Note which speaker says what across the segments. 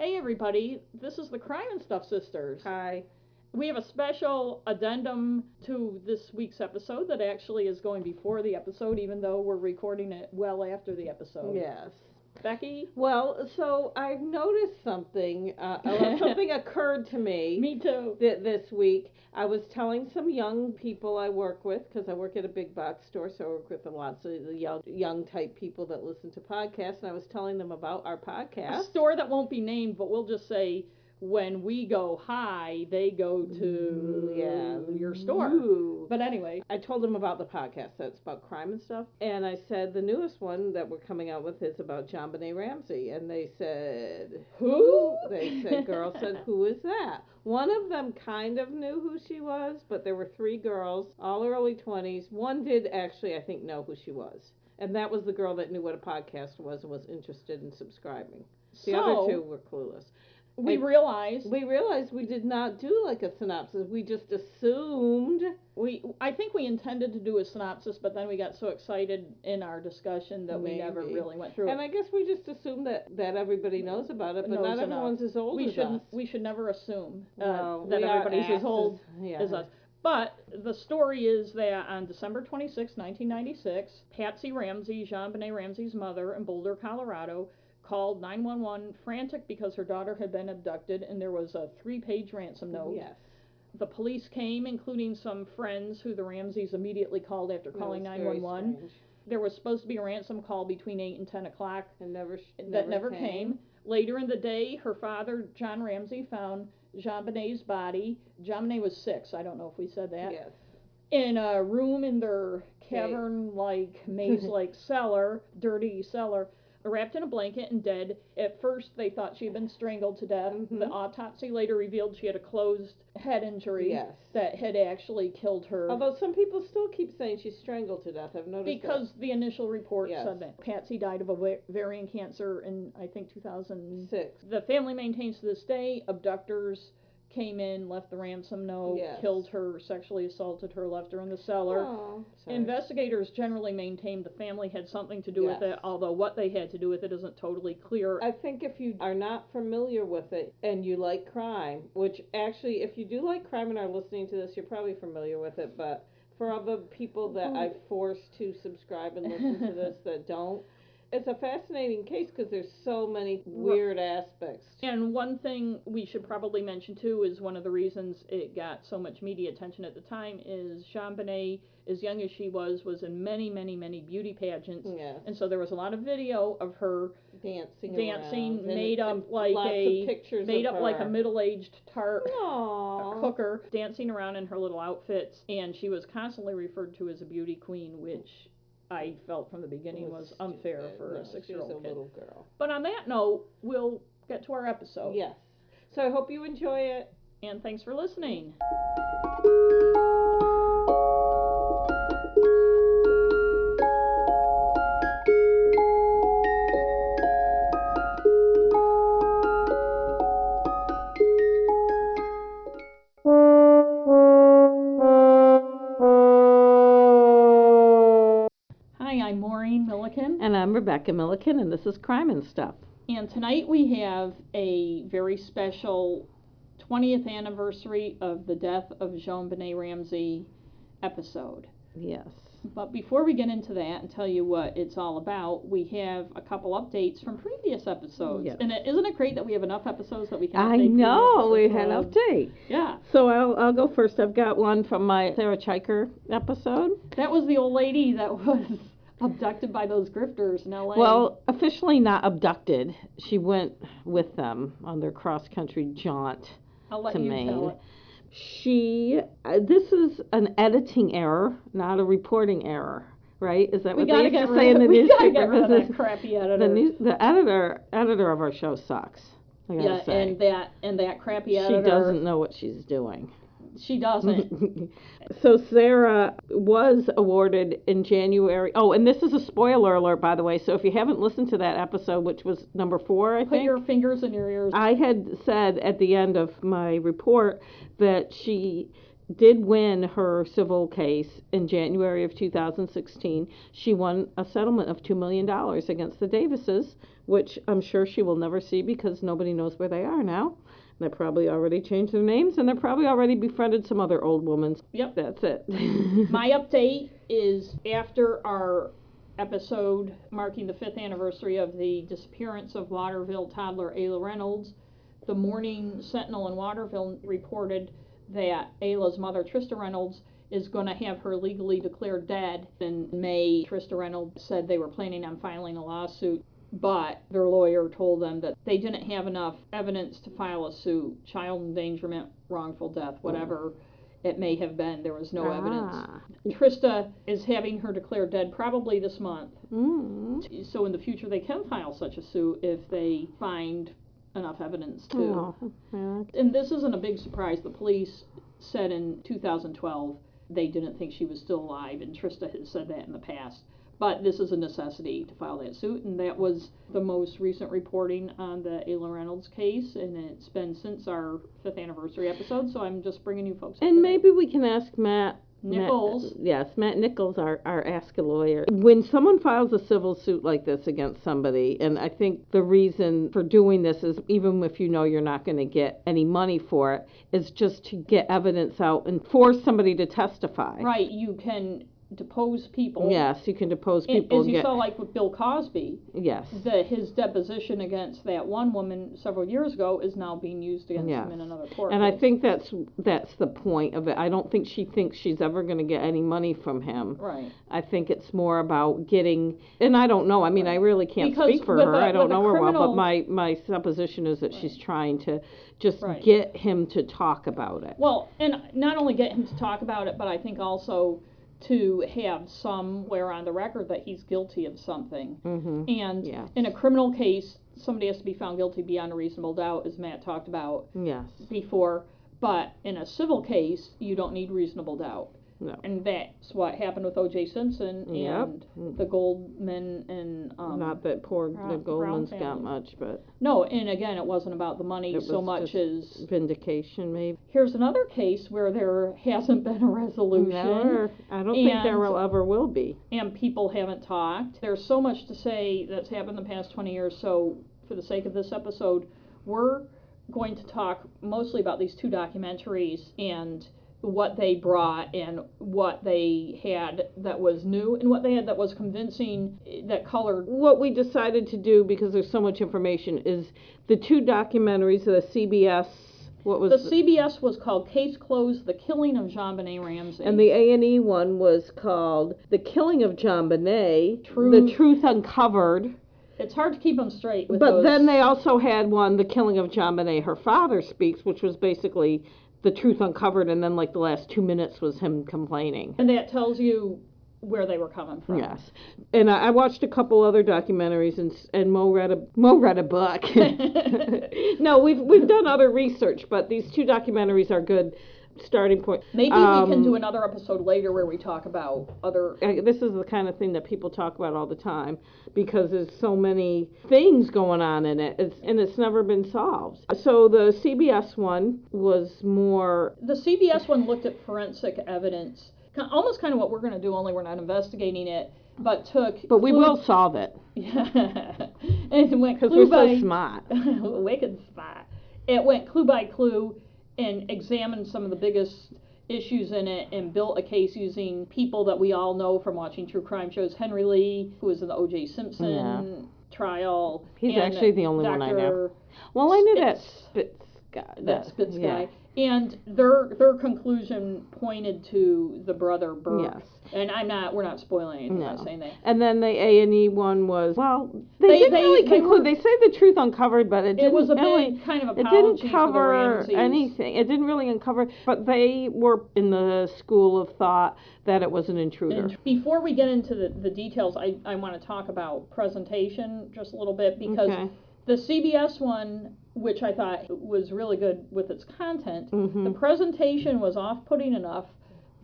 Speaker 1: Hey everybody, this is the Crime and Stuff Sisters.
Speaker 2: Hi.
Speaker 1: We have a special addendum to this week's episode that actually is going before the episode, even though we're recording it well after the episode.
Speaker 2: Yes.
Speaker 1: Becky?
Speaker 2: Well, so I've noticed something. Uh, something occurred to me.
Speaker 1: Me too.
Speaker 2: th- this week. I was telling some young people I work with because I work at a big box store, so I work with lots of the young, young type people that listen to podcasts, and I was telling them about our podcast.
Speaker 1: A
Speaker 2: podcast.
Speaker 1: store that won't be named, but we'll just say when we go high, they go to
Speaker 2: yeah,
Speaker 1: your store.
Speaker 2: Ooh.
Speaker 1: But anyway,
Speaker 2: I told them about the podcast that's about crime and stuff, and I said the newest one that we're coming out with is about JonBenet Ramsey, and they said
Speaker 1: who?
Speaker 2: They said, girl said, who is that? One of them kind of knew who she was, but there were three girls, all early 20s. One did actually, I think, know who she was. And that was the girl that knew what a podcast was and was interested in subscribing. The
Speaker 1: so,
Speaker 2: other two were clueless.
Speaker 1: We realized
Speaker 2: We realized we did not do like a synopsis. We just assumed.
Speaker 1: we I think we intended to do a synopsis, but then we got so excited in our discussion that we never really went through it.
Speaker 2: And
Speaker 1: it.
Speaker 2: I guess we just assumed that, that everybody knows about it, but not
Speaker 1: enough.
Speaker 2: everyone's as old
Speaker 1: we
Speaker 2: as
Speaker 1: should
Speaker 2: us.
Speaker 1: we should never assume uh,
Speaker 2: No,
Speaker 1: that everybody's as old.
Speaker 2: Yeah.
Speaker 1: as us. But the story is that on December 26, 1996, Patsy Ramsey, JonBenet Ramsey's mother in Boulder, Colorado, called 911 frantic because her daughter had been abducted and there was a three-page ransom note.
Speaker 2: Yes.
Speaker 1: The police came, including some friends who the Ramseys immediately called after calling
Speaker 2: was very
Speaker 1: 911.
Speaker 2: strange.
Speaker 1: There was supposed to be a ransom call between 8 and 10 o'clock
Speaker 2: And never, sh-
Speaker 1: that never came. Later in the day, her father, John Ramsey, found JonBenet's body. JonBenet was six, I don't know if we said that,
Speaker 2: Yes.
Speaker 1: in a room in their cavern like, maze like cellar, dirty cellar, wrapped in a blanket and dead. At first, they thought she had been strangled to death. The
Speaker 2: Mhm.
Speaker 1: autopsy later revealed she had a closed head injury
Speaker 2: Yes.
Speaker 1: that had actually killed her.
Speaker 2: Although some people still keep saying she's strangled to death. I've noticed
Speaker 1: because the initial report
Speaker 2: Yes.
Speaker 1: said that Patsy died of ovarian cancer in, I think,
Speaker 2: 2006.
Speaker 1: The family maintains to this day abductors came in, left the ransom note,
Speaker 2: Yes.
Speaker 1: killed her, sexually assaulted her, left her in the cellar.
Speaker 2: Oh.
Speaker 1: Investigators generally maintain the family had something to do with it, although what they had to do with it isn't totally clear.
Speaker 2: I think if you are not familiar with it and you like crime, which actually, if you do like crime and are listening to this, you're probably familiar with it. But for other people that I force to subscribe and listen to this that don't, it's a fascinating case because there's so many weird aspects.
Speaker 1: And one thing we should probably mention too is one of the reasons it got so much media attention at the time is JonBenet, as young as she was, was in many, many, many beauty pageants.
Speaker 2: Yes.
Speaker 1: And so there was a lot of video of her
Speaker 2: dancing,
Speaker 1: dancing, made up like a-
Speaker 2: pictures
Speaker 1: made up like a middle-aged tart cooker dancing around in her little outfits and she was constantly referred to as a beauty queen which i felt from the beginning was, unfair
Speaker 2: stupid.
Speaker 1: for
Speaker 2: No,
Speaker 1: a six-year-old kid
Speaker 2: little girl.
Speaker 1: but on that note we'll get to our episode
Speaker 2: Yes. So I hope you enjoy it.
Speaker 1: and thanks for listening I'm
Speaker 2: Rebecca Milliken, and this is Crime and Stuff.
Speaker 1: And tonight we have a very special 20th anniversary of the death of JonBenet Ramsey episode.
Speaker 2: Yes.
Speaker 1: But before we get into that and tell you what it's all about, we have a couple updates from previous episodes.
Speaker 2: Yes.
Speaker 1: And it, isn't it great that we have enough episodes that we can
Speaker 2: I know we had update.
Speaker 1: Yeah.
Speaker 2: So I'll, I'll go first. I've got one from my Sarah Chiker episode.
Speaker 1: That was the old lady that was abducted by those grifters in LA.
Speaker 2: Well, officially not abducted. She went with them on their cross country jaunt to Maine. She, uh, this is an editing error, not a reporting error, right? Is that
Speaker 1: We
Speaker 2: what they used to say
Speaker 1: of,
Speaker 2: in the
Speaker 1: we gotta get rid of that crappy editor.
Speaker 2: The, news, the editor editor of our show sucks.
Speaker 1: Yeah,
Speaker 2: say.
Speaker 1: and that and that crappy editor.
Speaker 2: she doesn't know what she's doing.
Speaker 1: She doesn't.
Speaker 2: so Sarah was awarded in January. Oh, and this is a spoiler alert, by the way. So if you haven't listened to that episode, which was number four, I
Speaker 1: Put
Speaker 2: think.
Speaker 1: your fingers in your ears.
Speaker 2: I had said at the end of my report that she did win her civil case in January of 2016. She won a settlement of $2 million against the Davises, which I'm sure she will never see because nobody knows where they are now. They probably already changed their names and they're probably already befriended some other old woman.
Speaker 1: Yep.
Speaker 2: That's it.
Speaker 1: My update is after our episode marking the fifth anniversary of the disappearance of Waterville toddler Ayla Reynolds, the Morning Sentinel in Waterville reported that Ayla's mother, Trista Reynolds, is going to have her legally declared dead. In May, Trista Reynolds said they were planning on filing a lawsuit, but their lawyer told them that they didn't have enough evidence to file a suit. Child endangerment, wrongful death, whatever it may have been, there was no evidence.
Speaker 2: Ah.
Speaker 1: Trista is having her declared dead probably this month.
Speaker 2: Mm.
Speaker 1: So in the future, they can file such a suit if they find enough evidence to.
Speaker 2: Oh.
Speaker 1: And this isn't a big surprise. The police said in 2012 they didn't think she was still alive, and Trista has said that in the past. But this is a necessity to file that suit, and that was the most recent reporting on the Ayla Reynolds case, and it's been since our fifth anniversary episode. So I'm just bringing you folks. up
Speaker 2: And maybe we can ask Matt
Speaker 1: Nichols.
Speaker 2: Matt, yes, Matt Nichols, our, our Ask a Lawyer. When someone files a civil suit like this against somebody, and I think the reason for doing this is even if you know you're not going to get any money for it, is just to get evidence out and force somebody to testify.
Speaker 1: Right, you can depose people.
Speaker 2: Yes, you can depose
Speaker 1: And
Speaker 2: people.
Speaker 1: as you saw, like with Bill Cosby,
Speaker 2: yes.
Speaker 1: the, his deposition against that one woman several years ago is now being used against him in
Speaker 2: Yes.
Speaker 1: another court.
Speaker 2: And I
Speaker 1: case.
Speaker 2: think that's that's the point of it. I don't think she thinks she's ever going to get any money from him.
Speaker 1: right.
Speaker 2: I think it's more about getting, and I don't know. I mean, I really can't
Speaker 1: Because
Speaker 2: speak for
Speaker 1: with
Speaker 2: her.
Speaker 1: a-
Speaker 2: I don't
Speaker 1: with a
Speaker 2: know her well,
Speaker 1: criminal-
Speaker 2: but my my supposition is that she's trying to just
Speaker 1: Right.
Speaker 2: get him to talk about it.
Speaker 1: Well, and not only get him to talk about it, but I think also to have somewhere on the record that he's guilty of something.
Speaker 2: hmm
Speaker 1: And
Speaker 2: Yes.
Speaker 1: in a criminal case, somebody has to be found guilty beyond a reasonable doubt, as Matt talked about
Speaker 2: Yes.
Speaker 1: before. But in a civil case, you don't need reasonable doubt.
Speaker 2: No.
Speaker 1: And that's what happened with O.J. Simpson
Speaker 2: Yep.
Speaker 1: and the Goldman and um,
Speaker 2: Not that poor
Speaker 1: Brown-
Speaker 2: the Goldman's got much, but
Speaker 1: No, and again, it wasn't about the money so much as
Speaker 2: vindication, maybe.
Speaker 1: here's another case where there hasn't been a resolution
Speaker 2: Never. I don't think there will ever will be.
Speaker 1: and people haven't talked. There's so much to say that's happened in the past 20 years. So, for the sake of this episode, we're going to talk mostly about these two documentaries and what they brought and what they had that was new and what they had that was convincing that colored
Speaker 2: What we decided to do because there's so much information is the two documentaries, the CBS. What was
Speaker 1: The CBS was called Case Closed: The Killing of JonBenet Ramsey.
Speaker 2: And the A and E one was called "The Killing of JonBenet: The
Speaker 1: Truth.
Speaker 2: Truth Uncovered."
Speaker 1: it's hard to keep them straight with
Speaker 2: But
Speaker 1: those.
Speaker 2: then they also had one, "The Killing of JonBenet: Her Father Speaks," which was basically the truth uncovered, and then like the last two minutes was him complaining.
Speaker 1: and that tells you where they were coming from.
Speaker 2: Yes, and I, I watched a couple other documentaries, and and Mo read a Mo read a book. no, we've we've done other research, but these two documentaries are good starting point.
Speaker 1: Maybe we can
Speaker 2: Um,
Speaker 1: do another episode later where we talk about other.
Speaker 2: I- this is the kind of thing that people talk about all the time because there's so many things going on in it it's, and it's never been solved so the cbs one was more
Speaker 1: The CBS one looked at forensic evidence, almost kind of what we're going to do, only we're not investigating it, but took.
Speaker 2: but we will solve it
Speaker 1: Yeah. and went
Speaker 2: because
Speaker 1: clue
Speaker 2: we're
Speaker 1: by
Speaker 2: so smart
Speaker 1: wicked spot. It went clue by clue and examined some of the biggest issues in it and built a case using people that we all know from watching true crime shows. Henry Lee, who was in the O.J. Simpson
Speaker 2: Yeah.
Speaker 1: trial.
Speaker 2: He's actually the only one I know.
Speaker 1: Dr.
Speaker 2: well i knew that
Speaker 1: Spitz.
Speaker 2: guy
Speaker 1: that Spitz
Speaker 2: yeah.
Speaker 1: guy. And their their conclusion pointed to the brother Burke.
Speaker 2: yes
Speaker 1: And I'm not we're not spoiling anything by
Speaker 2: No.
Speaker 1: saying that.
Speaker 2: and then the A and E one was well. They,
Speaker 1: They-
Speaker 2: didn't
Speaker 1: they-
Speaker 2: really
Speaker 1: they
Speaker 2: conclude.
Speaker 1: were-
Speaker 2: They say the truth uncovered, but it didn't
Speaker 1: It was a
Speaker 2: really.
Speaker 1: big kind of
Speaker 2: It didn't cover anything. It didn't really uncover. But they were in the school of thought that it was an intruder.
Speaker 1: And before we get into the, the details, I, I want to talk about presentation just a little bit because
Speaker 2: okay.
Speaker 1: the CBS one, which I thought was really good with its content,
Speaker 2: hmm
Speaker 1: the presentation was off putting enough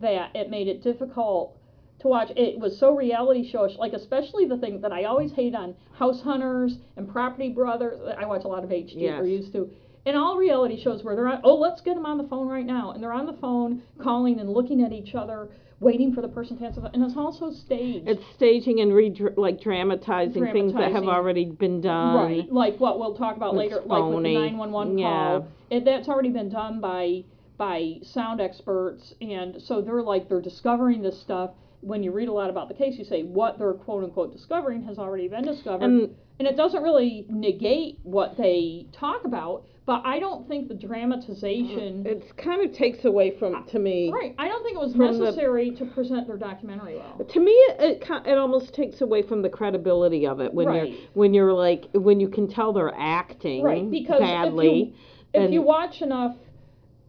Speaker 1: that it made it difficult to watch. It was so reality showish, like especially the thing that I always hate on House Hunters and Property Brothers. I watch a lot of HG
Speaker 2: Yes.
Speaker 1: or used to. And all reality shows where they're on, oh, let's get them on the phone right now. And they're on the phone calling and looking at each other, waiting for the person to answer. And it's also staged.
Speaker 2: It's staging and re like dramatizing, things that have already been done.
Speaker 1: Right, like what we'll talk about
Speaker 2: It's
Speaker 1: later, like with the 911 call. It, that's already been done by by sound experts, and so they're like they're discovering this stuff. When you read a lot about the case, you say what they're quote unquote discovering has already been discovered,
Speaker 2: And
Speaker 1: and it doesn't really negate what they talk about. But I don't think the dramatization.
Speaker 2: Uh, it kind of takes away from to me.
Speaker 1: Right, I don't think it was
Speaker 2: From the-
Speaker 1: necessary to present their documentary well.
Speaker 2: To me, it it, it almost takes away from the credibility of it when
Speaker 1: Right.
Speaker 2: you're when you're like when you can tell they're acting
Speaker 1: Right, because
Speaker 2: badly.
Speaker 1: if
Speaker 2: and-
Speaker 1: you watch enough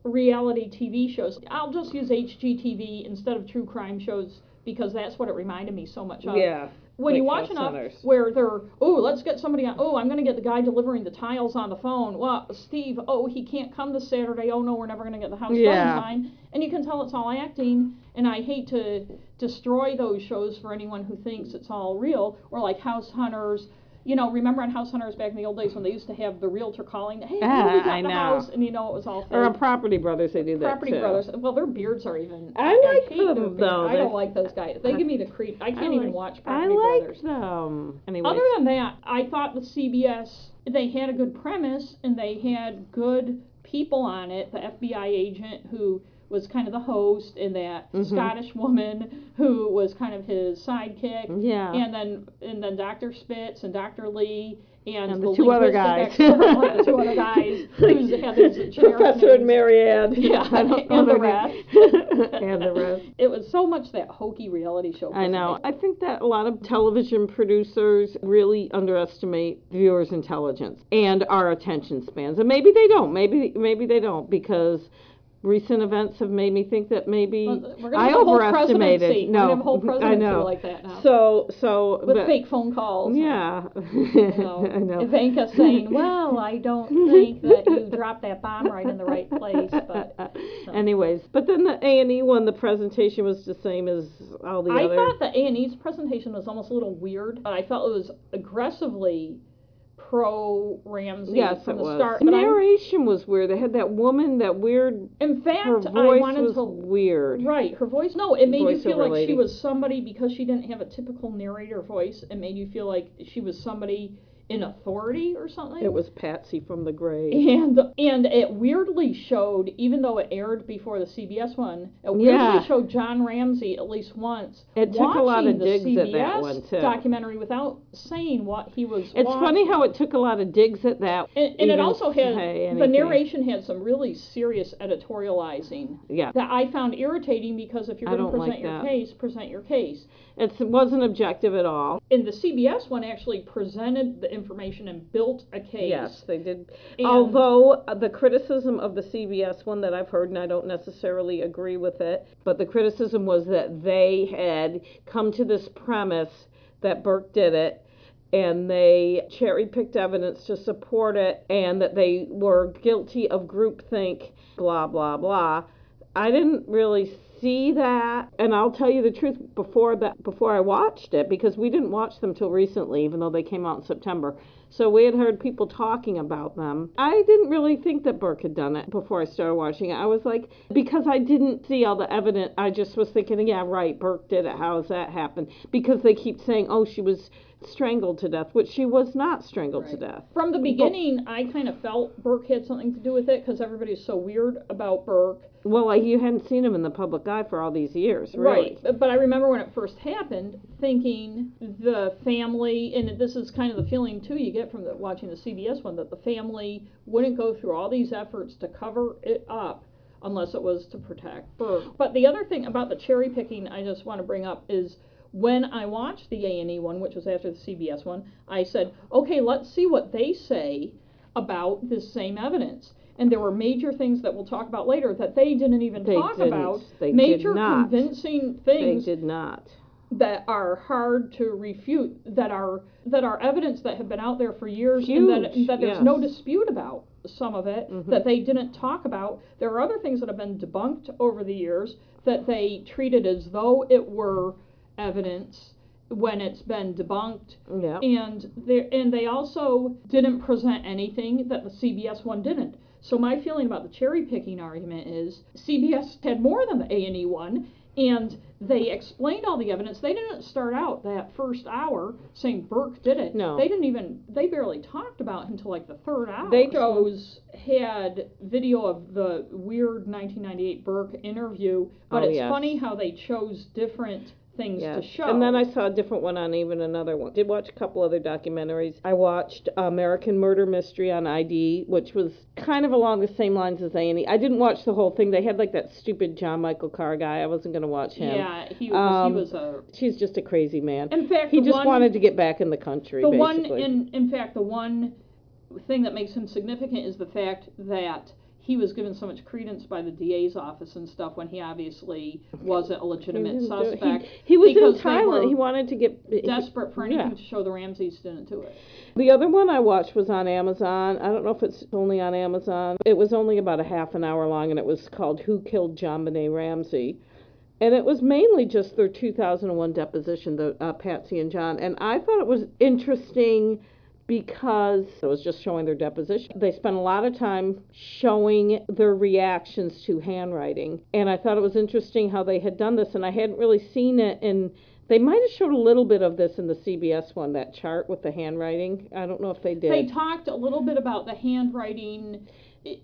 Speaker 1: reality TV shows, I'll just use HGTV instead of true crime shows because that's what it reminded me so much of.
Speaker 2: yeah,
Speaker 1: When you watch enough where they're, oh, let's get somebody on, oh, I'm going to get the guy delivering the tiles on the phone. Well, Steve, oh, he can't come this Saturday. Oh, no, we're never going to get the house done
Speaker 2: Yeah.
Speaker 1: in time. And you can tell it's all acting. And I hate to destroy those shows for anyone who thinks it's all real. Or like House Hunters. You know, remember on House Hunters back in the old days when they used to have the realtor calling, hey,
Speaker 2: Ah,
Speaker 1: we got
Speaker 2: I
Speaker 1: the
Speaker 2: know.
Speaker 1: house, and you know it was all fake.
Speaker 2: or on Property Brothers, they do that
Speaker 1: Property
Speaker 2: too.
Speaker 1: Brothers. Well, their beards are even.
Speaker 2: I like
Speaker 1: hate their
Speaker 2: them,
Speaker 1: beard.
Speaker 2: though.
Speaker 1: I don't like those guys. They give me the creep. I can't
Speaker 2: I
Speaker 1: even
Speaker 2: like-
Speaker 1: watch
Speaker 2: I
Speaker 1: Property
Speaker 2: like
Speaker 1: Brothers.
Speaker 2: them. Anyways,
Speaker 1: Other than that, I thought the CBS they had a good premise and they had good people on it. The FBI agent who was kind of the host, and that
Speaker 2: Mhm.
Speaker 1: Scottish woman who was kind of his sidekick,
Speaker 2: yeah.
Speaker 1: and then and then Dr. Spitz and Dr. Lee. And,
Speaker 2: And the two other guys.
Speaker 1: expert, the two other guys who's
Speaker 2: Professor and.
Speaker 1: Mary
Speaker 2: Ann.
Speaker 1: Yeah, and the rest.
Speaker 2: and the rest.
Speaker 1: It was so much that hokey reality show.
Speaker 2: I know. I think that a lot of television producers really underestimate viewers' intelligence and our attention spans. And maybe they don't. Maybe maybe they don't because recent events have made me think that maybe
Speaker 1: Well, We're
Speaker 2: I
Speaker 1: have a whole
Speaker 2: overestimated. No,
Speaker 1: have a whole
Speaker 2: I know.
Speaker 1: like that now.
Speaker 2: So so
Speaker 1: with
Speaker 2: but-
Speaker 1: fake phone calls.
Speaker 2: Yeah.
Speaker 1: You know,
Speaker 2: I know.
Speaker 1: Ivanka saying, "Well, I don't think that you dropped that bomb right in the right place," but
Speaker 2: Anyways, but then the A and E one, the presentation was the same as all the
Speaker 1: I
Speaker 2: other.
Speaker 1: I thought the A and E's presentation was almost a little weird. But I felt it was aggressively pro Ramsey
Speaker 2: yes,
Speaker 1: from the
Speaker 2: was.
Speaker 1: start.
Speaker 2: The
Speaker 1: But I,
Speaker 2: narration was weird. They had that woman, that weird.
Speaker 1: in fact,
Speaker 2: Her
Speaker 1: I
Speaker 2: voice
Speaker 1: wanted
Speaker 2: was
Speaker 1: to
Speaker 2: weird.
Speaker 1: Right, her voice. No, it made you feel like she was somebody because she didn't have a typical narrator voice. It made you feel like she was somebody in authority or something.
Speaker 2: It was Patsy from the grave.
Speaker 1: and and it weirdly showed, even though it aired before the CBS one, it weirdly
Speaker 2: Yeah.
Speaker 1: showed John Ramsey at least once.
Speaker 2: It took a lot of
Speaker 1: watching
Speaker 2: digs at that one, too.
Speaker 1: Documentary without saying what he was.
Speaker 2: It's funny how it took a lot of digs at that.
Speaker 1: And, and it also had the narration had some really serious editorializing
Speaker 2: Yeah,
Speaker 1: that I found irritating because if you're going to present
Speaker 2: like
Speaker 1: your
Speaker 2: that.
Speaker 1: case, present your case.
Speaker 2: It wasn't objective at all.
Speaker 1: And the CBS one actually presented the information and built a case.
Speaker 2: Yes, they did.
Speaker 1: And-
Speaker 2: Although uh, the criticism of the CBS one that I've heard, and I don't necessarily agree with it, but the criticism was that they had come to this premise that Burke did it. And they cherry picked evidence to support it, and that they were guilty of groupthink, blah, blah, blah. I didn't really see that, and I'll tell you the truth. Before that, before I watched it, because we didn't watch them till recently, even though they came out in September. So we had heard people talking about them. I didn't really think that Burke had done it before I started watching it. I was like, because I didn't see all the evidence, I just was thinking, yeah, right, Burke did it. How does that happen? Because they keep saying, oh, she was strangled to death, which she was not strangled to death.
Speaker 1: From the beginning, I kind of felt Burke had something to do with it because everybody's so weird about Burke.
Speaker 2: Well, like you hadn't seen him in the public eye for all these years, really.
Speaker 1: Right. But- But I remember when it first happened, thinking the family, and this is kind of the feeling too you get from the, watching the CBS one, that the family wouldn't go through all these efforts to cover it up unless it was to protect Burke. But the other thing about the cherry picking I just want to bring up is when I watched the A and E one, which was after the CBS one, I said, okay, let's see what they say about this same evidence. And there were major things that we'll talk about later that they didn't even
Speaker 2: They
Speaker 1: talk
Speaker 2: didn't.
Speaker 1: about.
Speaker 2: They did
Speaker 1: major
Speaker 2: not.
Speaker 1: convincing
Speaker 2: They
Speaker 1: things
Speaker 2: did not.
Speaker 1: that are hard to refute, that are that are evidence that have been out there for years, and that
Speaker 2: Huge,
Speaker 1: that there's no dispute about some of it
Speaker 2: Mhm.
Speaker 1: that they didn't talk about. There are other things that have been debunked over the years that they treated as though it were evidence, when it's been debunked.
Speaker 2: Yeah.
Speaker 1: And they and they also didn't present anything that the CBS one didn't. So my feeling about the cherry picking argument is CBS had more than the A and E one, and they explained all the evidence. They didn't start out that first hour saying Burke did it.
Speaker 2: No.
Speaker 1: They didn't even they barely talked about it until like the third hour.
Speaker 2: They-
Speaker 1: shows had video of the weird 1998 Burke interview, but
Speaker 2: Oh,
Speaker 1: it's
Speaker 2: yes.
Speaker 1: funny how they chose different things to show.
Speaker 2: And then I saw a different one on even another one. Did watch a couple other documentaries. I watched American Murder Mystery on ID, which was kind of along the same lines as A&E. I didn't watch the whole thing. They had like that stupid John Michael Karr guy. I wasn't going to watch him.
Speaker 1: yeah, he was
Speaker 2: Um,
Speaker 1: he was a
Speaker 2: She's just a crazy man.
Speaker 1: in fact
Speaker 2: He just
Speaker 1: one,
Speaker 2: wanted to get back in the country,
Speaker 1: the
Speaker 2: basically.
Speaker 1: one in in fact the one thing that makes him significant is the fact that he was given so much credence by the DA's office and stuff when he obviously wasn't a
Speaker 2: He
Speaker 1: legitimate
Speaker 2: didn't
Speaker 1: suspect.
Speaker 2: He, he was in Thailand. He wanted to get
Speaker 1: desperate for anything
Speaker 2: yeah.
Speaker 1: to show the Ramseys didn't do it.
Speaker 2: The other one I watched was on Amazon. I don't know if it's only on Amazon. It was only about a half an hour long, and it was called "Who Killed JonBenet Ramsey," and it was mainly just their 2001 deposition, the uh, Patsy and John. And I thought it was interesting because it was just showing their deposition. They spent a lot of time showing their reactions to handwriting, and I thought it was interesting how they had done this, and I hadn't really seen it in. They might have showed a little bit of this in the CBS one, that chart with the handwriting. I don't know if they did.
Speaker 1: They talked a little bit about the handwriting.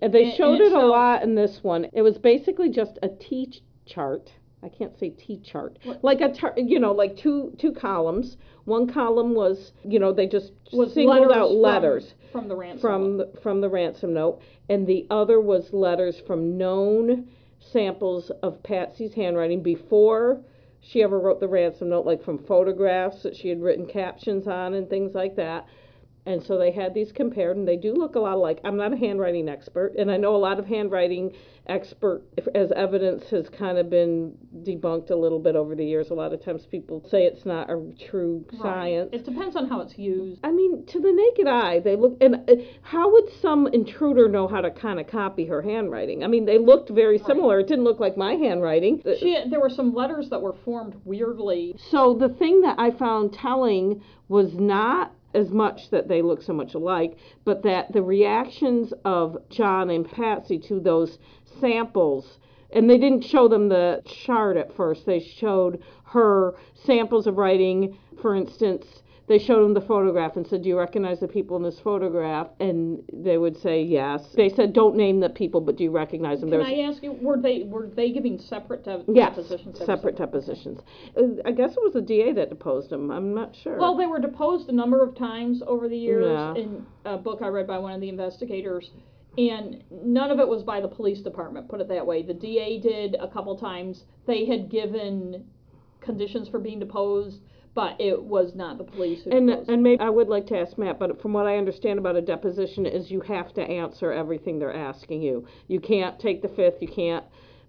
Speaker 2: And they
Speaker 1: in- in
Speaker 2: showed it a lot in this one. It was basically just a T ch- chart. I can't say T chart.
Speaker 1: What?
Speaker 2: Like a tar- you know, like two two columns. One column was, you know, they just
Speaker 1: Was
Speaker 2: singled
Speaker 1: letters
Speaker 2: out letters
Speaker 1: from the ransom.
Speaker 2: from the, from the ransom note, and the other was letters from known samples of Patsy's handwriting before she ever wrote the ransom note, like from photographs that she had written captions on and things like that. And so they had these compared, and they do look a lot alike. I'm not a handwriting expert, and I know a lot of handwriting expert as evidence has kind of been debunked a little bit over the years. A lot of times people say it's not a true
Speaker 1: Right.
Speaker 2: science.
Speaker 1: It depends on how it's used.
Speaker 2: I mean, to the naked eye, they look. And uh, how would some intruder know how to kind of copy her handwriting? I mean, they looked very similar. It didn't look like my handwriting.
Speaker 1: She, there were some letters that were formed weirdly.
Speaker 2: So the thing that I found telling was not as much that they look so much alike, but that the reactions of John and Patsy to those samples, and they didn't show them the chart at first. They showed her samples of writing, for instance. They showed them the photograph and said, "Do you recognize the people in this photograph?" And they would say yes. They said, "Don't name the people, but do you recognize them?"
Speaker 1: Can
Speaker 2: There was-
Speaker 1: I ask you, were they were they giving separate de-
Speaker 2: Yes,
Speaker 1: depositions? They
Speaker 2: separate depositions. Uh, I guess it was the DA that deposed him. I'm not sure.
Speaker 1: Well, they were deposed a number of times over the years
Speaker 2: Yeah.
Speaker 1: in a book I read by one of the investigators, and none of it was by the police department. Put it that way. The DA did a couple times. They had given conditions for being deposed, but it was not the police who
Speaker 2: and and maybe I would like to ask Matt, but from what I understand about a deposition is you have to answer everything they're asking you. You can't take the fifth. You can't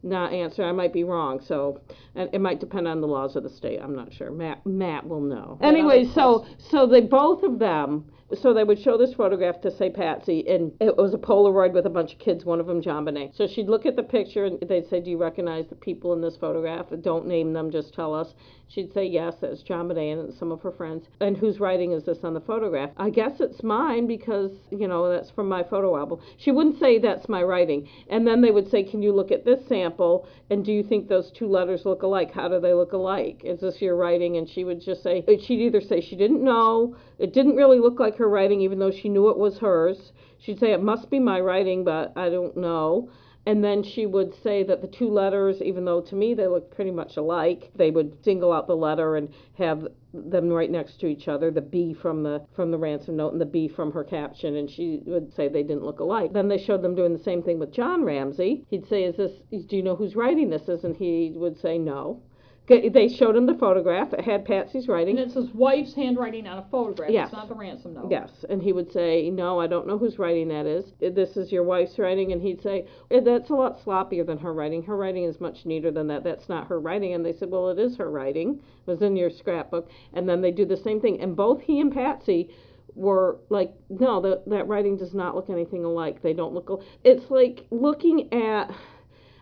Speaker 2: not answer. I might be wrong, so and it might depend on the laws of the state. I'm not sure. Matt Matt will know.
Speaker 1: Yeah,
Speaker 2: Anyway, so so they both of them. So they would show this photograph to say Patsy, and it was a Polaroid with a bunch of kids. One of them, JonBenet. So she'd look at the picture, and they'd say, "Do you recognize the people in this photograph? Don't name them, just tell us." She'd say, "Yes, that's John and some of her friends." And whose writing is this on the photograph? I guess it's mine because you know that's from my photo album. She wouldn't say that's my writing, and then they would say, "Can you look at this sample? And do you think those two letters look alike? How do they look alike? Is this your writing?" And she would just say, uh, she'd either say she didn't know, it didn't really look like her writing, even though she knew it was hers. She'd say it must be my writing, but I don't know. And then she would say that the two letters, even though to me they look pretty much alike, they would single out the letter and have them right next to each other, the B from the from the ransom note and the B from her caption, and she would say they didn't look alike. Then they showed them doing the same thing with John Ramsey. He'd say, "Is this? Do you know who's writing this is?" And he would say, "No." They showed him the photograph. It had Patsy's writing.
Speaker 1: and it's his wife's handwriting on a photograph.
Speaker 2: Yes.
Speaker 1: It's not the ransom note.
Speaker 2: Yes, and he would say, "No, I don't know whose writing that is. This is your wife's writing." And he'd say, "Eh, "That's a lot sloppier than her writing. Her writing is much neater than that. That's not her writing." And they said, "Well, it is her writing. It was in your scrapbook." And then they do the same thing. And both he and Patsy were like, "No, that that writing does not look anything alike. They don't look. Al-. It's like looking at."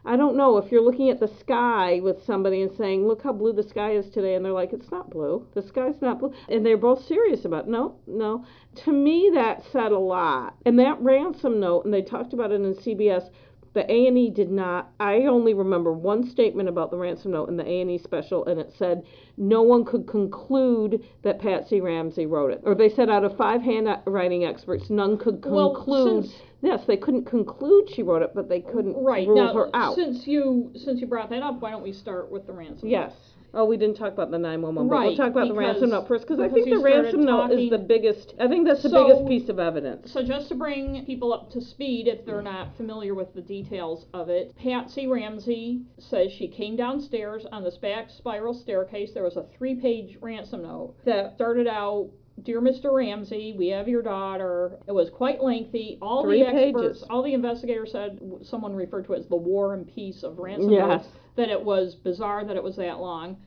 Speaker 2: I don't know if you're looking at the sky with somebody and saying, "Look how blue the sky is today," and they're like, "It's not blue. The sky's not blue," and they're both serious about, it. no, no. To me, that said a lot. And that ransom note, and they talked about it in CBS. The A and E did not. I only remember one statement about the ransom note in the A and E special, and it said no one could conclude that Patsy Ramsey wrote it. Or they said out of five handwriting experts, none could
Speaker 1: Well,
Speaker 2: conclude.
Speaker 1: since-
Speaker 2: yes, they couldn't conclude she wrote it, but they couldn't
Speaker 1: Right
Speaker 2: rule
Speaker 1: now,
Speaker 2: her out.
Speaker 1: since you since you brought that up, why don't we start with the ransom? Note?
Speaker 2: Yes. Oh, we didn't talk about the 911, but we'll talk about the ransom note first because I think the ransom
Speaker 1: started
Speaker 2: note is the biggest. I think that's the
Speaker 1: So-
Speaker 2: biggest piece of evidence.
Speaker 1: So just to bring people up to speed, if they're not familiar with the details of it, Patsy Ramsey says she came downstairs on this back spiral staircase. There was a three-page ransom note that started out. Dear Mr. Ramsey, we have your daughter. It was quite lengthy. All
Speaker 2: Three
Speaker 1: the experts,
Speaker 2: pages.
Speaker 1: all the investigators said, someone referred to it as the war and peace of ransom
Speaker 2: Yes.
Speaker 1: that it was bizarre that it was that long.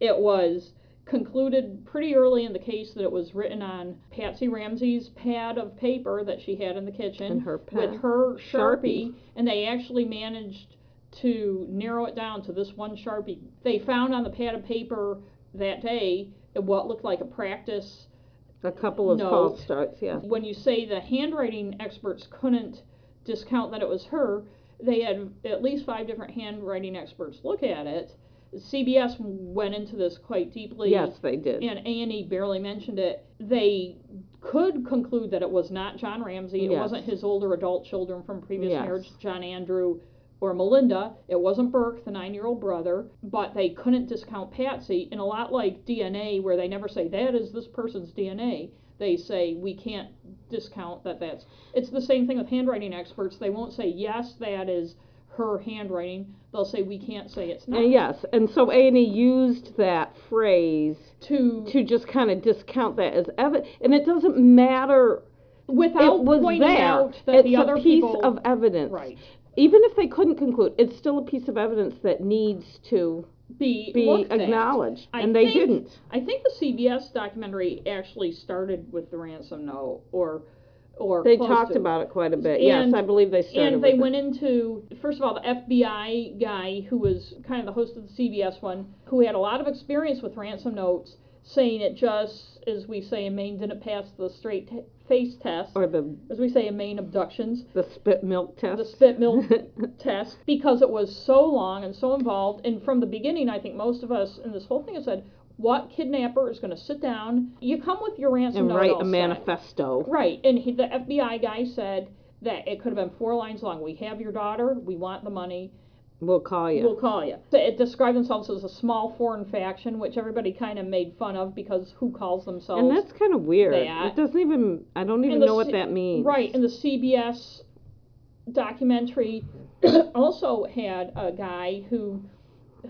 Speaker 1: It was concluded pretty early in the case that it was written on Patsy Ramsey's pad of paper that she had in the kitchen
Speaker 2: her
Speaker 1: with her
Speaker 2: Sharpie.
Speaker 1: Sharpie, and they actually managed to narrow it down to this one Sharpie. They found on the pad of paper that day what looked like a practice.
Speaker 2: A couple of
Speaker 1: Note.
Speaker 2: false starts, yeah.
Speaker 1: When you say the handwriting experts couldn't discount that it was her, they had at least five different handwriting experts look at it. CBS went into this quite deeply
Speaker 2: Yes, they did.
Speaker 1: and A and E barely mentioned it. They could conclude that it was not John Ramsey. It
Speaker 2: Yes.
Speaker 1: wasn't his older adult children from previous
Speaker 2: Yes.
Speaker 1: marriage, John Andrew or Melinda. It wasn't Burke, the nine-year-old brother. But they couldn't discount Patsy. And a lot like DNA, where they never say that is this person's DNA. They say we can't discount that that's. It's the same thing with handwriting experts. They won't say yes, that is her handwriting. They'll say we can't say it's not.
Speaker 2: And yes, and so A and E used that phrase
Speaker 1: to
Speaker 2: to just kind of discount that as evidence, and it doesn't matter.
Speaker 1: without
Speaker 2: it was
Speaker 1: pointing
Speaker 2: there.
Speaker 1: out that
Speaker 2: it's
Speaker 1: the other
Speaker 2: a piece
Speaker 1: people
Speaker 2: of evidence.
Speaker 1: right
Speaker 2: Even if they couldn't conclude, it's still a piece of evidence that needs to
Speaker 1: be
Speaker 2: be acknowledged, and they
Speaker 1: think-
Speaker 2: didn't.
Speaker 1: I think the CBS documentary actually started with the ransom note, or or
Speaker 2: They talked
Speaker 1: to.
Speaker 2: about it quite a bit. yes, I believe they started.
Speaker 1: And they
Speaker 2: with it.
Speaker 1: went into first of all the FBI guy who was kind of the host of the CBS one, who had a lot of experience with ransom notes, saying it just as we say in Maine didn't pass the straight t- face test,
Speaker 2: or the
Speaker 1: as we say in Maine abductions.
Speaker 2: the spit milk test.
Speaker 1: the spit milk test because it was so long and so involved. And from the beginning, I think most of us in this whole thing have said, "What kidnapper is going to sit down? You come with your ransom
Speaker 2: and
Speaker 1: note
Speaker 2: write a
Speaker 1: set."
Speaker 2: manifesto.
Speaker 1: Right, and he, the FBI guy said that it could have been four lines long. We have your daughter. We want the money.
Speaker 2: We'll call you.
Speaker 1: We'll call you. It described themselves as a small foreign faction, which everybody kind of made fun of because who calls themselves?
Speaker 2: and that's kind of weird.
Speaker 1: that.
Speaker 2: It doesn't even. I don't even know what
Speaker 1: C-
Speaker 2: that means.
Speaker 1: Right, and the CBS documentary also had a guy who,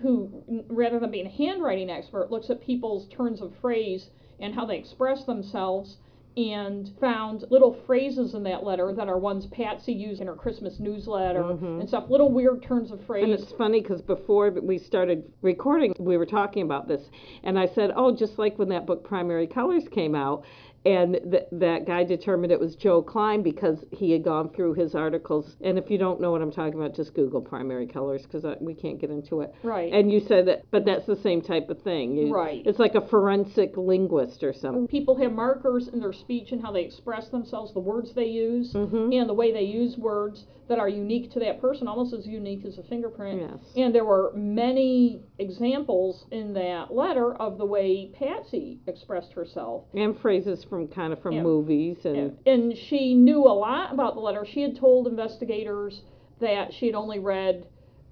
Speaker 1: who rather than being a handwriting expert, looks at people's turns of phrase and how they express themselves, and found little phrases in that letter that are ones Patsy used in her Christmas newsletter and stuff. Little weird turns of phrase.
Speaker 2: Mm-hmm. And it's funny because before we started recording, we were talking about this, and I said, "Oh, just like when that book Primary Colors came out." And th- that guy determined it was Joe Klein because he had gone through his articles. And if you don't know what I'm talking about, just Google primary colors because we can't get into it.
Speaker 1: Right.
Speaker 2: And you said that, but that's the same type of thing. You-
Speaker 1: Right.
Speaker 2: It's like a forensic linguist or something.
Speaker 1: people have markers in their speech and how they express themselves, the words they use,
Speaker 2: Mm-hmm.
Speaker 1: and the way they use words that are unique to that person, almost as unique as a fingerprint.
Speaker 2: Yes.
Speaker 1: And there were many examples in that letter of the way Patsy expressed herself.
Speaker 2: And phrases from kind of from
Speaker 1: Yeah.
Speaker 2: movies and
Speaker 1: And she knew a lot about the letter. She had told investigators that she had only read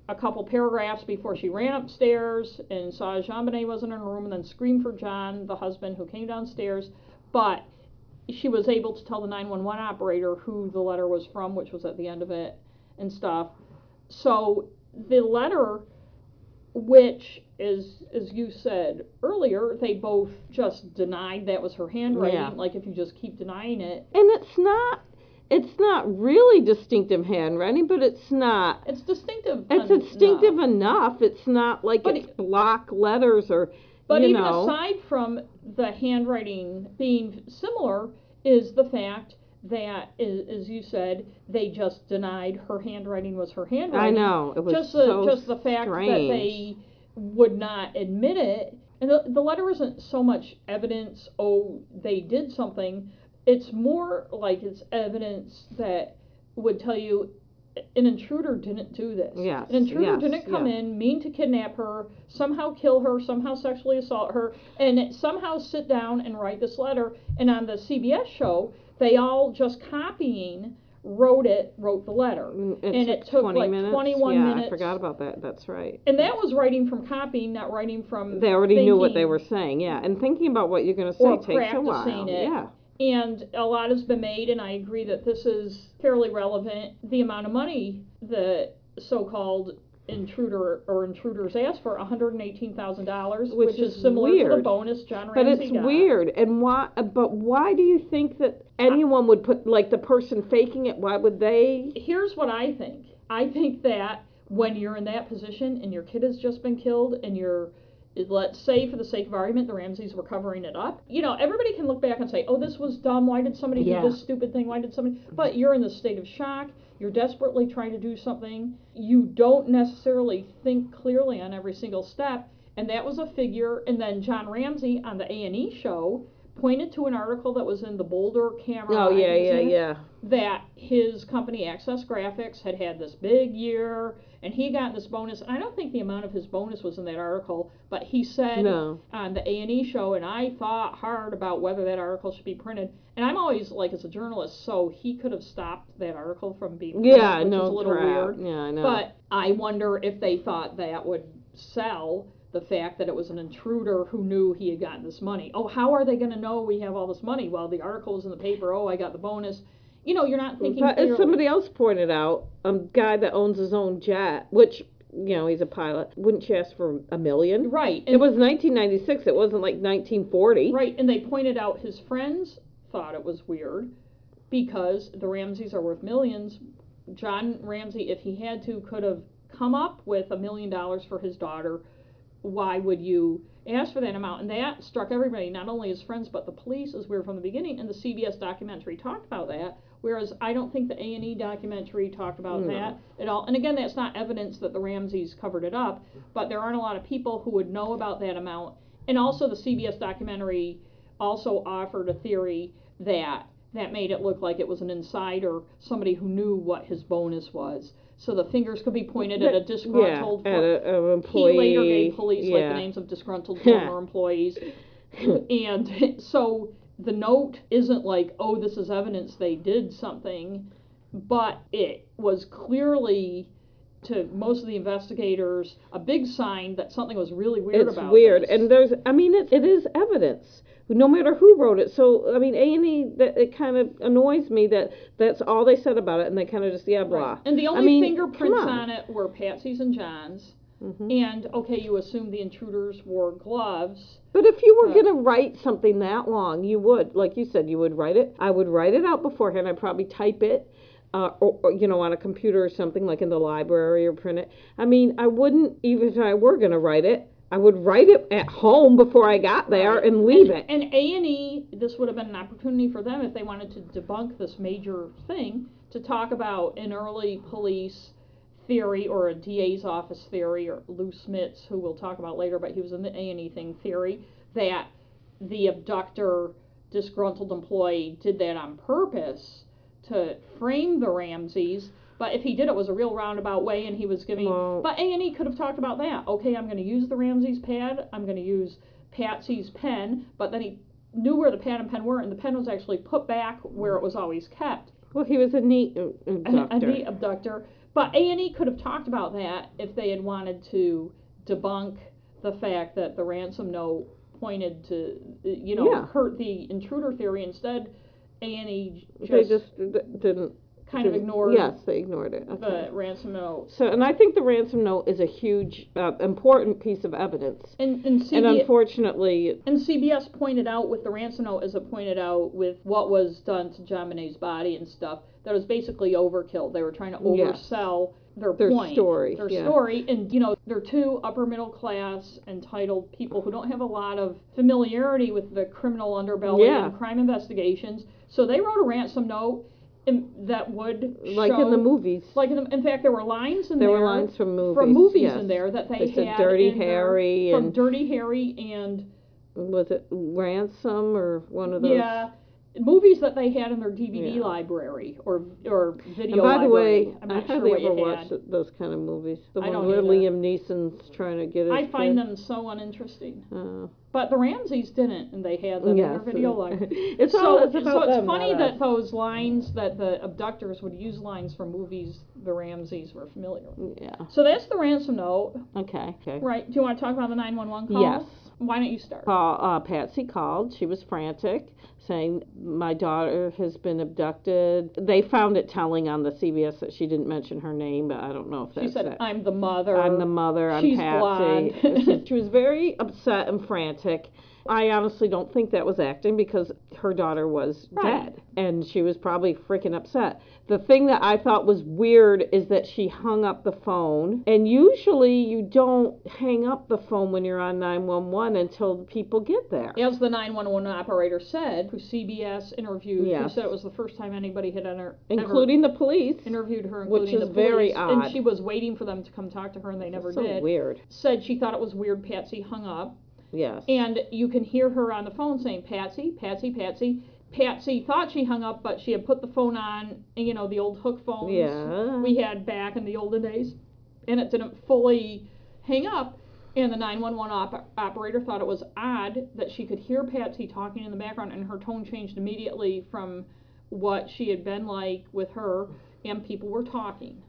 Speaker 1: a couple paragraphs before she ran upstairs and saw JonBenet wasn't in her room and then screamed for John, the husband, who came downstairs. But she was able to tell the 911 operator who the letter was from, which was at the end of it and stuff. So the letter, which is, as you said earlier, they both just denied that was her handwriting.
Speaker 2: Yeah.
Speaker 1: Like if you just keep denying it,
Speaker 2: and it's not it's not really distinctive handwriting, but it's not
Speaker 1: it's distinctive.
Speaker 2: it's
Speaker 1: enough.
Speaker 2: distinctive enough. It's not like
Speaker 1: But
Speaker 2: it's block letters or
Speaker 1: But even
Speaker 2: know.
Speaker 1: aside from the handwriting being similar, is the fact that, is, as you said, they just denied her handwriting was her handwriting.
Speaker 2: I know it was
Speaker 1: just the
Speaker 2: so
Speaker 1: just the fact
Speaker 2: strange.
Speaker 1: that they would not admit it, and the the letter isn't so much evidence. Oh, they did something. It's more like it's evidence that would tell you an intruder didn't do this.
Speaker 2: Yes,
Speaker 1: An intruder
Speaker 2: yes,
Speaker 1: didn't come
Speaker 2: yeah.
Speaker 1: in, mean to kidnap her, somehow kill her, somehow sexually assault her, and somehow sit down and write this letter. And on the CBS show, they all just copying wrote it, wrote the letter.
Speaker 2: Mm, It
Speaker 1: and
Speaker 2: took
Speaker 1: it took
Speaker 2: 20
Speaker 1: like
Speaker 2: minutes.
Speaker 1: 21
Speaker 2: yeah,
Speaker 1: minutes.
Speaker 2: I forgot about that. That's right.
Speaker 1: And that was writing from copying, not writing from.
Speaker 2: They already knew what they were saying, yeah. And thinking about what you're going to say
Speaker 1: Or
Speaker 2: takes a while.
Speaker 1: it.
Speaker 2: Yeah.
Speaker 1: And a lot has been made, and I agree that this is fairly relevant. The amount of money the so-called intruder or intruders asked for $118,000,
Speaker 2: Which
Speaker 1: which, is, similar to the
Speaker 2: weird.
Speaker 1: bonus John
Speaker 2: But
Speaker 1: Ramsey
Speaker 2: it's
Speaker 1: got.
Speaker 2: weird, and why? But why do you think that anyone would put like the person faking it? Why would they?
Speaker 1: Here's what I think. I think that when you're in that position and your kid has just been killed and you're let's say for the sake of argument the Ramseys were covering it up. You know, everybody can look back and say, "Oh, this was dumb. Why did somebody
Speaker 2: Yeah.
Speaker 1: do this stupid thing? Why did somebody?" But you're in the state of shock. You're desperately trying to do something. You don't necessarily think clearly on every single step, and that was a figure. And then John Ramsey on the A and E show pointed to an article that was in the Boulder Camera.
Speaker 2: Oh yeah,
Speaker 1: think
Speaker 2: yeah, yeah.
Speaker 1: that his company Access Graphics had had this big year and he got this bonus. I don't think the amount of his bonus was in that article, but he said
Speaker 2: No.
Speaker 1: on the A&E show and I thought hard about whether that article should be printed. And I'm always like as a journalist, so he could have stopped that article from being printed,
Speaker 2: Yeah,
Speaker 1: which
Speaker 2: no
Speaker 1: is a little
Speaker 2: crap.
Speaker 1: weird.
Speaker 2: Yeah, I know.
Speaker 1: But I wonder if they thought that would sell the fact that it was an intruder who knew he had gotten this money. Oh, how are they going to know we have all this money? Well, the article was in the paper. Oh, I got the bonus. You know, you're not thinking.
Speaker 2: But as somebody else pointed out, a guy that owns his own jet, which you know he's a pilot, wouldn't you ask for a million?
Speaker 1: Right.
Speaker 2: It was 1996. It wasn't like 1940.
Speaker 1: right, and they pointed out his friends thought it was weird because the Ramseys are worth millions. John Ramsey, if he had to, could have come up with a million dollars for his daughter. Why would you ask for that amount? And that struck everybody, not only his friends but the police, as we were from the beginning. And the CBS documentary talked about that. Whereas I don't think the A and E documentary talked about
Speaker 2: No.
Speaker 1: that at all. And again, that's not evidence that the Ramseys covered it up, but there aren't a lot of people who would know about that amount. And also, the CBS documentary also offered a theory that that made it look like it was an insider, somebody who knew what his bonus was. So the fingers could be pointed at a disgruntled.
Speaker 2: yeah, at a, a
Speaker 1: he
Speaker 2: employee.
Speaker 1: later gave police like the names of disgruntled former employees. and so the note isn't like, oh, this is evidence they did something, but it was clearly to most of the investigators a big sign that something was really weird
Speaker 2: It's
Speaker 1: about
Speaker 2: weird,
Speaker 1: this.
Speaker 2: and there's, I mean, it, it is evidence. No matter who wrote it, so I mean, A and E. That it kind of annoys me that that's all they said about it, and they kind of just yeah blah.
Speaker 1: Right. And the
Speaker 2: I
Speaker 1: only
Speaker 2: mean,
Speaker 1: fingerprints
Speaker 2: on.
Speaker 1: on it were Patsy's and John's.
Speaker 2: Mhm.
Speaker 1: And okay, you assume the intruders wore gloves.
Speaker 2: But if you were
Speaker 1: But-
Speaker 2: gonna write something that long, you would, like you said, you would write it. I would write it out beforehand. I'd probably type it, uh, or, or you know, on a computer or something, like in the library or print it. I mean, I wouldn't even if I were gonna write it. I would write it at home before I got there and leave it.
Speaker 1: And A and E, this would have been an opportunity for them if they wanted to debunk this major thing to talk about an early police theory or a DA's office theory or Lou Smits, who we'll talk about later, but he was in the A and E thing theory that the abductor, disgruntled employee, did that on purpose to frame the Ramseys. But if he did it was a real roundabout way, and he was giving.
Speaker 2: Well-
Speaker 1: but A and E could have talked about that. Okay, I'm going to use the Ramseys pad. I'm going to use Patsy's pen. But then he knew where the pad and pen were, and the pen was actually put back where it was always kept.
Speaker 2: Well, he was a neat uh,
Speaker 1: A, a
Speaker 2: abductor.
Speaker 1: neat abductor. But A and E could have talked about that if they had wanted to debunk the fact that the ransom note pointed to, you know,
Speaker 2: Yeah.
Speaker 1: hurt the intruder theory. Instead, A and E
Speaker 2: they
Speaker 1: just,
Speaker 2: just d- didn't.
Speaker 1: Kind of ignored
Speaker 2: Yes, they ignored it. Okay.
Speaker 1: the ransom note.
Speaker 2: So, and I think the ransom note is a huge, uh, important piece of evidence.
Speaker 1: And and, CB,
Speaker 2: and unfortunately,
Speaker 1: and CBS pointed out with the ransom note, as it pointed out with what was done to JonBenet's body and stuff, that it was basically overkill. They were trying to
Speaker 2: Yes.
Speaker 1: oversell their,
Speaker 2: Their
Speaker 1: point,
Speaker 2: story,
Speaker 1: their
Speaker 2: yeah.
Speaker 1: story, and you know they're two upper middle class entitled people who don't have a lot of familiarity with the criminal underbelly
Speaker 2: Yeah.
Speaker 1: and crime investigations. So they wrote a ransom note in, that would
Speaker 2: Like in the movies.
Speaker 1: Like in, the, in fact, there were lines in
Speaker 2: there
Speaker 1: there
Speaker 2: were lines from movies.
Speaker 1: from movies
Speaker 2: yes.
Speaker 1: in there that they,
Speaker 2: They said
Speaker 1: had
Speaker 2: Dirty
Speaker 1: their-
Speaker 2: Harry
Speaker 1: from
Speaker 2: and
Speaker 1: Dirty Harry and
Speaker 2: was it Ransom or one of those?
Speaker 1: yeah, movies that they had in their DVD
Speaker 2: Yeah.
Speaker 1: library or or video
Speaker 2: And by the way,
Speaker 1: I'm
Speaker 2: I
Speaker 1: not sure
Speaker 2: hardly ever
Speaker 1: had.
Speaker 2: those kind of movies. The
Speaker 1: I
Speaker 2: one where. Liam Neeson's trying to get
Speaker 1: I find
Speaker 2: kid.
Speaker 1: them so uninteresting.
Speaker 2: Uh,
Speaker 1: But the Ramseys didn't, and they had them in their video library.
Speaker 2: it's
Speaker 1: so,
Speaker 2: all it's about
Speaker 1: so it's
Speaker 2: them,
Speaker 1: funny that those lines that the abductors would use lines from movies the Ramseys were familiar with.
Speaker 2: Yeah.
Speaker 1: So that's the ransom note,
Speaker 2: Okay. Okay.
Speaker 1: right? Do you want to talk about the 911 call?
Speaker 2: Yes.
Speaker 1: Why don't you start?
Speaker 2: Call, uh, Patsy called. She was frantic, saying, My daughter has been abducted. They found it telling on the CBS that she didn't mention her name, but I don't know if
Speaker 1: She said,
Speaker 2: it.
Speaker 1: "I'm the mother."
Speaker 2: I'm the mother. I'm
Speaker 1: She's
Speaker 2: Patsy.
Speaker 1: blonde.
Speaker 2: she was very upset and frantic. I honestly don't think that was acting because her daughter was
Speaker 1: Right.
Speaker 2: dead and she was probably freaking upset. The thing that I thought was weird is that she hung up the phone. And usually you don't hang up the phone when you're on 911 until the people get there.
Speaker 1: As the 911 operator said, who CBS interviewed, who said it was the first time anybody had enter,
Speaker 2: Including the police.
Speaker 1: interviewed her,
Speaker 2: which is
Speaker 1: the
Speaker 2: very
Speaker 1: police, and she was waiting for them to come talk to her, and they never
Speaker 2: so
Speaker 1: did.
Speaker 2: weird.
Speaker 1: Said she thought it was weird. Patsy hung up,
Speaker 2: Yes.
Speaker 1: and you can hear her on the phone saying, "Patsy, Patsy, Patsy." Patsy thought she hung up, but she had put the phone on, you know, the old hook phones
Speaker 2: yeah.
Speaker 1: we had back in the olden days, and it didn't fully hang up. And the 911 op- operator thought it was odd that she could hear Patsy talking in the background, and her tone changed immediately from what she had been like with her, and people were talking.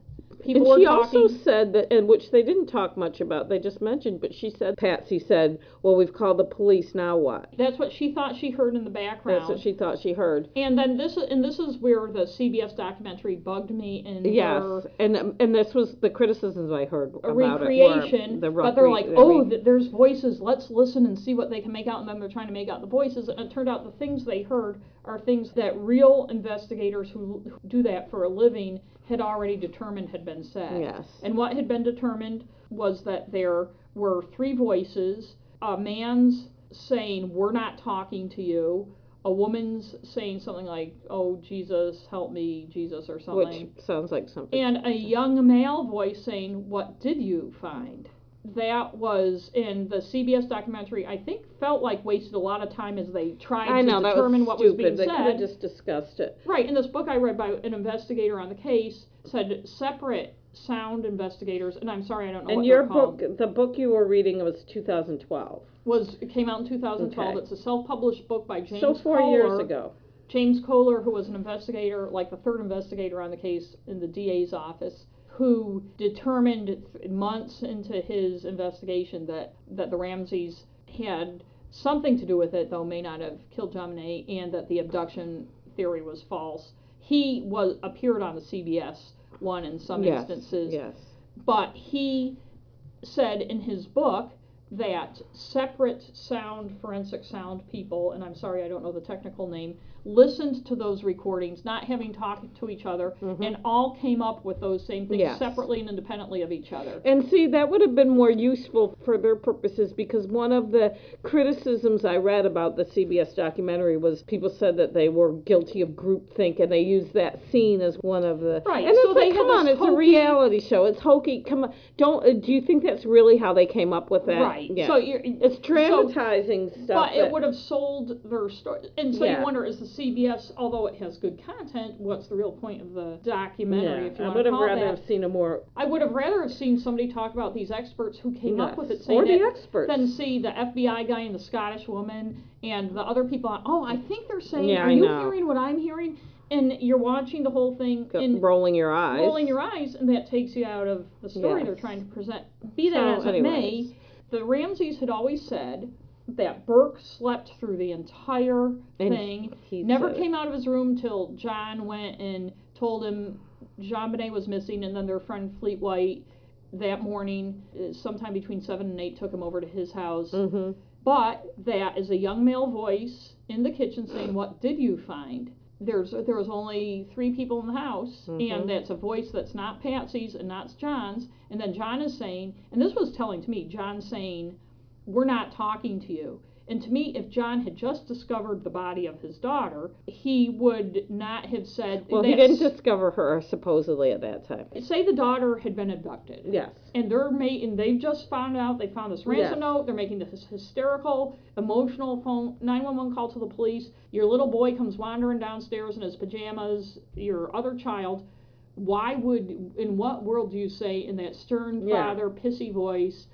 Speaker 1: People
Speaker 2: and she
Speaker 1: talking.
Speaker 2: also said that, and which they didn't talk much about, they just mentioned, but she said, Patsy said, well, we've called the police, now what?
Speaker 1: that's what she thought she heard in the background.
Speaker 2: That's what she thought she heard.
Speaker 1: and then this, and this is where the CBS documentary bugged me in
Speaker 2: Yes, and and this was the criticisms I heard
Speaker 1: a
Speaker 2: about
Speaker 1: recreation,
Speaker 2: the
Speaker 1: but they're like, oh,
Speaker 2: re-
Speaker 1: there's voices. Let's listen and see what they can make out. And then they're trying to make out the voices, and it turned out the things they heard are things that real investigators who do that for a living had already determined had been said.
Speaker 2: yes,
Speaker 1: And what had been determined was that there were three voices: a man's saying, "We're not talking to you." A woman's saying something like, "Oh Jesus, help me, Jesus," or something
Speaker 2: which sounds like something.
Speaker 1: and a young male voice saying, What did you find? That was in the CBS documentary, I think felt like wasted a lot of time as they tried
Speaker 2: I
Speaker 1: to
Speaker 2: know
Speaker 1: determine
Speaker 2: was
Speaker 1: what was being
Speaker 2: they could have
Speaker 1: said.
Speaker 2: just discussed it.
Speaker 1: Right, in this book I read by an investigator on the case said separate sound investigators, and I'm sorry I don't know
Speaker 2: And
Speaker 1: what
Speaker 2: your
Speaker 1: they're called.
Speaker 2: book, the book you were reading was 2012,
Speaker 1: was it came out in 2012.
Speaker 2: Okay.
Speaker 1: It's a self-published book by James
Speaker 2: so four
Speaker 1: Kolar.
Speaker 2: years ago.
Speaker 1: James Kolar, who was an investigator, like the third investigator on the case in the DA's office, who determined months into his investigation that, that the Ramseys had something to do with it, though may not have killed Bonet, and that the abduction theory was false. He was appeared on the CBS one in some
Speaker 2: yes,
Speaker 1: instances,
Speaker 2: yes.
Speaker 1: but he said in his book that separate sound, forensic sound people, and I'm sorry I don't know the technical name, listened to those recordings, not having talked to each other,
Speaker 2: Mhm.
Speaker 1: and all came up with those same things
Speaker 2: Yes.
Speaker 1: separately and independently of each other.
Speaker 2: And see, that would have been more useful for their purposes because one of the criticisms I read about the CBS documentary was people said that they were guilty of groupthink and they used that scene as one of the.
Speaker 1: Right,
Speaker 2: And
Speaker 1: so
Speaker 2: it's
Speaker 1: they
Speaker 2: like, come on, it's a reality show. It's hokey. Come on, don't. Uh, do you think that's really how they came up with that?
Speaker 1: Right.
Speaker 2: Yeah.
Speaker 1: So you're
Speaker 2: it's
Speaker 1: so-
Speaker 2: stuff.
Speaker 1: But it would have sold their story. And so
Speaker 2: Yeah.
Speaker 1: you wonder, is the CBS, although it has good content, what's the real point of the documentary,
Speaker 2: Yeah,
Speaker 1: if you
Speaker 2: I would have rather
Speaker 1: that?
Speaker 2: have seen a more.
Speaker 1: I would have rather have seen somebody talk about these experts who came up with it,
Speaker 2: Yes.
Speaker 1: saying
Speaker 2: or the
Speaker 1: that
Speaker 2: experts.
Speaker 1: than see the FBI guy and the Scottish woman and the other people. On, oh, I think they're saying,
Speaker 2: Yeah,
Speaker 1: are
Speaker 2: I
Speaker 1: you
Speaker 2: know.
Speaker 1: hearing what I'm hearing? And you're watching the whole thing and
Speaker 2: rolling your eyes.
Speaker 1: rolling your eyes, and that takes you out of the story they're trying to present. Be that
Speaker 2: So
Speaker 1: as it may, the Ramseys had always said that Burke slept through the entire
Speaker 2: And
Speaker 1: thing.
Speaker 2: he
Speaker 1: Never came out of his room till John went and told him JonBenet was missing, and then their friend Fleet White that morning, uh, sometime between seven and eight, took him over to his house.
Speaker 2: Mm-hmm.
Speaker 1: But that is a young male voice in the kitchen saying, "What did you find?" There's there was only three people in the house,
Speaker 2: Mhm.
Speaker 1: and that's a voice that's not Patsy's and not John's. And then John is saying, and this was telling to me, John saying, "We're not talking to you." And to me, if John had just discovered the body of his daughter, he would not have said.
Speaker 2: Well, he didn't discover her supposedly at that time.
Speaker 1: Say the daughter had been abducted.
Speaker 2: Yes.
Speaker 1: And they're making, they've just found out, they found this ransom
Speaker 2: Yes.
Speaker 1: note, they're making this hysterical, emotional phone, 911 call to the police. Your little boy comes wandering downstairs in his pajamas, your other child. Why would, in what world do you say in that stern
Speaker 2: Yeah.
Speaker 1: father, pissy voice,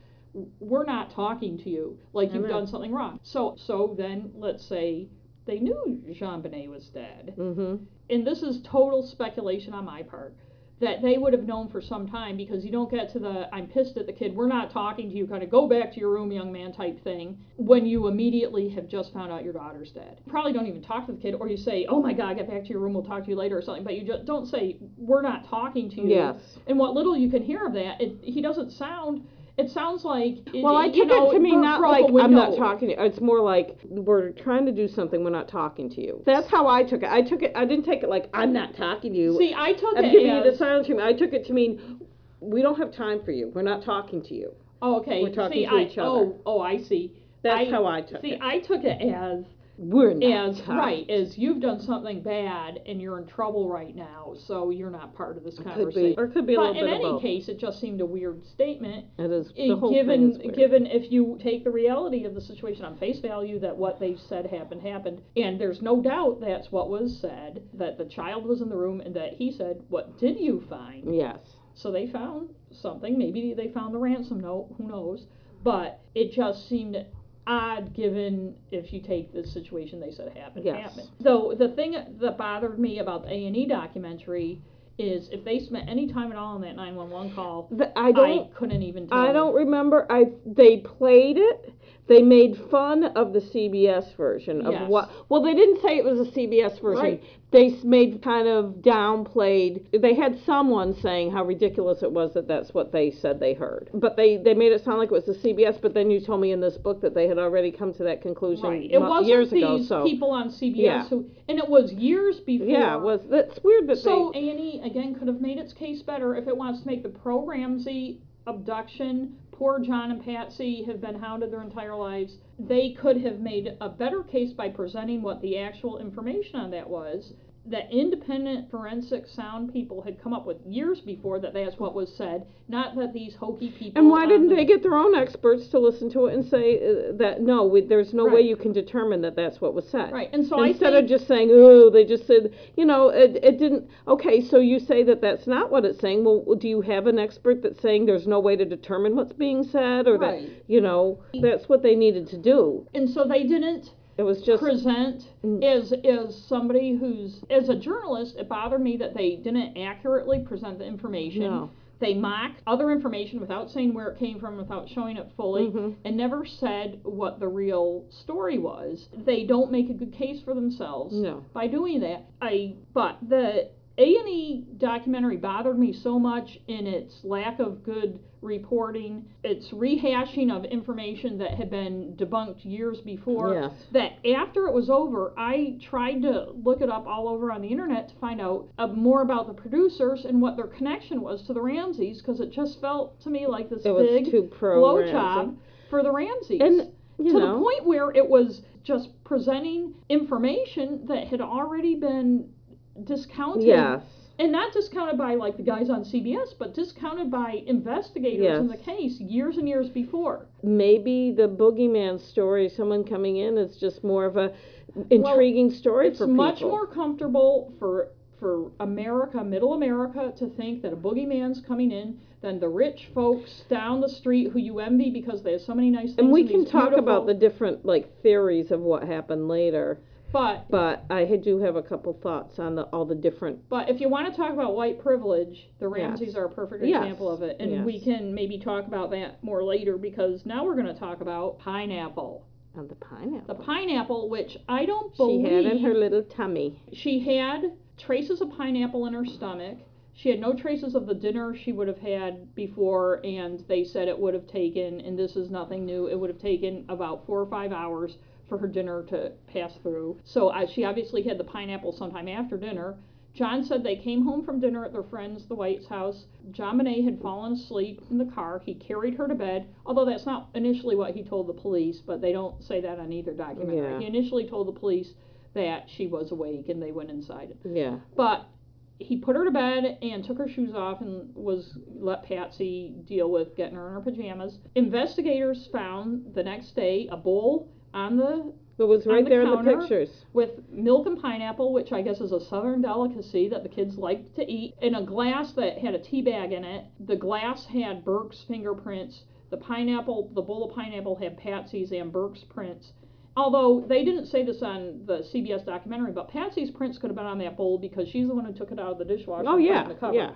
Speaker 1: we're not talking to you, like you've done something wrong? So, so then let's say they knew JonBenet was dead
Speaker 2: Mm-hmm.
Speaker 1: and this is total speculation on my part, that they would have known for some time because you don't get to the I'm pissed at the kid, we're not talking to you, kind of go back to your room, young man type thing, when you immediately have just found out your daughter's dead. Probably don't even talk to the kid, or you say, oh my god, get back to your room, we'll talk to you later or something, but you just don't say, we're not talking to you.
Speaker 2: Yes.
Speaker 1: And what little you can hear of that, it, he doesn't sound. It sounds like. It,
Speaker 2: Well, I took
Speaker 1: know,
Speaker 2: it to mean not like I'm not talking to you. It's more like we're trying to do something. We're not talking to you. That's how I took it. I took it. I didn't take it like I'm not talking to you.
Speaker 1: See, I took
Speaker 2: I'm
Speaker 1: it
Speaker 2: giving you the silent treatment. I took it to mean we don't have time for you. We're not talking to you.
Speaker 1: oh, okay.
Speaker 2: we're talking
Speaker 1: see,
Speaker 2: to
Speaker 1: I,
Speaker 2: each oh, other.
Speaker 1: Oh, oh, I see.
Speaker 2: That's
Speaker 1: I-
Speaker 2: how I took
Speaker 1: See,
Speaker 2: it.
Speaker 1: See, I took it as
Speaker 2: we're not
Speaker 1: as
Speaker 2: talking.
Speaker 1: right as you've done something bad and you're in trouble right now, so you're not part of this
Speaker 2: Could be,
Speaker 1: conversation.
Speaker 2: or it could be a
Speaker 1: but
Speaker 2: little
Speaker 1: in
Speaker 2: bit
Speaker 1: any
Speaker 2: of both.
Speaker 1: case, it just seemed a weird statement.
Speaker 2: It is the whole
Speaker 1: given
Speaker 2: thing is weird.
Speaker 1: given if you take the reality of the situation on face value that what they said happened happened, and there's no doubt that's what was said that the child was in the room and that he said, "What did you find?"
Speaker 2: Yes.
Speaker 1: So they found something. Maybe they found the ransom note. Who knows? But it just seemed odd, given if you take the situation they said happened.
Speaker 2: Yes.
Speaker 1: happened. Though the thing that bothered me about the A and E documentary is if they spent any time at all on that nine one one call,
Speaker 2: The- I don't.
Speaker 1: I couldn't even.
Speaker 2: I don't remember. I they played it. They made fun of the CBS version of
Speaker 1: Yes.
Speaker 2: what. Well, they didn't say it was a CBS version.
Speaker 1: Right.
Speaker 2: They made kind of downplayed. They had someone saying how ridiculous it was that that's what they said they heard. But they they made it sound like it was the CBS. But then you told me in this book that they had already come to that conclusion
Speaker 1: Right. It wasn't
Speaker 2: years
Speaker 1: these
Speaker 2: ago. So
Speaker 1: people on CBS
Speaker 2: Yeah.
Speaker 1: who, and it was years before.
Speaker 2: yeah, it was that's weird that
Speaker 1: So. A and E again could have made its case better if it wants to make the pro Ramsey abduction. Poor John and Patsy have been hounded their entire lives. They could have made a better case by presenting what the actual information on that was. That independent forensic sound people had come up with years before that that's what was said, not that these hokey people.
Speaker 2: And why didn't
Speaker 1: the-
Speaker 2: they get their own experts to listen to it and say uh, that no, we, there's no way you can determine that that's what was said?
Speaker 1: Right, and so
Speaker 2: Instead
Speaker 1: think
Speaker 2: of just saying, oh, they just said, you know, it, it didn't. Okay, so you say that that's not what it's saying. Well, do you have an expert that's saying there's no way to determine what's being said, or
Speaker 1: Right.
Speaker 2: that you know that's what they needed to do?
Speaker 1: and so they didn't
Speaker 2: It was just
Speaker 1: present
Speaker 2: Mm.
Speaker 1: as as somebody who's as a journalist it bothered me that they didn't accurately present the information
Speaker 2: No.
Speaker 1: they mocked other information without saying where it came from without showing it fully
Speaker 2: Mhm.
Speaker 1: and never said what the real story was they don't make a good case for themselves
Speaker 2: No.
Speaker 1: by doing that i but the a&e documentary bothered me so much in its lack of good reporting. Its rehashing of information that had been debunked years before.
Speaker 2: Yes,
Speaker 1: that after it was over, I tried to look it up all over on the internet to find out uh, more about the producers and what their connection was to the Ramseys, because it just felt to me like this
Speaker 2: it
Speaker 1: big blow job for the Ramseys.
Speaker 2: and
Speaker 1: to
Speaker 2: know,
Speaker 1: the point where it was just presenting information that had already been discounted.
Speaker 2: yes,
Speaker 1: And not discounted by like the guys on CBS, but discounted by investigators in the case years and years before.
Speaker 2: maybe the boogeyman story, someone coming in, is just more of a intriguing story for people.
Speaker 1: it's much more comfortable for for America, middle America, to think that a boogeyman's coming in than the rich folks down the street who you envy because they have so many nice things.
Speaker 2: and we
Speaker 1: and
Speaker 2: can talk about the different like theories of what happened later.
Speaker 1: But
Speaker 2: But I had- do have a couple thoughts on the all the different.
Speaker 1: but if you want to talk about white privilege, the Ramseys
Speaker 2: Yes.
Speaker 1: are a perfect
Speaker 2: Yes.
Speaker 1: example of it, and we
Speaker 2: Yes.
Speaker 1: can maybe talk about that more later because now we're going to talk about pineapple.
Speaker 2: On the pineapple.
Speaker 1: The pineapple, which I don't believe
Speaker 2: she
Speaker 1: believe
Speaker 2: had in her little tummy.
Speaker 1: she had traces of pineapple in her stomach. She had no traces of the dinner she would have had before, and they said it would have taken, and this is nothing new, it would have taken about four or five hours for her dinner to pass through. So she obviously had the pineapple sometime after dinner. John said they came home from dinner at their friends, the White's house. JonBenet had fallen asleep in the car. He carried her to bed, although that's not initially what he told the police, but they don't say that on either documentary.
Speaker 2: Yeah.
Speaker 1: He initially told the police that she was awake and they went inside.
Speaker 2: Yeah.
Speaker 1: But he put her to bed and took her shoes off and was let Patsy deal with getting her in her pajamas. Investigators found the next day a bowl on the
Speaker 2: It was right
Speaker 1: the
Speaker 2: there in the
Speaker 1: counter.
Speaker 2: pictures.
Speaker 1: with milk and pineapple, which I guess is a southern delicacy that the kids like to eat, in a glass that had a tea bag in it. The glass had Burke's fingerprints. The pineapple, the bowl of pineapple had Patsy's and Burke's prints. Although they didn't say this on the CBS documentary, but Patsy's prints could have been on that bowl because she's the one who took it out of the dishwasher.
Speaker 2: Oh
Speaker 1: and put it
Speaker 2: yeah,
Speaker 1: in the cover.
Speaker 2: yeah,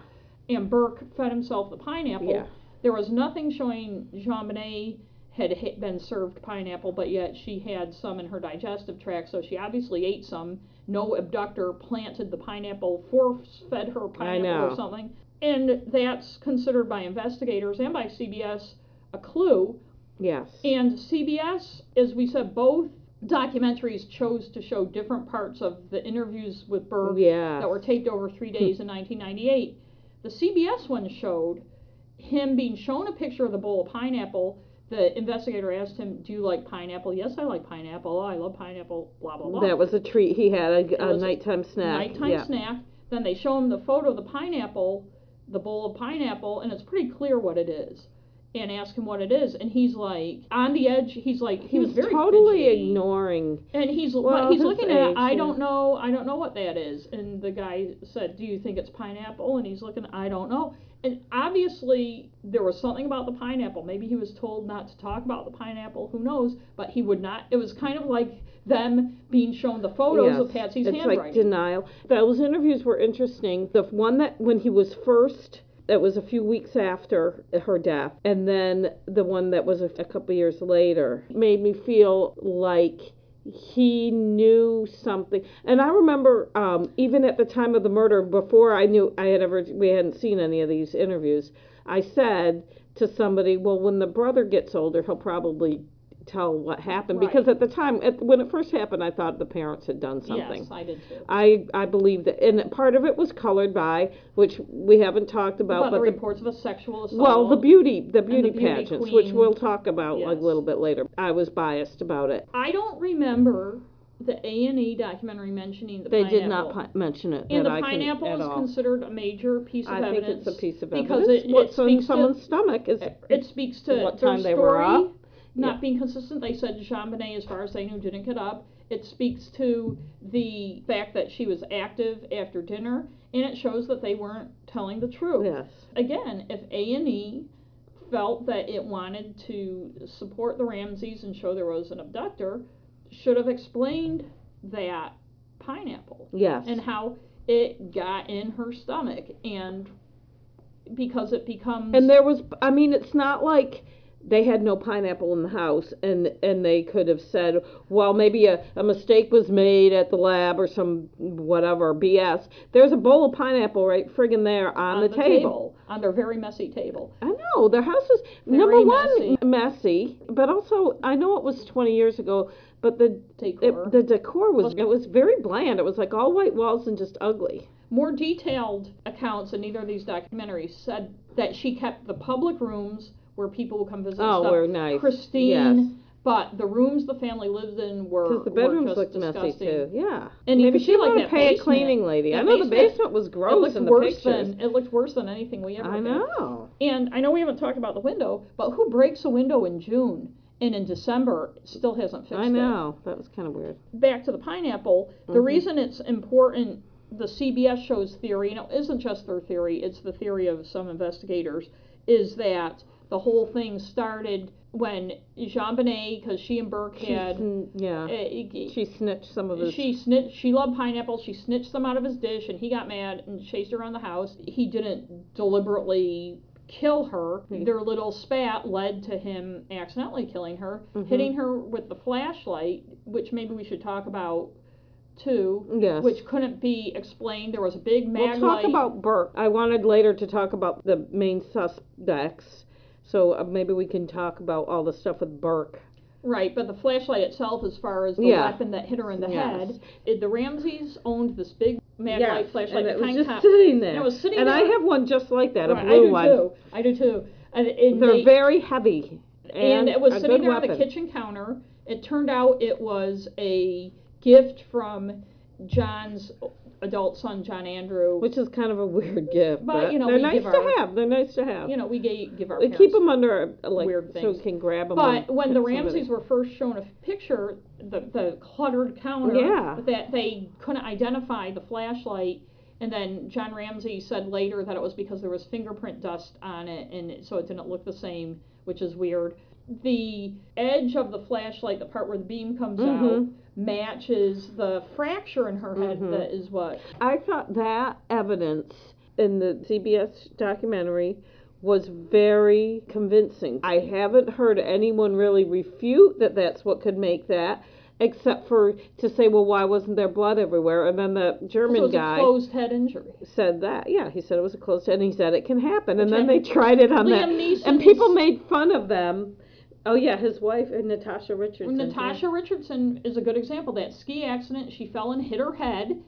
Speaker 1: And Burke fed himself the pineapple.
Speaker 2: yeah.
Speaker 1: There was nothing showing JonBenet had been served pineapple, but yet she had some in her digestive tract, so she obviously ate some. No abductor planted the pineapple, force fed her pineapple or something. And that's considered by investigators and by CBS a clue.
Speaker 2: Yes.
Speaker 1: And CBS, as we said, both documentaries chose to show different parts of the interviews with Burke
Speaker 2: yeah.
Speaker 1: that were taped over three hmm. days in 1998. The CBS one showed him being shown a picture of the bowl of pineapple. The investigator asked him, "Do you like pineapple?" "Yes, I like pineapple. I love pineapple." Blah blah blah.
Speaker 2: That was a treat. He had a, a
Speaker 1: was a
Speaker 2: nighttime snack.
Speaker 1: Nighttime
Speaker 2: yeah.
Speaker 1: snack. Then they show him the photo of the pineapple, the bowl of pineapple, and it's pretty clear what it is. And ask him what it is, and he's like on the edge. He's like he,
Speaker 2: was
Speaker 1: very
Speaker 2: totally
Speaker 1: fidgety.
Speaker 2: ignoring.
Speaker 1: And he's
Speaker 2: Well,
Speaker 1: he's looking at. it, I
Speaker 2: yeah.
Speaker 1: don't know. I don't know what that is. And the guy said, "Do you think it's pineapple?" And he's looking. I don't know. And obviously there was something about the pineapple. Maybe he was told not to talk about the pineapple. Who knows? But he would not. It was kind of like them being shown the photos of
Speaker 2: Yes,
Speaker 1: Patsy's
Speaker 2: it's
Speaker 1: handwriting.
Speaker 2: like denial. Those interviews were interesting. The one that when he was first, that was a few weeks after her death, and then the one that was a, a couple years later made me feel like he knew something. And I remember um, even at the time of the murder, before I knew I had ever we hadn't seen any of these interviews, I said to somebody, "Well, when the brother gets older, he'll probably." Tell what happened
Speaker 1: Right.
Speaker 2: because at the time at, when it first happened i thought the parents had done something
Speaker 1: Yes, I did too.
Speaker 2: I I believe that, and part of it was colored by, which we haven't talked about,
Speaker 1: About
Speaker 2: but the,
Speaker 1: reports of a sexual assault.
Speaker 2: well, the beauty, the beauty,
Speaker 1: beauty
Speaker 2: pageants, which we'll talk about like,
Speaker 1: Yes.
Speaker 2: a little bit later. I was biased about it.
Speaker 1: I don't remember the A and E documentary mentioning the
Speaker 2: They
Speaker 1: pineapple.
Speaker 2: did not pi- mention it.
Speaker 1: And
Speaker 2: that
Speaker 1: the
Speaker 2: I can,
Speaker 1: pineapple
Speaker 2: at
Speaker 1: is
Speaker 2: all.
Speaker 1: consideted a major piece of
Speaker 2: I think it's a piece of
Speaker 1: because
Speaker 2: evidence.
Speaker 1: it- it
Speaker 2: What's in
Speaker 1: speaks to-
Speaker 2: someone's stomach is
Speaker 1: It speaks to
Speaker 2: What time they
Speaker 1: story
Speaker 2: were up?
Speaker 1: Not
Speaker 2: Yeah.
Speaker 1: being consistent. They said JonBenet, as far as they knew, didn't get up. It speaks to the fact that she was active after dinner, and it shows that they weren't telling the truth.
Speaker 2: yes,
Speaker 1: Again, if A and E felt that it wanted to support the Ramseys and show there was an abductor, should have explained that pineapple
Speaker 2: yes,
Speaker 1: and how it got in her stomach and because it becomes
Speaker 2: and there was. I mean, it's not like. They had no pineapple in the house, and and they could have said, well, maybe a, a mistake was made at the lab or some whatever BS. There's a bowl of pineapple right friggin' there on,
Speaker 1: on
Speaker 2: the, table.
Speaker 1: on their very messy table.
Speaker 2: I know their house was
Speaker 1: Very
Speaker 2: number one
Speaker 1: messy.
Speaker 2: messy, but also I know it was 20 years ago, but the
Speaker 1: Decor.
Speaker 2: it, the decor was it was very bland. It was like all white walls and just ugly.
Speaker 1: More detailed accounts in either of these documentaries said that she kept the public rooms where people would come visit.
Speaker 2: Oh,
Speaker 1: stuff
Speaker 2: we're nice.
Speaker 1: pristine.
Speaker 2: Yes.
Speaker 1: But the rooms the family lived in were
Speaker 2: Because the bedrooms
Speaker 1: just
Speaker 2: looked
Speaker 1: disgusting.
Speaker 2: messy too. Yeah.
Speaker 1: And
Speaker 2: Maybe she
Speaker 1: like,
Speaker 2: to pay a
Speaker 1: basement.
Speaker 2: cleaning lady. I
Speaker 1: That
Speaker 2: know the
Speaker 1: basement-
Speaker 2: was
Speaker 1: It
Speaker 2: gross
Speaker 1: looked
Speaker 2: in the
Speaker 1: worse
Speaker 2: pictures.
Speaker 1: than it looked worse than anything we ever
Speaker 2: I
Speaker 1: did.
Speaker 2: know.
Speaker 1: And I know we haven't talked about the window, but who breaks a window in June and in December still hasn't fixed it.
Speaker 2: I
Speaker 1: it?
Speaker 2: know. That was kind of weird.
Speaker 1: back to the pineapple, the
Speaker 2: Mm-hmm.
Speaker 1: reason it's important, the CBS shows theory, and it isn't just their theory, it's the theory of some investigators, is that the whole thing started when JonBenet, because she and Burke
Speaker 2: She
Speaker 1: had.
Speaker 2: sn- yeah.
Speaker 1: uh,
Speaker 2: She snitched some of his.
Speaker 1: she snitched. She loved pineapple. She snitched some out of his dish, and he got mad and chased her around the house. He didn't deliberately kill her.
Speaker 2: Hmm.
Speaker 1: Their little spat led to him accidentally killing her,
Speaker 2: Mm-hmm.
Speaker 1: hitting her with the flashlight, which maybe we should talk about too.
Speaker 2: yes.
Speaker 1: Which couldn't be explained. There was a big mag
Speaker 2: We'll talk
Speaker 1: light.
Speaker 2: about Burke. I wanted later to talk about the main suspects, so uh, maybe we can talk about all the stuff with Burke.
Speaker 1: Right, but the flashlight itself, as far as the
Speaker 2: Yeah.
Speaker 1: weapon that hit her in the
Speaker 2: Yes.
Speaker 1: head, it, the Ramseys owned this big Maglite flashlight.
Speaker 2: and it was
Speaker 1: kind
Speaker 2: just
Speaker 1: top-
Speaker 2: sitting there.
Speaker 1: And it was sitting
Speaker 2: and
Speaker 1: there.
Speaker 2: I have one just like that, a
Speaker 1: Right,
Speaker 2: blue
Speaker 1: I do
Speaker 2: one.
Speaker 1: too. I do too. And, and
Speaker 2: They're
Speaker 1: they-
Speaker 2: very heavy.
Speaker 1: and,
Speaker 2: And,
Speaker 1: it was
Speaker 2: a
Speaker 1: sitting
Speaker 2: good
Speaker 1: there on
Speaker 2: weapon.
Speaker 1: the kitchen counter. It turned out it was a gift from John's adult son, John Andrew.
Speaker 2: Which is kind of a weird gift,
Speaker 1: But,
Speaker 2: but,
Speaker 1: you know,
Speaker 2: they're
Speaker 1: we
Speaker 2: nice to
Speaker 1: our-
Speaker 2: have. They're nice to have.
Speaker 1: you know, we gave, give our
Speaker 2: They keep them under like
Speaker 1: weird
Speaker 2: so
Speaker 1: things.
Speaker 2: you can grab them.
Speaker 1: But when the Ramseys were first shown a picture, the, the cluttered counter,
Speaker 2: Yeah.
Speaker 1: that they couldn't identify the flashlight. And then John Ramsey said later that it was because there was fingerprint dust on it, and so it didn't look the same, which is weird. The edge of the flashlight, the part where the beam comes out,
Speaker 2: Mhm.
Speaker 1: matches the fracture in her head.
Speaker 2: Mhm.
Speaker 1: That is what.
Speaker 2: I thought that evidence in the CBS documentary was very convincing. I haven't heard anyone really refute that that's what could make that, except for to say, well, why wasn't there blood everywhere? And then the German
Speaker 1: was
Speaker 2: guy
Speaker 1: a closed head injury.
Speaker 2: said that. Yeah, he said it was a closed head, and he said it can happen. And then
Speaker 1: I-
Speaker 2: they tried it on that,
Speaker 1: Neeson's
Speaker 2: and people made fun of them. Oh yeah, his wife, uh, Natasha Richardson.
Speaker 1: Natasha Richardson is a good example. That ski accident, she fell and hit her head,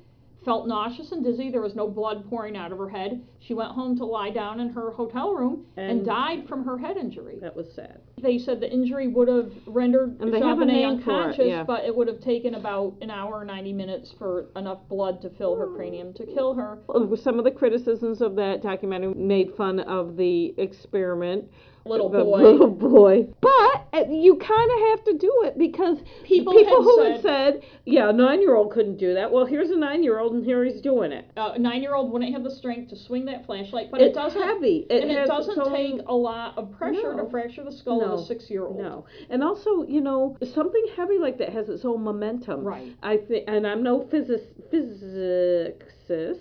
Speaker 1: felt nauseous and dizzy. There was no blood pouring out of her head. She went home to lie down in her hotel room and,
Speaker 2: And-
Speaker 1: died from her head injury.
Speaker 2: That was sad.
Speaker 1: They said the injury would have rendered
Speaker 2: And they have a
Speaker 1: Jean
Speaker 2: name for it,
Speaker 1: unconscious,
Speaker 2: yeah.
Speaker 1: but it would have taken about an hour, 90 minutes for enough blood to fill her cranium to kill her.
Speaker 2: Some of the criticisms of that documentary made fun of the experiment.
Speaker 1: Little
Speaker 2: the
Speaker 1: boy.
Speaker 2: little boy. But uh, you kind of have to do it because
Speaker 1: People
Speaker 2: people who
Speaker 1: said-
Speaker 2: had said, "Yeah, a nine-year-old couldn't do that." Well, here's a nine-year-old, and here he's doing it.
Speaker 1: Uh, a nine-year-old wouldn't have the strength to swing that flashlight, but
Speaker 2: it's
Speaker 1: it doesn't.
Speaker 2: heavy. It
Speaker 1: and it doesn't
Speaker 2: own-
Speaker 1: take a lot of pressure
Speaker 2: No.
Speaker 1: to fracture the skull of a six-year-old.
Speaker 2: No, and also, you know, something heavy like that has its own momentum.
Speaker 1: Right.
Speaker 2: I think, and I'm no physic- physicist.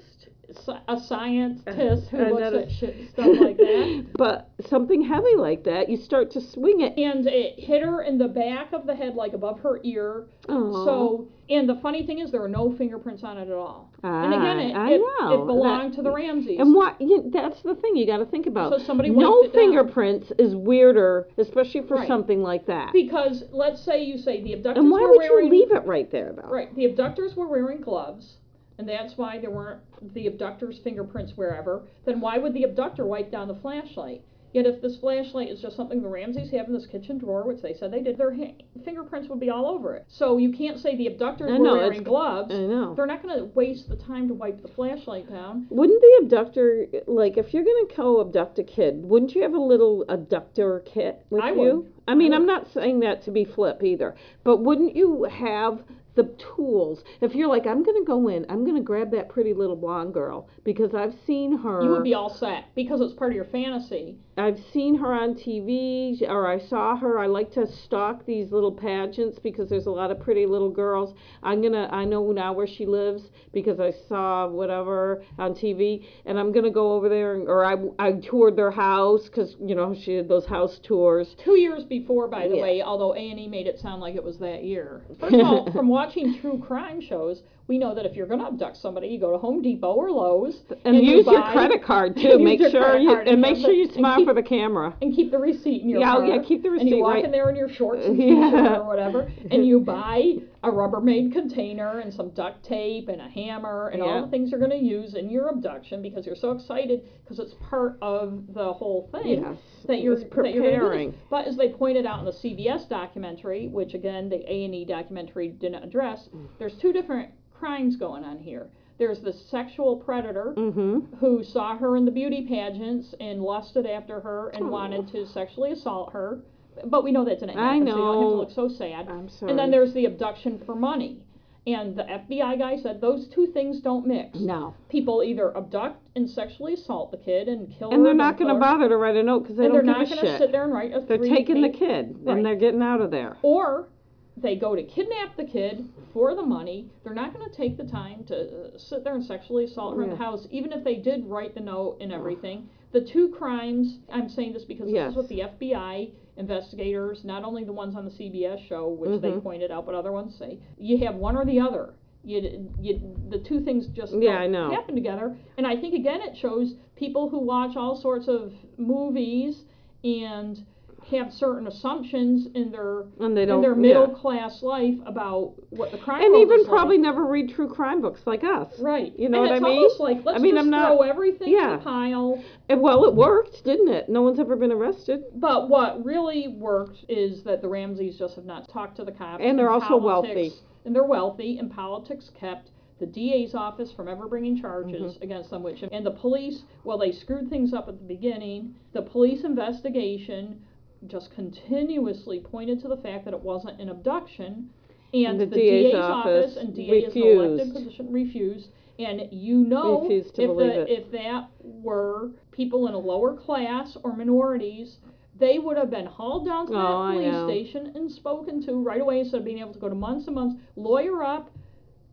Speaker 1: A scientist who looks at shit, stuff like that.
Speaker 2: But something heavy like that, you start to swing it.
Speaker 1: And it hit her in the back of the head, like above her ear.
Speaker 2: Oh,
Speaker 1: So, and the funny thing is, there are no fingerprints on it at all. and ah, again, it,
Speaker 2: I
Speaker 1: it,
Speaker 2: know
Speaker 1: it belonged
Speaker 2: that-
Speaker 1: to the Ramseys.
Speaker 2: And what? You, that's the thing you got to think about.
Speaker 1: So somebody
Speaker 2: no
Speaker 1: it down.
Speaker 2: fingerprints is weirder, especially for
Speaker 1: Right.
Speaker 2: something like that.
Speaker 1: because let's say you say the abductors
Speaker 2: and why would
Speaker 1: wearing
Speaker 2: you leave it right there, though?
Speaker 1: right, the abductors were wearing gloves, and that's why there weren't the abductors' fingerprints wherever. Then why would the abductor wipe down the flashlight? Yet if this flashlight is just something the Ramseys have in this kitchen drawer, which they said they did, their ha- fingerprints would be all over it. So you can't say the abductors
Speaker 2: I
Speaker 1: were wearing gloves.
Speaker 2: I know.
Speaker 1: They're not going to waste the time to wipe the flashlight down.
Speaker 2: Wouldn't the abductor, like, if you're gonna co-abduct a kid, wouldn't you have a little abductor kit with
Speaker 1: I
Speaker 2: you?
Speaker 1: would.
Speaker 2: I mean,
Speaker 1: I
Speaker 2: I'm not saying that to be flip either, but wouldn't you have the tools? If you're like, I'm gonna go in, I'm gonna grab that pretty little blonde girl because I've seen her.
Speaker 1: You would be all set because it's part of your fantasy.
Speaker 2: I've seen her on TV, or I saw her. I like to stalk these little pageants because there's a lot of pretty little girls. I'm gonna, I know now where she lives because I saw whatever on TV, and I'm gonna go over there, and, or I, I toured their house because you know she had those house tours.
Speaker 1: Two years before, by the
Speaker 2: Yeah.
Speaker 1: way, although A and E made it sound like it was that year. First of all, from watching true crime shows, we know that if you're going to abduct somebody, you go to Home Depot or Lowe's
Speaker 2: And,
Speaker 1: you
Speaker 2: use your
Speaker 1: buy-
Speaker 2: credit card
Speaker 1: and
Speaker 2: too. Make sure you and
Speaker 1: and
Speaker 2: make sure you smile
Speaker 1: keep-
Speaker 2: for the camera.
Speaker 1: and keep the receipt in your
Speaker 2: Yeah,
Speaker 1: car.
Speaker 2: yeah, keep the receipt.
Speaker 1: And you walk
Speaker 2: right.
Speaker 1: in there in your shorts and
Speaker 2: Yeah.
Speaker 1: t-shirt or whatever, and you buy a Rubbermaid container and some duct tape and a hammer and
Speaker 2: Yeah.
Speaker 1: all the things you're going to use in your abduction because you're so excited because it's part of the whole thing
Speaker 2: Yes,
Speaker 1: that you're
Speaker 2: it's
Speaker 1: that you're do
Speaker 2: preparing.
Speaker 1: this. But as they pointed out in the CBS documentary, which again the A and E documentary didn't address,
Speaker 2: Mm.
Speaker 1: there's two different crimes going on here. There's the sexual predator
Speaker 2: Mm-hmm.
Speaker 1: who saw her in the beauty pageants and lusted after her and wanted to sexually assault her. But we know that didn't
Speaker 2: I
Speaker 1: happen, so you don't have to
Speaker 2: know.
Speaker 1: look so sad.
Speaker 2: I'm sorry.
Speaker 1: And then there's the abduction for money. And the FBI guy said those two things don't mix.
Speaker 2: no,
Speaker 1: People either abduct and sexually assault the kid and kill
Speaker 2: and they're not going to bother to write a note because they
Speaker 1: and
Speaker 2: don't
Speaker 1: know.
Speaker 2: And
Speaker 1: they're
Speaker 2: not
Speaker 1: going to sit there and write a
Speaker 2: They're taking the kid
Speaker 1: Right.
Speaker 2: and they're getting out of there.
Speaker 1: Or they go to kidnap the kid for the money. They're not going to take the time to uh, sit there and sexually assault her in the house, even if they did write the note and everything. The two crimes, I'm saying this because
Speaker 2: Yes.
Speaker 1: this is what the FBI investigators, not only the ones on the CBS show, which they
Speaker 2: Mhm.
Speaker 1: pointed out, but other ones say, you have one or the other. You, you, the two things just
Speaker 2: Yeah, I know.
Speaker 1: happen together. And I think, again, it shows people who watch all sorts of movies and have certain assumptions in their
Speaker 2: And they
Speaker 1: in
Speaker 2: don't.
Speaker 1: their
Speaker 2: yeah.
Speaker 1: middle class life about what the crime
Speaker 2: And even
Speaker 1: is like.
Speaker 2: probably never read true crime books like us.
Speaker 1: right.
Speaker 2: You know
Speaker 1: and
Speaker 2: what I mean?
Speaker 1: almost like let's
Speaker 2: mean,
Speaker 1: just
Speaker 2: I'm not-
Speaker 1: throw everything
Speaker 2: yeah.
Speaker 1: in the pile.
Speaker 2: And well, it worked, didn't it? No one's ever been arrested.
Speaker 1: But what really worked is that the Ramseys just have not talked to the cops.
Speaker 2: And they're also
Speaker 1: politics-
Speaker 2: wealthy.
Speaker 1: And they're wealthy, and politics kept the DA's office from ever bringing charges
Speaker 2: Mm-hmm.
Speaker 1: against them, which and the police, well, they screwed things up at the beginning. The police investigation just continuously pointed to the fact that it wasn't an abduction, and,
Speaker 2: the
Speaker 1: the,
Speaker 2: DA's
Speaker 1: DA's, office,
Speaker 2: office
Speaker 1: and DA is an elected position refused. And you know, if the,
Speaker 2: it.
Speaker 1: if that were people in a lower class or minorities, they would have been hauled down to
Speaker 2: Oh,
Speaker 1: that
Speaker 2: I
Speaker 1: police station and spoken to right away instead of being able to go to months and months, lawyer up,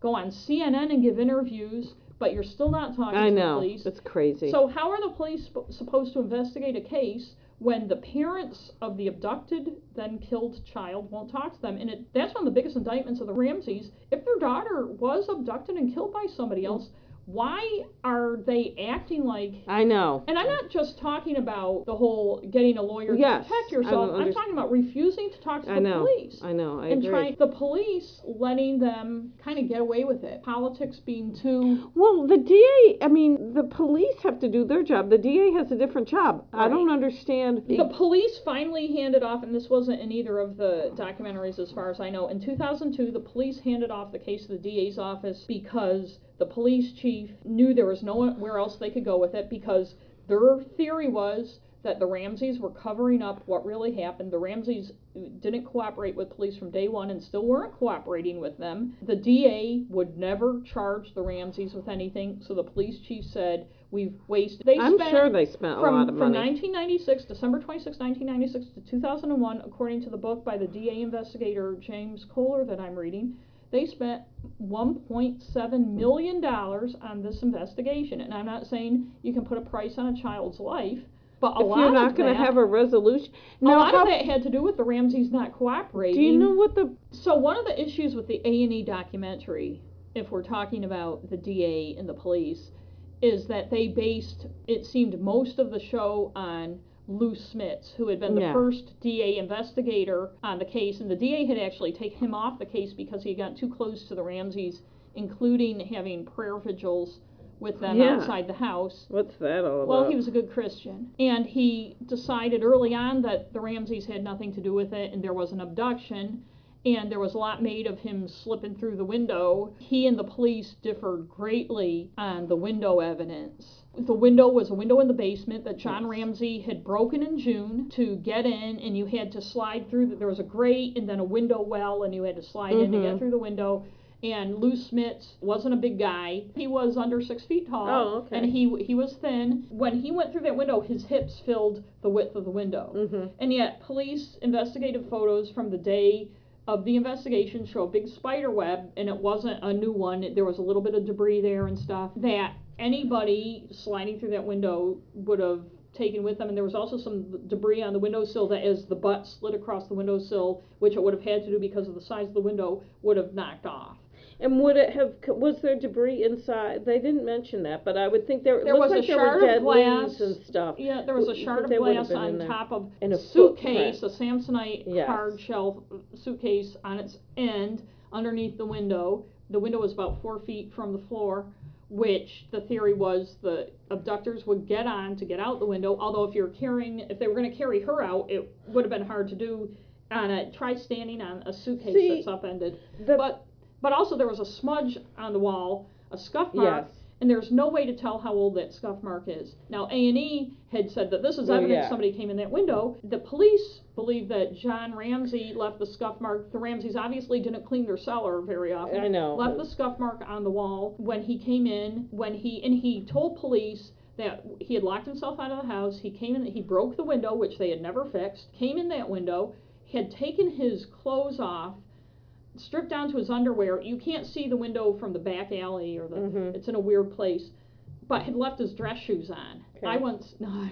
Speaker 1: go on CNN and give interviews, but you're still not talking
Speaker 2: I
Speaker 1: to
Speaker 2: know.
Speaker 1: the police.
Speaker 2: It's crazy.
Speaker 1: So how are the police sp- supposed to investigate a case when the parents of the abducted then killed child won't talk to them? And it, that's one of the biggest indictments of the Ramseys. If their daughter was abducted and killed by somebody else, why are they acting like
Speaker 2: I know.
Speaker 1: and I'm not just talking about the whole getting a lawyer
Speaker 2: Yes,
Speaker 1: to protect yourself. I'm talking about refusing to talk to
Speaker 2: I
Speaker 1: the
Speaker 2: know.
Speaker 1: police.
Speaker 2: I know. I know.
Speaker 1: and
Speaker 2: agree.
Speaker 1: trying the police letting them kind of get away with it. Politics being too
Speaker 2: Well, the DA, I mean, the police have to do their job. The DA has a different job. I don't understand.
Speaker 1: The police finally handed off, and this wasn't in either of the documentaries as far as I know. In 2002, the police handed off the case to the DA's office because the police chief knew there was nowhere else they could go with it because their theory was that the Ramseys were covering up what really happened. The Ramseys didn't cooperate with police from day one and still weren't cooperating with them. The DA would never charge the Ramseys with anything, so the police chief said, We've wasted. They
Speaker 2: I'm
Speaker 1: spent
Speaker 2: sure they spent a
Speaker 1: from,
Speaker 2: lot of money.
Speaker 1: from 1996, December 26, 1996 to 2001, according to the book by the DA investigator James Kolar that I'm reading, they spent 1.7 million dollars on this investigation. And I'm not saying you can put a price on a child's life, but a
Speaker 2: if
Speaker 1: lot
Speaker 2: you're not going to have a resolution.
Speaker 1: a
Speaker 2: Now,
Speaker 1: lot
Speaker 2: how,
Speaker 1: of that had to do with the Ramseys not cooperating.
Speaker 2: do you know what the.
Speaker 1: So one of the issues with the A and E documentary, if we're talking about the DA and the police, is that they based it seemed most of the show on Lou Smits, who had been the first DA investigator on the case, and the DA had actually taken him off the case because he had gotten too close to the Ramseys, including having prayer vigils with them
Speaker 2: Yeah.
Speaker 1: outside the house.
Speaker 2: What's that all about?
Speaker 1: Well, he was a good Christian. And he decided early on that the Ramseys had nothing to do with it and there was an abduction. And there was a lot made of him slipping through the window. He and the police differed greatly on the window evidence. The window was a window in the basement that John
Speaker 2: Yes.
Speaker 1: Ramsey had broken in June to get in, and you had to slide through. The, there was a grate and then a window well, and you had to slide in to get
Speaker 2: Mhm.
Speaker 1: through the window. And Lou Smits wasn't a big guy. He was under six feet tall.
Speaker 2: Oh, okay.
Speaker 1: And he he was thin. When he went through that window, his hips filled the width of the window.
Speaker 2: hmm
Speaker 1: And yet, police investigative photos from the day of the investigation show a big spider web, and it wasn't a new one. There was a little bit of debris there and stuff that anybody sliding through that window would have taken with them. And there was also some debris on the windowsill that, as the butt slid across the windowsill, which it would have had to do because of the size of the window, would have knocked off.
Speaker 2: And would it have? Was there debris inside? They didn't mention that, but I would think there.
Speaker 1: There
Speaker 2: looked
Speaker 1: was a
Speaker 2: like there
Speaker 1: shard of glass.
Speaker 2: and stuff.
Speaker 1: Yeah, there was a shard of
Speaker 2: they would have
Speaker 1: glass on
Speaker 2: there.
Speaker 1: top of
Speaker 2: And a
Speaker 1: suitcase, a Samsonite
Speaker 2: Yes.
Speaker 1: hard shell suitcase on its end underneath the window. The window was about four feet from the floor, which the theory was the abductors would get on to get out the window. Although if you're carrying, if they were going to carry her out, it would have been hard to do. On a try standing on a suitcase
Speaker 2: See,
Speaker 1: that's upended,
Speaker 2: The,
Speaker 1: but but also there was a smudge on the wall, a scuff mark,
Speaker 2: yes.
Speaker 1: And there's no way to tell how old that scuff mark is. Now A and E had said that this is
Speaker 2: Oh,
Speaker 1: evidence
Speaker 2: yeah.
Speaker 1: somebody came in that window. The police believe that John Ramsey left the scuff mark. The Ramseys obviously didn't clean their cellar very often.
Speaker 2: I know.
Speaker 1: Left the scuff mark on the wall when he came in. When he and he told police that he had locked himself out of the house. He came in. He broke the window, which they had never fixed. Came in that window. Had taken his clothes off. Stripped down to his underwear. You can't see the window from the back alley or the
Speaker 2: Mhm.
Speaker 1: it's in a weird place, but had left his dress shoes on.
Speaker 2: Okay.
Speaker 1: I once, no, I,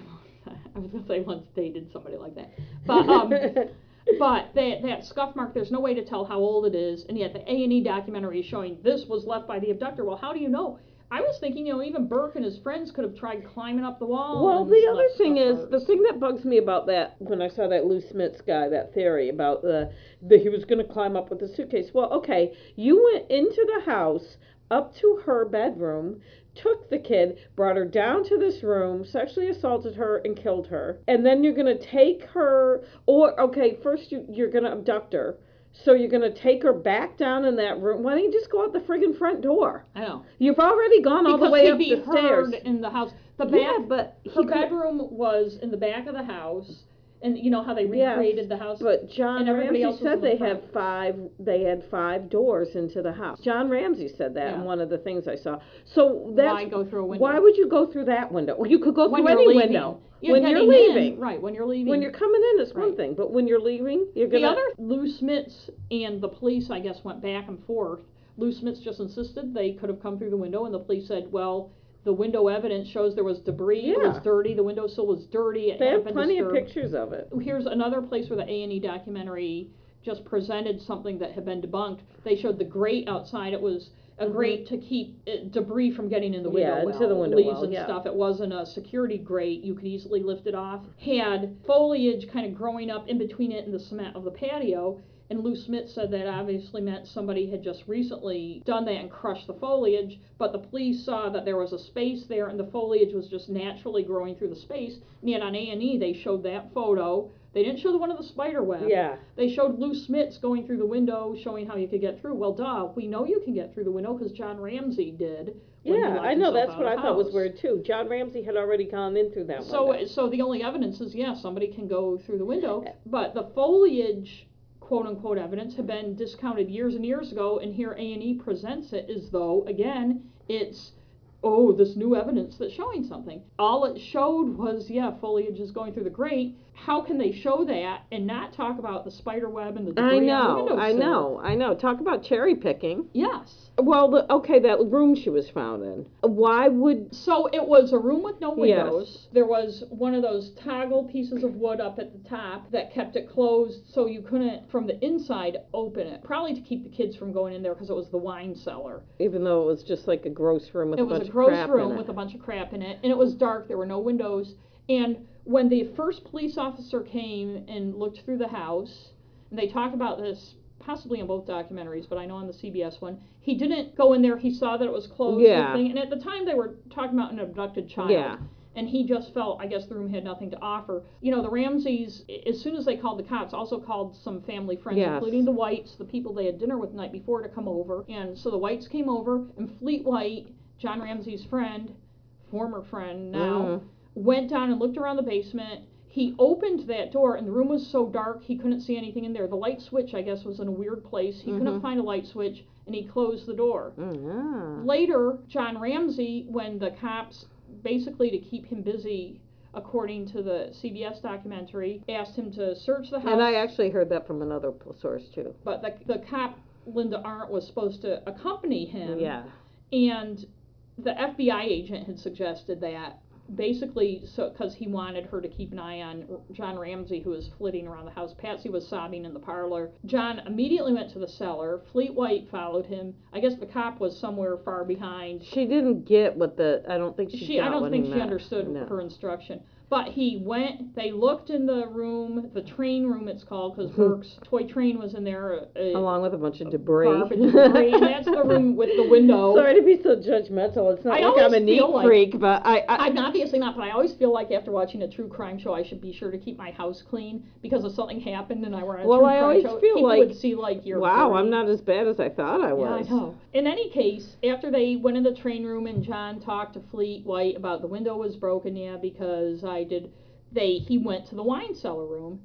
Speaker 1: I was gonna say once dated somebody like that, but um, but that that scuff mark, there's no way to tell how old it is, and yet the A and E documentary is showing this was left by the abductor. Well, how do you know? I was thinking, you know, even Burke and his friends could have tried climbing up the wall.
Speaker 2: Well, the other thing is the thing that bugs me about that when I saw that Lou Smith's guy, that theory about the that he was going to climb up with the suitcase. Well, okay, you went into the house up to her bedroom, took the kid, brought her down to this room, sexually assaulted her, and killed her, and then you're going to take her, or okay, first you, you're going to abduct her. So you're gonna take her back down in that room. Why don't you just go out the friggin' front door?
Speaker 1: I know.
Speaker 2: You've already gone all
Speaker 1: because
Speaker 2: the way up
Speaker 1: be
Speaker 2: the stairs.
Speaker 1: heard in the house. The
Speaker 2: yeah,
Speaker 1: back,
Speaker 2: but he
Speaker 1: her
Speaker 2: could-
Speaker 1: bedroom was in the back of the house, and you know how they
Speaker 2: Yes,
Speaker 1: recreated the house.
Speaker 2: But John
Speaker 1: And everybody
Speaker 2: Ramsey
Speaker 1: else was in
Speaker 2: said
Speaker 1: the
Speaker 2: they
Speaker 1: front.
Speaker 2: had five. They had five doors into the house. John Ramsey said that in
Speaker 1: Yeah.
Speaker 2: one of the things I saw. So that's
Speaker 1: why go through a window?
Speaker 2: why would you go through that window? Well, you could go
Speaker 1: when
Speaker 2: through
Speaker 1: you're
Speaker 2: any
Speaker 1: leaving.
Speaker 2: window. When you're
Speaker 1: in,
Speaker 2: leaving,
Speaker 1: right? When you're leaving.
Speaker 2: when you're coming in, it's one
Speaker 1: Right.
Speaker 2: thing. But when you're leaving, you're gonna.
Speaker 1: the other Lou Smits and the police, I guess, went back and forth. Lou Smits just insisted they could have come through the window, and the police said, "Well, the window evidence shows there was debris. It was dirty. The windowsill was dirty. It
Speaker 2: they have plenty of pictures of it.
Speaker 1: Here's another place where the A and E documentary just presented something that had been debunked. They showed the grate outside. It was a grate to keep uh, debris from getting in the window
Speaker 2: Mm-hmm. Yeah, into the window
Speaker 1: leaves
Speaker 2: well,
Speaker 1: and
Speaker 2: yeah.
Speaker 1: stuff. It wasn't a security grate. You could easily lift it off. Had foliage kind of growing up in between it and the cement of the patio. And Lou Smith said that obviously meant somebody had just recently done that and crushed the foliage, but the police saw that there was a space there and the foliage was just naturally growing through the space. And yet on A&E they showed that photo. They didn't show the one of the spider web.
Speaker 2: Yeah.
Speaker 1: They showed Lou Smits going through the window, showing how you could get through. Well, duh, we know you can get through the window because John Ramsey did.
Speaker 2: Yeah, I know. That's what I thought was weird too. John Ramsey had already gone in through that
Speaker 1: So,
Speaker 2: window.
Speaker 1: so the only evidence is yeah, somebody can go through the window, eh. but the foliage, quote unquote, evidence had been discounted years and years ago, and here A and E presents it as though again it's oh this new evidence that's showing something. All it showed was yeah, foliage is going through the grate. How can they show that and not talk about the spider web and the debris
Speaker 2: I
Speaker 1: on the
Speaker 2: know, I know, I know. Talk about cherry picking.
Speaker 1: Yes.
Speaker 2: Well, the, okay, that room she was found in. Why would
Speaker 1: So it was a room with no
Speaker 2: Yes.
Speaker 1: windows. There was one of those toggle pieces of wood up at the top that kept it closed so you couldn't, from the inside, open it. Probably to keep the kids from going in there because it was the wine cellar.
Speaker 2: even though it was just like a gross room with
Speaker 1: it
Speaker 2: a
Speaker 1: was
Speaker 2: bunch
Speaker 1: a gross
Speaker 2: of crap
Speaker 1: room
Speaker 2: in it?
Speaker 1: with a bunch of crap in it, and it was dark. There were no windows. And when the first police officer came and looked through the house, and they talk about this possibly in both documentaries, but I know on the CBS one, he didn't go in there. He saw that it was closed. and
Speaker 2: Yeah.
Speaker 1: everything, And at the time, they were talking about an abducted child.
Speaker 2: Yeah.
Speaker 1: And he just felt, I guess the room had nothing to offer. You know, the Ramseys, as soon as they called the cops, also called some family friends,
Speaker 2: Yes.
Speaker 1: including the Whites, the people they had dinner with the night before, to come over. And so the Whites came over, and Fleet White, John Ramsey's friend, former friend now,
Speaker 2: Mhm.
Speaker 1: Went down and looked around the basement. He opened that door, and the room was so dark he couldn't see anything in there. The light switch, I guess, was in a weird place. He couldn't
Speaker 2: Mhm.
Speaker 1: find a light switch, and he closed the door.
Speaker 2: Mm,
Speaker 1: Later, John Ramsey, when the cops, basically to keep him busy, according to the CBS documentary, asked him to search the house.
Speaker 2: And I actually heard that from another source too.
Speaker 1: but the, the cop, Linda Arndt, was supposed to accompany him.
Speaker 2: Yeah.
Speaker 1: And the FBI agent had suggested that basically so because he wanted her to keep an eye on John Ramsey who was flitting around the house. Patsy was sobbing in the parlor. John immediately went to the cellar. Fleet White followed him. I guess the cop was somewhere far behind.
Speaker 2: She didn't get what the. I don't think she.
Speaker 1: She I don't think
Speaker 2: he
Speaker 1: she
Speaker 2: meant.
Speaker 1: understood
Speaker 2: No.
Speaker 1: her instruction. But he went, they looked in the room, the train room it's called, because Burke's toy train was in there. Uh,
Speaker 2: Along with a bunch of debris.
Speaker 1: Garbage debris, and that's the room with the window.
Speaker 2: Sorry to be so judgmental. It's not
Speaker 1: I
Speaker 2: like I'm a neat
Speaker 1: like-
Speaker 2: freak, but I. I
Speaker 1: I'm obviously not, but I always feel like after watching a true crime show, I should be sure to keep my house clean because if something happened and I were on a
Speaker 2: Well,
Speaker 1: true
Speaker 2: I
Speaker 1: crime
Speaker 2: always
Speaker 1: show,
Speaker 2: feel
Speaker 1: people
Speaker 2: like,
Speaker 1: would see like your
Speaker 2: wow, I'm not as bad as I thought I was.
Speaker 1: Yeah,
Speaker 2: was.
Speaker 1: I know. In any case, after they went in the train room and John talked to Fleet White about the window was broken, yeah, because I did. They he went to the wine cellar room.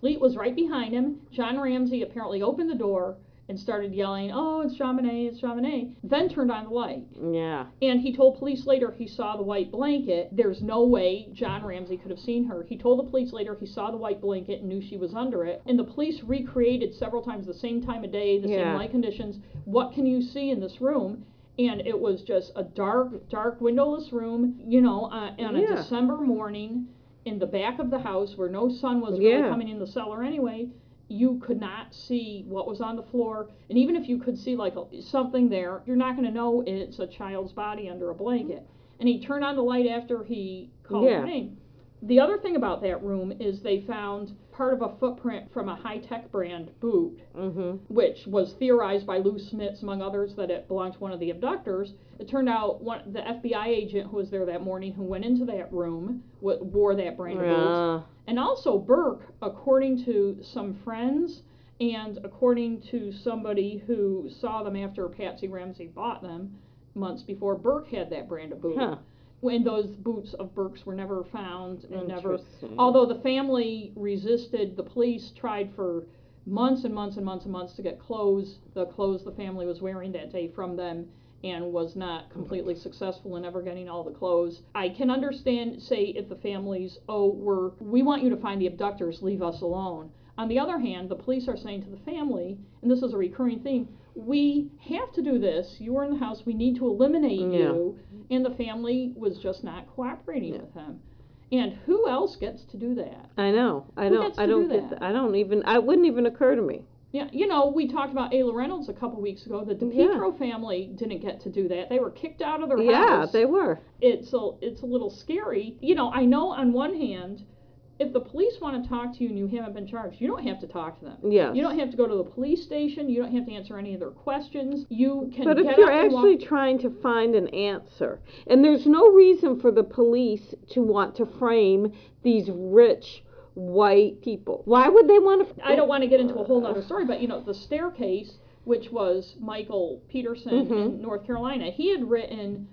Speaker 1: Fleet was right behind him. John Ramsey apparently opened the door and started yelling, "Oh, it's Chamonix, it's Chamonix!" Then turned on the light.
Speaker 2: Yeah.
Speaker 1: And he told police later he saw the white blanket. There's no way John Ramsey could have seen her. He told the police later he saw the white blanket and knew she was under it. And the police recreated several times the same time of day, the
Speaker 2: Yeah.
Speaker 1: same light conditions. What can you see in this room? And it was just a dark, dark, windowless room, you know, uh, on a
Speaker 2: Yeah.
Speaker 1: December morning in the back of the house where no sun was really
Speaker 2: Yeah.
Speaker 1: coming in the cellar anyway. you could not see what was on the floor, and even if you could see like a, something there, you're not going to know it's a child's body under a blanket. And he turned on the light after he called
Speaker 2: Yeah.
Speaker 1: her name. The other thing about that room is they found part of a footprint from a high tech brand boot
Speaker 2: Mm-hmm.
Speaker 1: which was theorized by Lou Smits, among others, that it belonged to one of the abductors. It turned out one, the FBI agent who was there that morning, who went into that room, w- wore that brand of boot. And also, Burke, according to some friends and according to somebody who saw them after Patsy Ramsey bought them months before, Burke had that brand of boot.
Speaker 2: Huh.
Speaker 1: When those boots of Burke's were never found and never Although the family resisted, the police tried for months and months and months and months to get clothes, the clothes the family was wearing that day from them, and was not completely successful in ever getting all the clothes. I can understand, say, if the families, oh, we're, we want you to find the abductors, leave us alone. On the other hand, the police are saying to the family, and this is a recurring theme, we have to do this. You were in the house. We need to eliminate
Speaker 2: Yeah.
Speaker 1: you. And the family was just not cooperating
Speaker 2: Yeah.
Speaker 1: with him. And who else gets to do that?
Speaker 2: I know. I
Speaker 1: Who
Speaker 2: don't. I don't
Speaker 1: do
Speaker 2: get.
Speaker 1: that?
Speaker 2: th- I don't even. I wouldn't even occur to me.
Speaker 1: Yeah, you know, we talked about Ayla Reynolds a couple weeks ago. The
Speaker 2: Yeah.
Speaker 1: Family didn't get to do that. They were kicked out of their
Speaker 2: Yeah,
Speaker 1: house.
Speaker 2: they were.
Speaker 1: it's a it's a little scary. You know, I know on one hand, if the police want to talk to you and you haven't been charged, you don't have to talk to them.
Speaker 2: Yes.
Speaker 1: You don't have to go to the police station. You don't have to answer any of their questions. You can
Speaker 2: But
Speaker 1: get
Speaker 2: if you're
Speaker 1: and walk-
Speaker 2: actually trying to find an answer, and there's no reason for the police to want to frame these rich white people, why would they want to?
Speaker 1: I don't want to get into a whole other story, but you know, the staircase, which was Michael Peterson
Speaker 2: Mhm.
Speaker 1: in North Carolina, he had written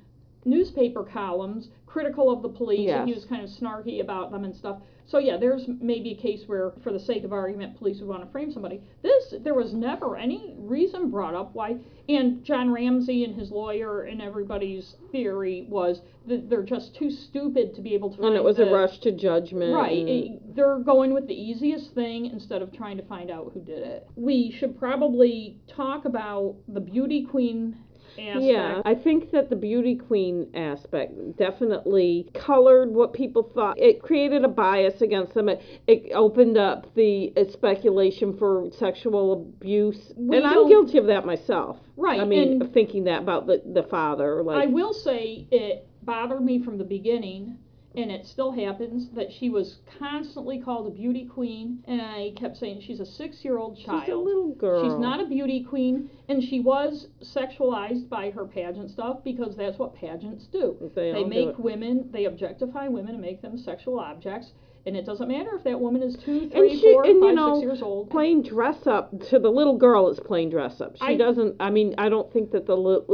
Speaker 1: newspaper columns critical of the police, and he was kind of snarky about them and stuff. So yeah, there's maybe a case where, for the sake of argument, police would want to frame somebody. This, there was never any reason brought up why. And John Ramsey and his lawyer and everybody's theory was that they're just too stupid to be able to.
Speaker 2: And it was
Speaker 1: the,
Speaker 2: a rush to judgment.
Speaker 1: Right. it- they're going with the easiest thing instead of trying to find out who did it. We should probably talk about the beauty queen aspect.
Speaker 2: Yeah, I think that the beauty queen aspect definitely colored what people thought. It created a bias against them. It, it opened up the uh, speculation for sexual abuse,
Speaker 1: We
Speaker 2: and I'm guilty of that myself.
Speaker 1: Right,
Speaker 2: I mean, thinking that about the the father,
Speaker 1: I will say it bothered me from the beginning, and it still happens, that she was constantly called a beauty queen, and I kept saying she's a six year old child.
Speaker 2: she's a little girl.
Speaker 1: She's not a beauty queen, and she was sexualized by her pageant stuff because that's what pageants do.
Speaker 2: They,
Speaker 1: They make women, they objectify women and make them sexual objects, and it doesn't matter if that woman is two,
Speaker 2: And she-
Speaker 1: four,
Speaker 2: and you
Speaker 1: five,
Speaker 2: know,
Speaker 1: six years old.
Speaker 2: plain dress up to the little girl is plain dress up. She
Speaker 1: I-
Speaker 2: doesn't. I mean, I don't think that the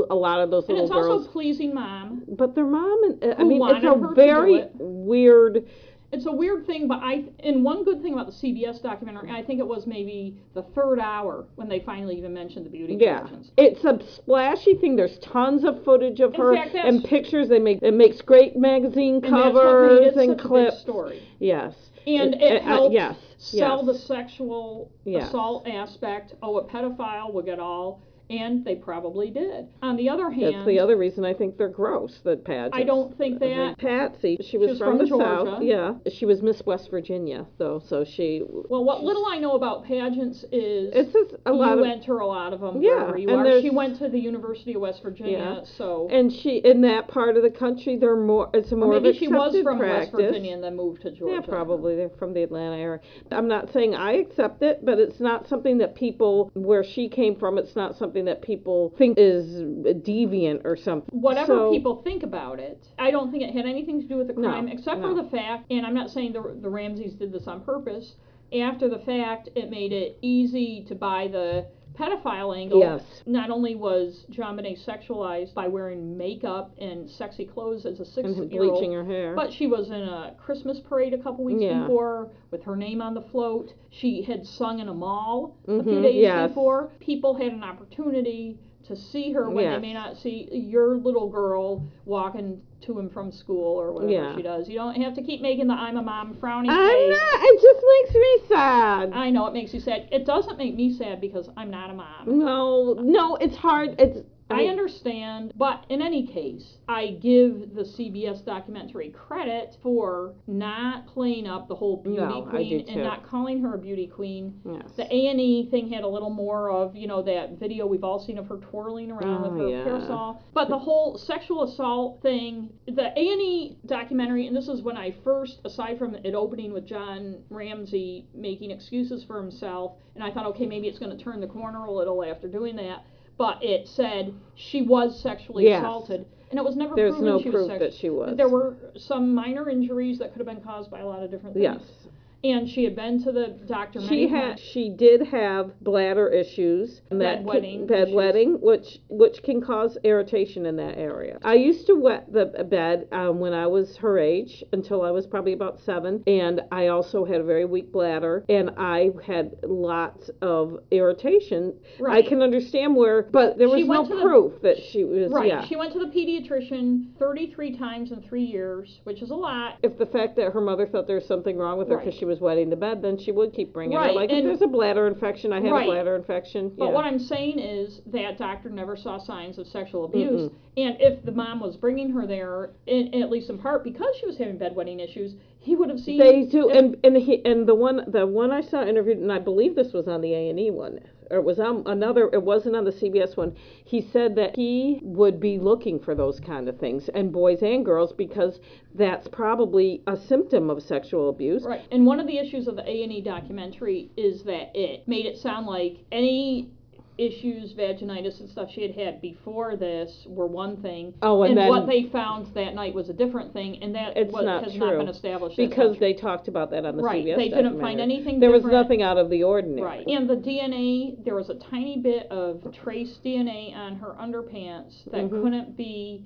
Speaker 2: a lot of those
Speaker 1: And
Speaker 2: little
Speaker 1: it's
Speaker 2: girls.
Speaker 1: also pleasing mom.
Speaker 2: but their mom and I mean, it's a
Speaker 1: her to do
Speaker 2: very
Speaker 1: it.
Speaker 2: weird.
Speaker 1: It's a weird thing, but I and one good thing about the CBS documentary, I think it was maybe the third hour when they finally even mentioned the beauty
Speaker 2: Yeah,
Speaker 1: pageants.
Speaker 2: it's a splashy thing. There's tons of footage of
Speaker 1: In
Speaker 2: her
Speaker 1: fact,
Speaker 2: and pictures. They make it makes great magazine
Speaker 1: And that's what made
Speaker 2: covers
Speaker 1: it
Speaker 2: and
Speaker 1: such a big
Speaker 2: clips.
Speaker 1: story.
Speaker 2: Yes,
Speaker 1: And
Speaker 2: Uh,
Speaker 1: it
Speaker 2: uh,
Speaker 1: helps
Speaker 2: yes,
Speaker 1: sell
Speaker 2: yes.
Speaker 1: the sexual
Speaker 2: Yes.
Speaker 1: assault aspect. Oh, a pedophile will get all, and they probably did. On the other hand,
Speaker 2: That's the other reason I think they're gross. The pageants.
Speaker 1: I don't think
Speaker 2: I mean,
Speaker 1: that.
Speaker 2: Patsy, she was,
Speaker 1: was
Speaker 2: from,
Speaker 1: from
Speaker 2: the South.
Speaker 1: Georgia.
Speaker 2: Yeah, she was Miss West Virginia though, so she.
Speaker 1: Well, what little I know about pageants is
Speaker 2: It's just a lot
Speaker 1: you
Speaker 2: of.
Speaker 1: enter a lot of them
Speaker 2: Yeah,
Speaker 1: wherever you are. She went to the University of West Virginia,
Speaker 2: Yeah.
Speaker 1: so
Speaker 2: and she in that part of the country, they're more. It's more
Speaker 1: maybe
Speaker 2: of
Speaker 1: she was from
Speaker 2: practice.
Speaker 1: West Virginia and then moved to Georgia.
Speaker 2: Yeah, probably. They're from the Atlanta area. I'm not saying I accept it, but it's not something that people, where she came from, it's not something that people think is deviant or something.
Speaker 1: Whatever
Speaker 2: So-
Speaker 1: people think about it, I don't think it had anything to do with the
Speaker 2: No,
Speaker 1: crime, except
Speaker 2: no.
Speaker 1: for the fact, and I'm not saying the, the Ramseys did this on purpose. After the fact, it made it easy to buy the pedophile angle.
Speaker 2: Yes.
Speaker 1: Not only was John sexualized by wearing makeup and sexy clothes as a
Speaker 2: And
Speaker 1: six-year-old,
Speaker 2: bleaching her hair.
Speaker 1: But she was in a Christmas parade a couple weeks
Speaker 2: Yeah.
Speaker 1: before with her name on the float. She had sung in a mall a few
Speaker 2: Mhm,
Speaker 1: days
Speaker 2: yes.
Speaker 1: before. People had an opportunity to see her when
Speaker 2: Yes.
Speaker 1: they may not see your little girl walking to and from school or whatever
Speaker 2: Yeah.
Speaker 1: she does. You don't have to keep making the I'm a mom frowny
Speaker 2: I'm
Speaker 1: face.
Speaker 2: not. It just makes me sad.
Speaker 1: I know it makes you sad. It doesn't make me sad because I'm not a mom.
Speaker 2: No, no, it's hard. It's
Speaker 1: I
Speaker 2: mean-
Speaker 1: understand, but in any case, I give the CBS documentary credit for not playing up the whole beauty
Speaker 2: No,
Speaker 1: queen and not calling her a beauty queen.
Speaker 2: Yes.
Speaker 1: The A and E thing had a little more of you know that video we've all seen of her twirling around
Speaker 2: Oh,
Speaker 1: with her
Speaker 2: yeah.
Speaker 1: parasol, but the whole sexual assault thing, the A and E documentary, and this is when I first, aside from it opening with John Ramsey making excuses for himself, and I thought, okay, maybe it's going to turn the corner a little after doing that, but it said she was sexually
Speaker 2: Yes.
Speaker 1: assaulted, and it was never
Speaker 2: There's
Speaker 1: proven
Speaker 2: no
Speaker 1: she
Speaker 2: proof
Speaker 1: was sexually.
Speaker 2: that she was.
Speaker 1: There were some minor injuries that could have been caused by a lot of different things.
Speaker 2: Yes.
Speaker 1: And she had been to the doctor many
Speaker 2: She had
Speaker 1: times.
Speaker 2: she did have bladder issues and that can-
Speaker 1: Bedwetting
Speaker 2: bedwetting, which which can cause irritation in that area. I used to wet the bed um, when I was her age until I was probably about seven, and I also had a very weak bladder, and I had lots of irritation.
Speaker 1: Right.
Speaker 2: I can understand where, but there was no
Speaker 1: to the-
Speaker 2: proof that she was.
Speaker 1: Right.
Speaker 2: Yeah.
Speaker 1: She went to the pediatrician 33 times in three years, which is a lot.
Speaker 2: if the fact that her mother thought there was something wrong with her because
Speaker 1: Right.
Speaker 2: she was wetting the bed, then she would keep bringing
Speaker 1: Right,
Speaker 2: it. Like if
Speaker 1: and-
Speaker 2: there's a bladder infection, I had
Speaker 1: Right.
Speaker 2: a bladder infection.
Speaker 1: But
Speaker 2: yeah.
Speaker 1: what I'm saying is that doctor never saw signs of sexual abuse. And if the mom was bringing her there, in, at least in part because she was having bedwetting issues, he would have seen.
Speaker 2: They do, and and he and the one the one I saw interviewed, and I believe this was on the A and E one, or it was on another. It wasn't on the CBS one. He said that he would be looking for those kind of things, and boys and girls, because that's probably a symptom of sexual abuse.
Speaker 1: Right. And one of the issues of the A and E documentary is that it made it sound like any issues, vaginitis and stuff she had had before this were one thing,
Speaker 2: Oh, and then-
Speaker 1: what they found that night was a different thing, and that
Speaker 2: It's
Speaker 1: was,
Speaker 2: not
Speaker 1: has
Speaker 2: true,
Speaker 1: not been established
Speaker 2: Because they talked about that on the
Speaker 1: Right,
Speaker 2: CBS.
Speaker 1: they didn't find anything
Speaker 2: There was nothing out of the ordinary.
Speaker 1: Right. And the DNA, there was a tiny bit of trace DNA on her underpants that
Speaker 2: Mhm.
Speaker 1: couldn't be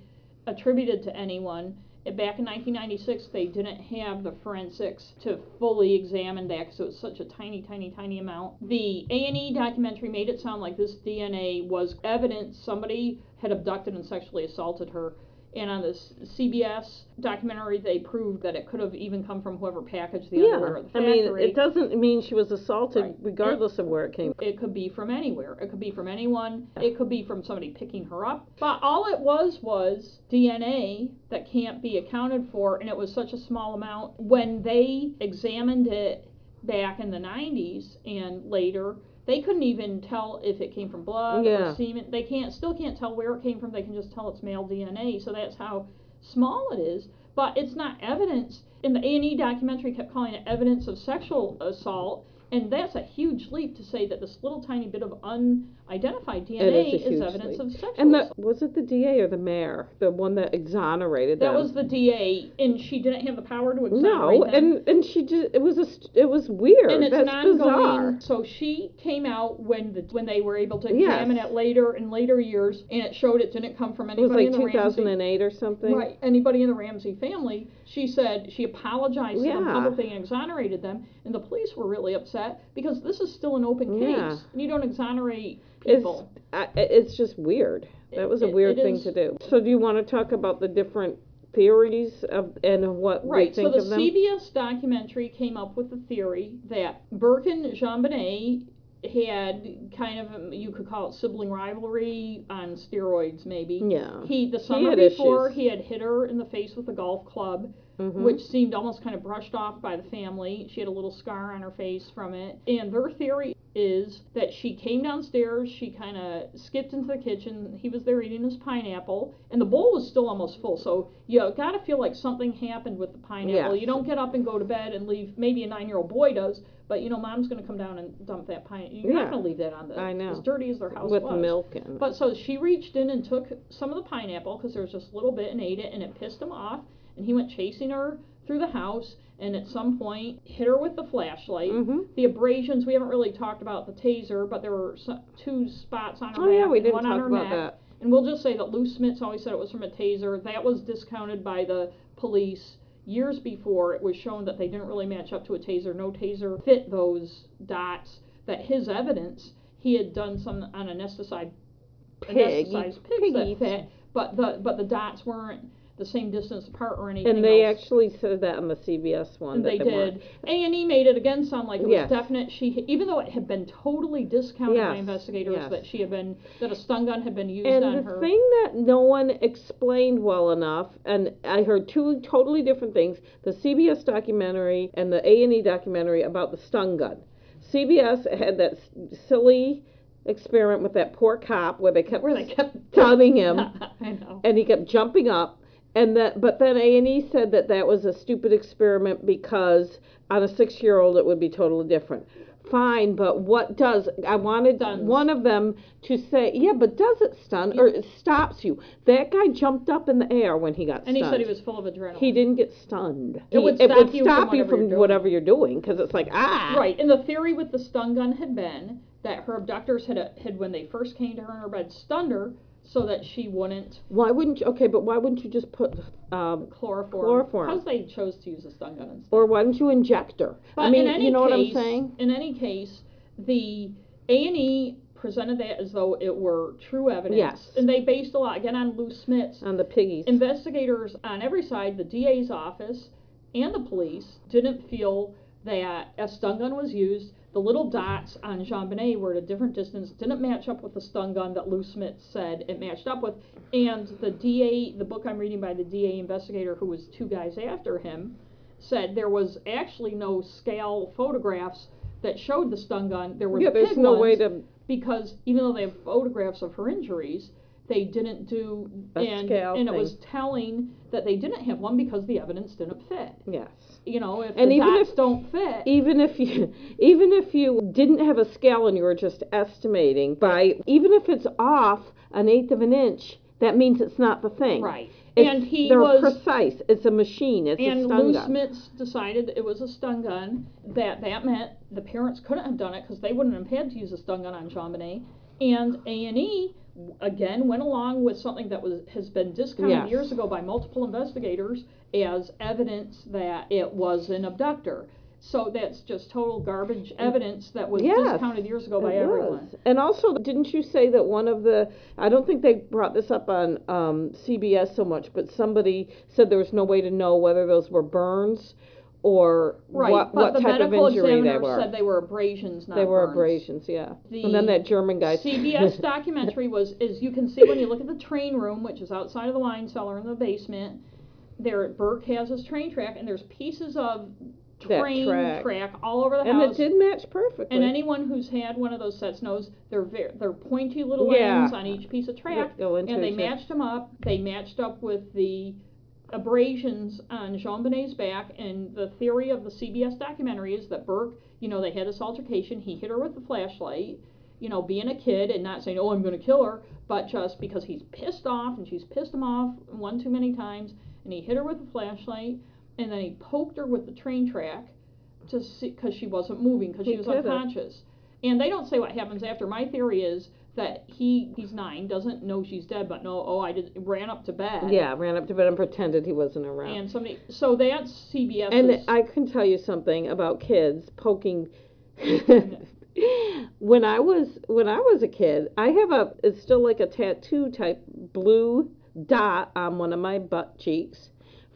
Speaker 1: attributed to anyone. Back in 1996, they didn't have the forensics to fully examine that because it was such a tiny, tiny, tiny amount. The A&E documentary made it sound like this DNA was evidence somebody had abducted and sexually assaulted her. And on this CBS documentary, they proved that it could have even come from whoever packaged the underwear
Speaker 2: Yeah,
Speaker 1: at the
Speaker 2: I mean, it doesn't mean she was assaulted,
Speaker 1: Right.
Speaker 2: regardless of where it came. from.
Speaker 1: It could be from anywhere. It could be from anyone. It could be from somebody picking her up. But all it was was DNA that can't be accounted for, and it was such a small amount. When they examined it back in the 90s and later, they couldn't even tell if it came from blood
Speaker 2: Yeah.
Speaker 1: or semen. They can't still can't tell where it came from. They can just tell it's male DNA. So that's how small it is. But it's not evidence. In the A&E documentary, kept calling it evidence of sexual assault, and that's a huge leap to say that this little tiny bit of unidentified DNA
Speaker 2: is a
Speaker 1: evidence of sexual
Speaker 2: And the
Speaker 1: assault.
Speaker 2: was it the DA or the mayor, the one that exonerated
Speaker 1: That
Speaker 2: them?
Speaker 1: was the DA, and she didn't have the power to exonerate
Speaker 2: no,
Speaker 1: them.
Speaker 2: and and she just it was a it was weird.
Speaker 1: and it's
Speaker 2: That's
Speaker 1: an
Speaker 2: bizarre.
Speaker 1: So she came out when the when they were able to
Speaker 2: Yes.
Speaker 1: examine it later in later years, and it showed it didn't come from
Speaker 2: It was
Speaker 1: anybody
Speaker 2: like
Speaker 1: in the Ramsey
Speaker 2: 2008 or something.
Speaker 1: Right. Anybody in the Ramsey family, she said she apologized to them publicly and exonerated them, and the police were really upset because this is still an open case,
Speaker 2: Yeah.
Speaker 1: and you don't exonerate
Speaker 2: It's
Speaker 1: people.
Speaker 2: I, it's just weird. That was a
Speaker 1: It-
Speaker 2: weird
Speaker 1: it
Speaker 2: thing
Speaker 1: is.
Speaker 2: to do. So do you want to talk about the different theories of and what we
Speaker 1: Right. So the? CBS documentary came up with the theory that Burke and JonBenet had kind of you could call it sibling rivalry on steroids, maybe.
Speaker 2: yeah.
Speaker 1: He the summer
Speaker 2: had
Speaker 1: before
Speaker 2: issues.
Speaker 1: he had hit her in the face with a golf club.
Speaker 2: Mhm.
Speaker 1: which seemed almost kind of brushed off by the family. She had a little scar on her face from it. And their theory is that she came downstairs, she kind of skipped into the kitchen. He was there eating his pineapple, and the bowl was still almost full. So you got to feel like something happened with the pineapple.
Speaker 2: Yes.
Speaker 1: You don't get up and go to bed and leave, maybe a nine year old boy does. But you know, mom's going to come down and dump that pine. You're
Speaker 2: Yeah.
Speaker 1: not going to leave that on the
Speaker 2: I know.
Speaker 1: as dirty as their house
Speaker 2: with
Speaker 1: was.
Speaker 2: milk and
Speaker 1: But so she reached in and took some of the pineapple because there was just a little bit and ate it, and it pissed him off. And he went chasing her through the house, and at some point hit her with the flashlight.
Speaker 2: Mhm.
Speaker 1: The abrasions we haven't really talked about the taser, but there were two spots on her
Speaker 2: Oh
Speaker 1: back
Speaker 2: yeah, we didn't
Speaker 1: one
Speaker 2: talk
Speaker 1: on her
Speaker 2: about
Speaker 1: neck.
Speaker 2: that.
Speaker 1: And we'll just say that Lou Smits always said it was from a taser. That was discounted by the police years before. It was shown that they didn't really match up to a taser. No taser fit those dots. That his evidence, he had done some anesthetized
Speaker 2: Pig.
Speaker 1: anesthetized pigs that fit, but the but the dots weren't. The same distance apart or anything.
Speaker 2: And they
Speaker 1: else.
Speaker 2: actually said that on the CBS one.
Speaker 1: And
Speaker 2: that
Speaker 1: they
Speaker 2: weren't.
Speaker 1: did. A and E made it again sound like it was
Speaker 2: Yes.
Speaker 1: definite. She, even though it had been totally discounted by investigators
Speaker 2: yes.
Speaker 1: that she had been that a stun gun had been used
Speaker 2: And
Speaker 1: on her.
Speaker 2: And the thing that no one explained well enough, and I heard two totally different things: the CBS documentary and the A and E documentary about the stun gun. CBS had that s- silly experiment with that poor cop where they kept
Speaker 1: where they kept
Speaker 2: stunning him,
Speaker 1: I know.
Speaker 2: and he kept jumping up. And that, but then A and E said that that was a stupid experiment because on a six-year-old it would be totally different. Fine, but what does I wanted
Speaker 1: Stuns.
Speaker 2: one of them to say, yeah, but does it stun or it stops you? That guy jumped up in the air when he got
Speaker 1: And he said he was full of adrenaline.
Speaker 2: He didn't get stunned.
Speaker 1: It
Speaker 2: He-
Speaker 1: would
Speaker 2: it
Speaker 1: stop
Speaker 2: would
Speaker 1: you from
Speaker 2: stop you
Speaker 1: whatever
Speaker 2: from
Speaker 1: you're doing.
Speaker 2: whatever you're doing because it's like ah
Speaker 1: Right, and the theory with the stun gun had been that her abductors had, had when they first came to her in her bed, stunned her so that she wouldn't
Speaker 2: Why wouldn't you? Okay, but why wouldn't you just put um,
Speaker 1: chloroform.
Speaker 2: Chloroform.
Speaker 1: Because they chose to use a stun gun instead.
Speaker 2: or why don't you inject her?
Speaker 1: But
Speaker 2: I mean,
Speaker 1: in any
Speaker 2: you know what I'm
Speaker 1: case-
Speaker 2: saying?
Speaker 1: In any case, the A and E presented that as though it were true evidence.
Speaker 2: Yes.
Speaker 1: And they based a lot again on Lou Smits.
Speaker 2: On the piggies.
Speaker 1: Investigators on every side, the DA's office and the police, didn't feel that a stun gun was used. The little dots on JonBenet were at a different distance, didn't match up with the stun gun that Lou Smith said it matched up with. And the DA, the book I'm reading by the DA investigator, who was two guys after him, said there was actually no scale photographs that showed the stun gun. There were
Speaker 2: yeah,
Speaker 1: the
Speaker 2: there's no way to
Speaker 1: because even though they have photographs of her injuries, they didn't do
Speaker 2: A
Speaker 1: and
Speaker 2: scale
Speaker 1: and it was telling that they didn't have one because the evidence didn't fit.
Speaker 2: yes.
Speaker 1: You know, if
Speaker 2: And
Speaker 1: the
Speaker 2: even
Speaker 1: dots
Speaker 2: if-
Speaker 1: don't fit,
Speaker 2: Even if you even if you didn't have a scale and you were just estimating by even if it's off an eighth of an inch, that means it's not the thing.
Speaker 1: right?
Speaker 2: It's,
Speaker 1: and he
Speaker 2: they're
Speaker 1: was
Speaker 2: precise. It's a machine. It's a
Speaker 1: and
Speaker 2: stun
Speaker 1: Lou
Speaker 2: gun.
Speaker 1: Smits decided it was a stun gun. That that meant the parents couldn't have done it because they wouldn't have had to use a stun gun on Bonnet. And A and E again went along with something that was has been discounted
Speaker 2: Yes.
Speaker 1: years ago by multiple investigators as evidence that it was an abductor. So that's just total garbage evidence that was
Speaker 2: Yes,
Speaker 1: discounted years ago by everyone.
Speaker 2: was. And also, didn't you say that one of the, I don't think they brought this up on um, CBS so much, but somebody said there was no way to know whether those were burns or
Speaker 1: Right,
Speaker 2: what,
Speaker 1: but
Speaker 2: what
Speaker 1: the
Speaker 2: type of
Speaker 1: medical
Speaker 2: injury they
Speaker 1: examiner
Speaker 2: were.
Speaker 1: said they were abrasions, not
Speaker 2: they were
Speaker 1: burns.
Speaker 2: abrasions, yeah.
Speaker 1: The
Speaker 2: and then that German guy.
Speaker 1: CBS documentary was, as you can see when you look at the train room, which is outside of the wine cellar in the basement. There, at Burke has his train track, and there's pieces of train
Speaker 2: track.
Speaker 1: all over the house.
Speaker 2: and it did match perfectly.
Speaker 1: and anyone who's had one of those sets knows they're very, they're pointy little
Speaker 2: Yeah.
Speaker 1: ends on each piece of track,
Speaker 2: That go into
Speaker 1: and they matched them up. They matched up with the abrasions on JonBenet's back, and the theory of the CBS documentary is that Burke, you know, they had this altercation. He hit her with the flashlight, you know, being a kid and not saying, "Oh, I'm going to kill her," but just because he's pissed off and she's pissed him off one too many times, and he hit her with the flashlight, and then he poked her with the train track to see because she wasn't moving because she was
Speaker 2: could've.
Speaker 1: unconscious. And they don't say what happens after. My theory is that he he's nine, doesn't know she's dead, but no, oh, I did ran up to bed.
Speaker 2: yeah, ran up to bed and pretended he wasn't around.
Speaker 1: And somebody, so that's CBS.
Speaker 2: And I can tell you something about kids poking. when I was when I was a kid, I have a it's still like a tattoo type blue dot on one of my butt cheeks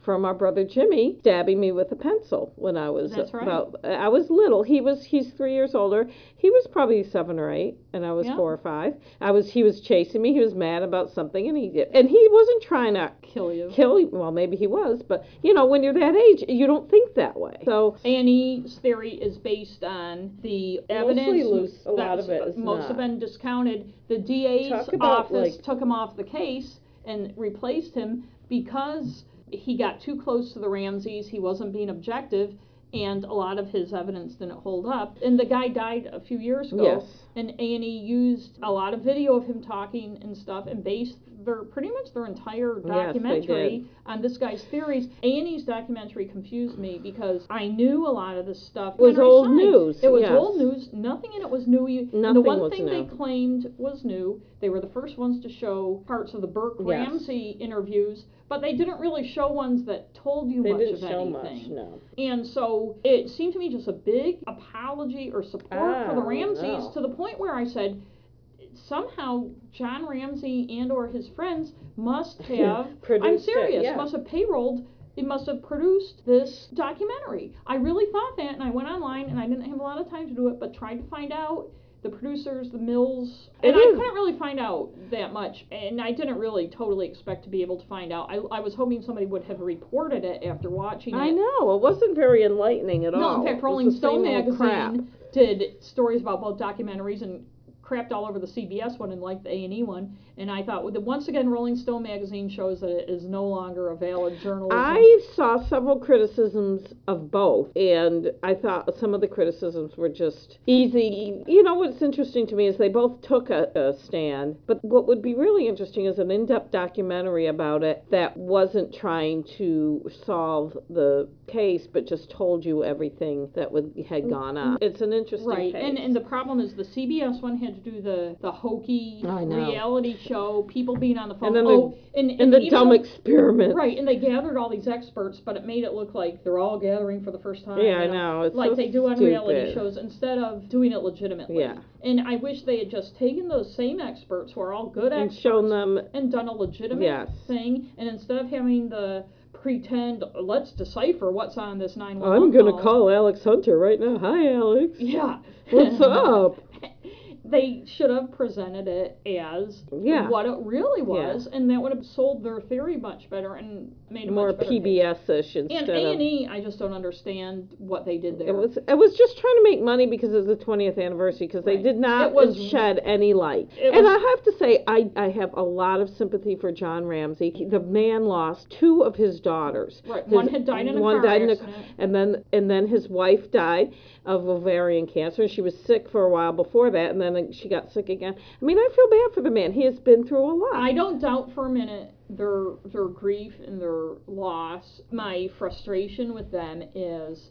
Speaker 2: from our brother Jimmy stabbing me with a pencil when I was
Speaker 1: That's right.
Speaker 2: about I was little. He was he's 3 years older. He was probably 7 or 8 and I was
Speaker 1: Yeah.
Speaker 2: 4 or 5. I was he was chasing me. He was mad about something and he did. And he wasn't trying to
Speaker 1: kill you.
Speaker 2: kill you. Well, maybe he was, but you know, when you're that age, you don't think that way. So
Speaker 1: Annie's theory is based on the evidence.
Speaker 2: loose. A lot of it is
Speaker 1: most
Speaker 2: not.
Speaker 1: have been discounted. The DA's office
Speaker 2: like-
Speaker 1: took him off the case and replaced him because he got too close to the Ramseys. He wasn't being objective, and a lot of his evidence didn't hold up. And the guy died a few years ago.
Speaker 2: Yes.
Speaker 1: And A and E used a lot of video of him talking and stuff, and based their pretty much their entire documentary
Speaker 2: did.
Speaker 1: on this guy's theories. A and E's documentary confused me because I knew a lot of this stuff.
Speaker 2: It was old news,
Speaker 1: It was
Speaker 2: yes.
Speaker 1: old news. Nothing in it was new. You, and the one thing they claimed was new. They were the first ones to show parts of the Burke
Speaker 2: Yes.
Speaker 1: Ramsey interviews, but they didn't really show ones that told you
Speaker 2: they
Speaker 1: much
Speaker 2: didn't
Speaker 1: of
Speaker 2: show
Speaker 1: anything.
Speaker 2: much, no.
Speaker 1: And so it seemed to me just a big apology or support for the
Speaker 2: Oh,
Speaker 1: Ramseys
Speaker 2: no.
Speaker 1: to the point where I said, somehow John Ramsey and or his friends must have I'm
Speaker 2: Produced it,
Speaker 1: serious,
Speaker 2: yeah.
Speaker 1: must have payrolled it must have produced this documentary. I really thought that and I went online and I didn't have a lot of time to do it, but tried to find out the producers, the mills,
Speaker 2: It
Speaker 1: and I
Speaker 2: is.
Speaker 1: couldn't really find out that much, and I didn't really totally expect to be able to find out. I, I was hoping somebody would have reported it after watching it.
Speaker 2: I know it wasn't very enlightening at
Speaker 1: No,
Speaker 2: all.
Speaker 1: No,
Speaker 2: in
Speaker 1: fact, Rolling Stone
Speaker 2: old crap.
Speaker 1: magazine did stories about both documentaries and crapped all over the CBS one and like the A and E one. And I thought, well, the- once again, Rolling Stone magazine shows that it is no longer a valid journalism.
Speaker 2: I saw several criticisms of both, and I thought some of the criticisms were just easy. You know what's interesting to me is they both took a, a stand, but what would be really interesting is an in depth documentary about it that wasn't trying to solve the case, but just told you everything that would, had mm, gone mm. on. It's an interesting
Speaker 1: Right,
Speaker 2: case.
Speaker 1: and and the problem is the CBS one had to do the the hokey reality show, people being on the phone.
Speaker 2: And then the-
Speaker 1: oh, and,
Speaker 2: and the
Speaker 1: even
Speaker 2: dumb experiment.
Speaker 1: Right, and they gathered all these experts, but it made it look like they're all gathering for the first time.
Speaker 2: Yeah, I
Speaker 1: you
Speaker 2: know. It's
Speaker 1: like
Speaker 2: so
Speaker 1: they do on reality shows instead of doing it legitimately.
Speaker 2: Yeah.
Speaker 1: And I wish they had just taken those same experts who are all good
Speaker 2: And
Speaker 1: experts
Speaker 2: shown them
Speaker 1: and done a legitimate
Speaker 2: Yes.
Speaker 1: thing, and instead of having the pretend, let's decipher what's on this 911
Speaker 2: I'm gonna
Speaker 1: call.
Speaker 2: call Alex Hunter right now. Hi, Alex.
Speaker 1: Yeah.
Speaker 2: What's up?
Speaker 1: They should have presented it as
Speaker 2: Yeah.
Speaker 1: what it really was, and that would have sold their theory much better and made a
Speaker 2: More
Speaker 1: much better case.
Speaker 2: PBS-ish
Speaker 1: And
Speaker 2: instead
Speaker 1: A
Speaker 2: of.
Speaker 1: and E, I just don't understand what they did there.
Speaker 2: It was it was just trying to make money because it was the 20th anniversary because they
Speaker 1: Right.
Speaker 2: did not
Speaker 1: It was-
Speaker 2: shed any light.
Speaker 1: It
Speaker 2: and
Speaker 1: was-
Speaker 2: I have to say I I have a lot of sympathy for John Ramsey. He- the man lost two of his daughters.
Speaker 1: right.
Speaker 2: His-
Speaker 1: One had died in a
Speaker 2: one
Speaker 1: car
Speaker 2: died in a-
Speaker 1: accident.
Speaker 2: and then and then his wife died of ovarian cancer and she was sick for a while before that and then uh, she got sick again. I mean, I feel bad for the man. He has been through a lot.
Speaker 1: I don't doubt for a minute their their grief and their loss. My frustration with them is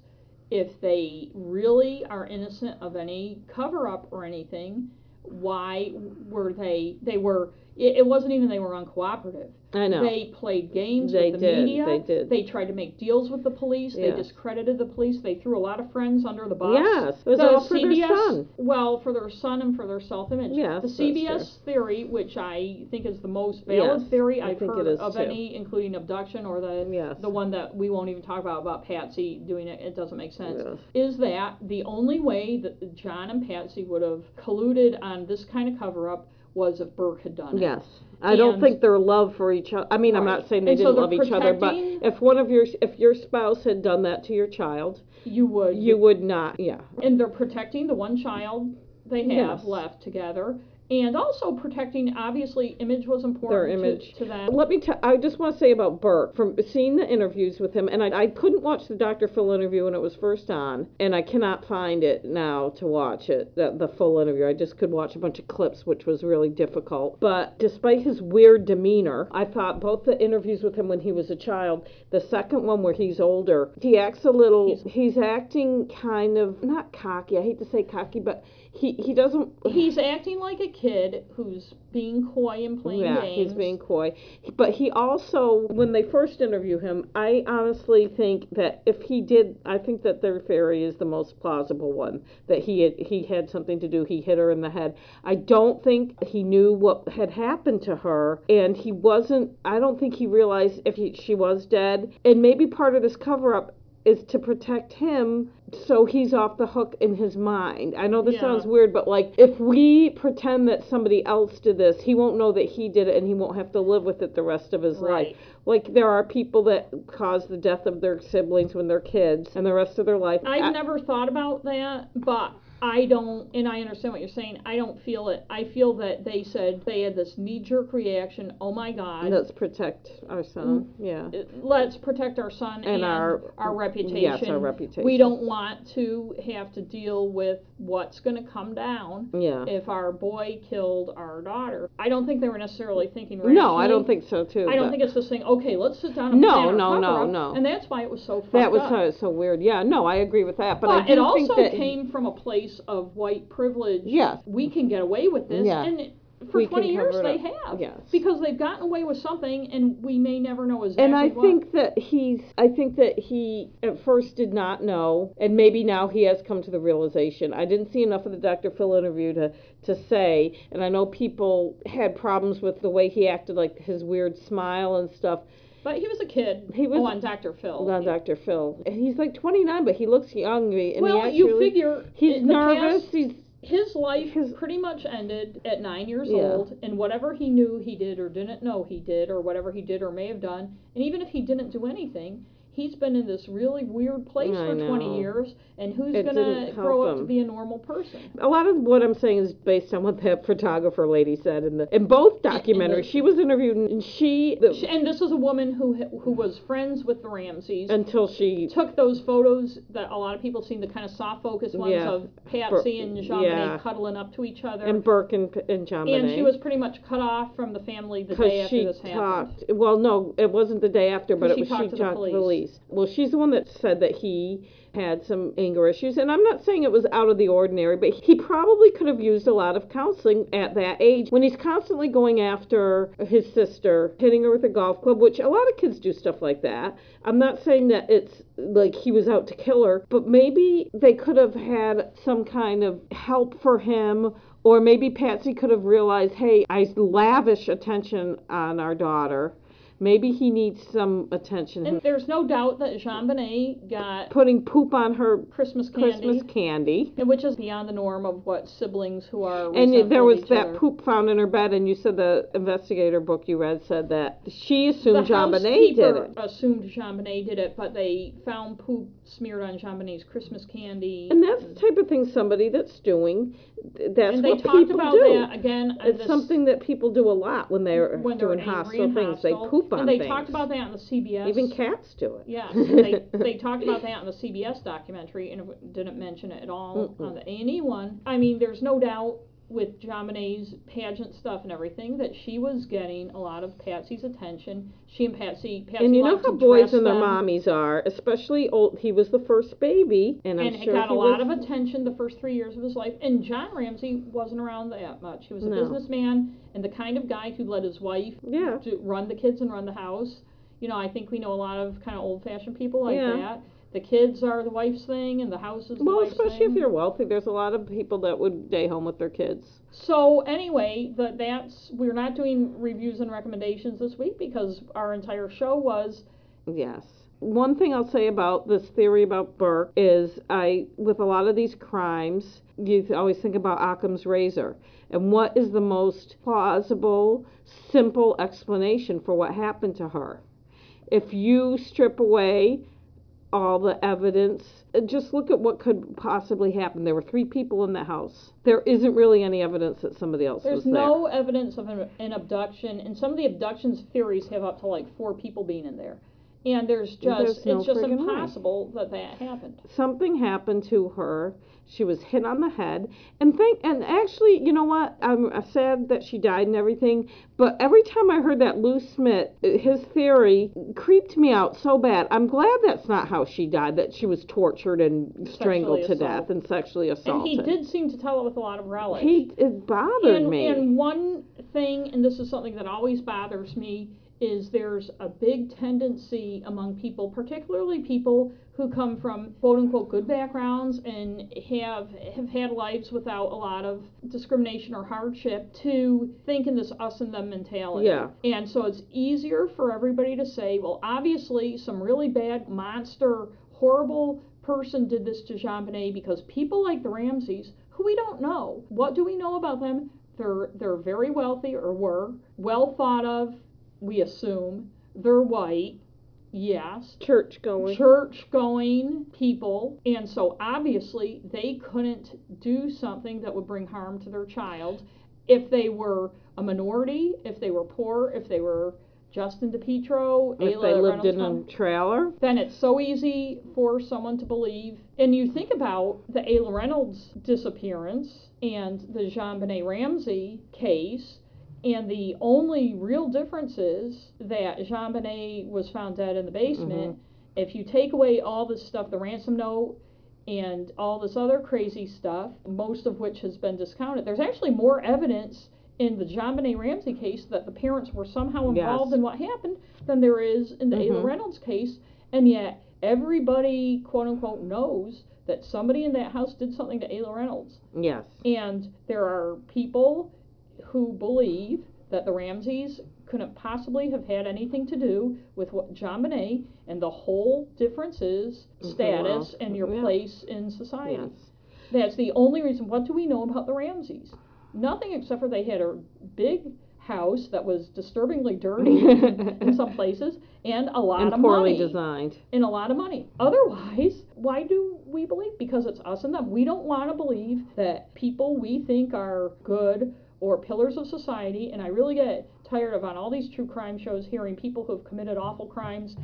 Speaker 1: if they really are innocent of any cover up or anything, why were they they were it, it wasn't even they were uncooperative.
Speaker 2: I know.
Speaker 1: They played games
Speaker 2: They
Speaker 1: with the
Speaker 2: did,
Speaker 1: media.
Speaker 2: they did.
Speaker 1: They tried to make deals with the police. They discredited the police. They threw a lot of friends under the bus.
Speaker 2: Yes, it was
Speaker 1: the
Speaker 2: all for their son.
Speaker 1: Well, for their son and for their self-image.
Speaker 2: Yes,
Speaker 1: the CBS theory, which I think is the most valid
Speaker 2: Yes,
Speaker 1: theory
Speaker 2: I
Speaker 1: I've
Speaker 2: think
Speaker 1: heard
Speaker 2: is
Speaker 1: of
Speaker 2: too.
Speaker 1: any, including abduction or the
Speaker 2: Yes.
Speaker 1: the one that we won't even talk about about Patsy doing it. It doesn't make sense.
Speaker 2: Yes.
Speaker 1: Is that the only way that John and Patsy would have colluded on this kind of cover-up was if Burke had done it.
Speaker 2: Yes. I don't
Speaker 1: And-
Speaker 2: think their love for each other. I mean, I'm
Speaker 1: Right.
Speaker 2: not saying they
Speaker 1: And so
Speaker 2: didn't
Speaker 1: they're
Speaker 2: love each other, but
Speaker 1: protecting-
Speaker 2: if one of your if your spouse had done that to your child,
Speaker 1: You would.
Speaker 2: you would not. Yeah.
Speaker 1: and they're protecting the one child they have
Speaker 2: Yes.
Speaker 1: left together and also protecting obviously image was important
Speaker 2: Their
Speaker 1: to-
Speaker 2: image.
Speaker 1: to, them
Speaker 2: Let me tell. I just want to say about Burke from seeing the interviews with him, and I, I couldn't watch the Dr. Phil interview when it was first on, and I cannot find it now to watch it the, the full interview. I just could watch a bunch of clips, which was really difficult. But despite his weird demeanor, I thought both the interviews with him when he was a child, the second one where he's older, he acts a little.
Speaker 1: He's-
Speaker 2: He's, acting kind of not cocky. I hate to say cocky, but he he doesn't.
Speaker 1: he's acting like a kid who's being coy and playing
Speaker 2: yeah,
Speaker 1: games
Speaker 2: he's being coy. But he also, when they first interview him, I honestly think that if he did, I think that their theory is the most plausible one. That he had he had something to do. He hit her in the head. I don't think he knew what had happened to her, and he wasn't. I don't think he realized if he, she was dead. And maybe part of this cover up is to protect him so he's off the hook in his mind. I know this
Speaker 1: Yeah.
Speaker 2: sounds weird, but like if we pretend that somebody else did this, he won't know that he did it and he won't have to live with it the rest of his
Speaker 1: Right.
Speaker 2: life. Like there are people that cause the death of their siblings when they're kids and the rest of their life.
Speaker 1: i've
Speaker 2: I-
Speaker 1: never thought about that but i don't and i understand what you're saying i don't feel it i feel that they said they had this knee-jerk reaction oh my god
Speaker 2: let's protect our son. Mm. Yeah.
Speaker 1: Uh, let's protect our son and,
Speaker 2: And our-
Speaker 1: our reputation.
Speaker 2: yes, our reputation.
Speaker 1: We don't want to have to deal with what's going to come down
Speaker 2: Yeah.
Speaker 1: if our boy killed our daughter. I don't think they were necessarily thinking
Speaker 2: No, I don't think so too.
Speaker 1: I don't think it's this thing. Okay, let's sit down and
Speaker 2: No, no, no,
Speaker 1: cover-up,"
Speaker 2: no.
Speaker 1: And that's why it was so fucked
Speaker 2: that was so, so weird. Yeah, no, I agree with that. But,
Speaker 1: But, it also
Speaker 2: that
Speaker 1: came from a place of white privilege.
Speaker 2: Yes.
Speaker 1: we can get away with this,
Speaker 2: Yeah.
Speaker 1: and for
Speaker 2: we
Speaker 1: 20 years they have.
Speaker 2: Yes.
Speaker 1: Because they've gotten away with something and we may never know exactly
Speaker 2: and I
Speaker 1: what.
Speaker 2: think that he's I think that he at first did not know and maybe now he has come to the realization. I didn't see enough of the Dr. Phil interview to to say and I know people had problems with the way he acted like his weird smile and stuff
Speaker 1: But he was a kid.
Speaker 2: He was-
Speaker 1: on Dr. Phil.
Speaker 2: on Dr. Phil. And he's like 29 but he looks young and
Speaker 1: well,
Speaker 2: he
Speaker 1: you figure
Speaker 2: he's nervous.
Speaker 1: past-
Speaker 2: he's
Speaker 1: his life
Speaker 2: His-
Speaker 1: pretty much ended at nine years
Speaker 2: Yeah.
Speaker 1: old, and whatever he knew he did or didn't know he did, or whatever he did or may have done, and even if he didn't do anything, he's been in this really weird place
Speaker 2: I
Speaker 1: for
Speaker 2: know.
Speaker 1: 20 years, and who's going to grow up to be a normal person?
Speaker 2: a lot of what I'm saying is based on what that photographer lady said in the in both
Speaker 1: the-
Speaker 2: documentaries. she was interviewed and she, the,
Speaker 1: She- And this is a woman who who was friends with the Ramseys.
Speaker 2: until she
Speaker 1: took those photos that a lot of people seen the kind of soft focus ones
Speaker 2: Yeah.
Speaker 1: of Patsy and Jean
Speaker 2: yeah.
Speaker 1: cuddling up to each other.
Speaker 2: and Burke and, and John
Speaker 1: and she was pretty much cut off from the family the day after
Speaker 2: she
Speaker 1: this happened.
Speaker 2: talked. Well, no, it wasn't the day after, but it
Speaker 1: she
Speaker 2: was she
Speaker 1: talked to the
Speaker 2: talked to the
Speaker 1: police.
Speaker 2: police. Well, she's the one that said that he had some anger issues, and I'm not saying it was out of the ordinary, but he probably could have used a lot of counseling at that age when he's constantly going after his sister, hitting her with a golf club, which a lot of kids do stuff like that. I'm not saying that it's like he was out to kill her, but maybe they could have had some kind of help for him or maybe Patsy could have realized, hey, I lavish attention on our daughter. Maybe he needs some attention.
Speaker 1: And there's no doubt that JonBenet got
Speaker 2: Putting poop on her
Speaker 1: Christmas candy,
Speaker 2: Christmas candy.
Speaker 1: and which is beyond the norm of what siblings who are
Speaker 2: And there was that
Speaker 1: other.
Speaker 2: poop found in her bed, and you said the investigator book you read said that she
Speaker 1: The
Speaker 2: assumed JonBenet did
Speaker 1: housekeeper
Speaker 2: it.
Speaker 1: assumed JonBenet did it, but they found poop smeared on Bonnet's Christmas candy.
Speaker 2: And that's the type of thing somebody that's doing, that's
Speaker 1: and they
Speaker 2: what
Speaker 1: talked
Speaker 2: people
Speaker 1: about
Speaker 2: do.
Speaker 1: that again. uh,
Speaker 2: It's
Speaker 1: this-
Speaker 2: something that people do a lot when they're
Speaker 1: when they're
Speaker 2: doing
Speaker 1: angry
Speaker 2: hostile things. They poop on
Speaker 1: and they
Speaker 2: things.
Speaker 1: talked about that on the CBS.
Speaker 2: Even cats do it.
Speaker 1: Yes, they, they talked about that on the CBS documentary and didn't mention it at all
Speaker 2: Mm-mm.
Speaker 1: on the A and E one. I mean, there's no doubt with John pageant stuff and everything that she was getting a lot of Patsy's attention. She and Patsy, Patsy
Speaker 2: and you know how boys and their mommies are, especially old. He was the first baby, and I'm
Speaker 1: it
Speaker 2: sure
Speaker 1: got
Speaker 2: he
Speaker 1: a lot
Speaker 2: was,
Speaker 1: of attention the first three years of his life. And John Ramsey wasn't around that much. He was a
Speaker 2: No.
Speaker 1: businessman and the kind of guy who let his wife
Speaker 2: Yeah,
Speaker 1: run the kids and run the house. You know, I think we know a lot of kind of old fashioned people like
Speaker 2: Yeah.
Speaker 1: that. The kids are the wife's thing, and the house is the wife's.
Speaker 2: well,
Speaker 1: wife's
Speaker 2: especially if you're wealthy, there's a lot of people that would stay home with their kids.
Speaker 1: So anyway, the, that's we're not doing reviews and recommendations this week because our entire show was
Speaker 2: Yes. One thing I'll say about this theory about Burke is I, with a lot of these crimes, you always think about Occam's razor. And what is the most plausible, simple explanation for what happened to her? If you strip away all the evidence, uh, just look at what could possibly happen. There were three people in the house. There isn't really any evidence that somebody else
Speaker 1: there's
Speaker 2: was there.
Speaker 1: There's no evidence of an, an abduction, and some of the abductions theories have up to like four people being in there, and there's just
Speaker 2: There's no
Speaker 1: it's just
Speaker 2: friggin' way.
Speaker 1: impossible that that happened.
Speaker 2: something happened to her. She was hit on the head, and think, and actually, you know what? I'm sad that she died and everything. But every time I heard that Lou Smith, his theory creeped me out so bad. I'm glad that's not how she died. That she was tortured and strangled to
Speaker 1: assaulted.
Speaker 2: death and sexually assaulted.
Speaker 1: And he did seem to tell it with a lot of relish.
Speaker 2: He it bothered
Speaker 1: and,
Speaker 2: me.
Speaker 1: and one thing, and this is something that always bothers me, is there's a big tendency among people, particularly people who come from quote unquote good backgrounds and have have had lives without a lot of discrimination or hardship, to think in this us and them mentality.
Speaker 2: Yeah.
Speaker 1: And so it's easier for everybody to say, well, obviously some really bad monster, horrible person did this to JonBenet because people like the Ramseys, who we don't know, what do we know about them? They're they're very wealthy or were well thought of, we assume. They're white, yes.
Speaker 2: Church going.
Speaker 1: Church going people, and so obviously they couldn't do something that would bring harm to their child if they were a minority, if they were poor, if they were Justin DiPietro,
Speaker 2: if
Speaker 1: Ayla
Speaker 2: they lived
Speaker 1: Reynolds
Speaker 2: in a trailer.
Speaker 1: then it's so easy for someone to believe. And you think about the Ayla Reynolds disappearance and the JonBenet Ramsey case, and the only real difference is that JonBenet was found dead in the basement. If you take away all this stuff, the ransom note, and all this other crazy stuff, most of which has been discounted, there's actually more evidence in the JonBenet Ramsey case that the parents were somehow involved
Speaker 2: Yes.
Speaker 1: in what happened than there is in the Ayla
Speaker 2: Mhm.
Speaker 1: Reynolds case, and yet everybody quote unquote knows that somebody in that house did something to Ayla Reynolds.
Speaker 2: Yes.
Speaker 1: And there are people who believe that the Ramseys couldn't possibly have had anything to do with what JonBenet and the whole difference is status and your
Speaker 2: yeah.
Speaker 1: place in society.
Speaker 2: Yes.
Speaker 1: That's the only reason. What do we know about the Ramseys? Nothing except for they had a big house that was disturbingly dirty in some places and a lot
Speaker 2: and
Speaker 1: of
Speaker 2: poorly
Speaker 1: money
Speaker 2: designed.
Speaker 1: and a lot of money. Otherwise, why do we believe? Because it's us and them. We don't want to believe that people we think are good or pillars of society, and I really get tired of on all these true crime shows hearing people who have committed awful crimes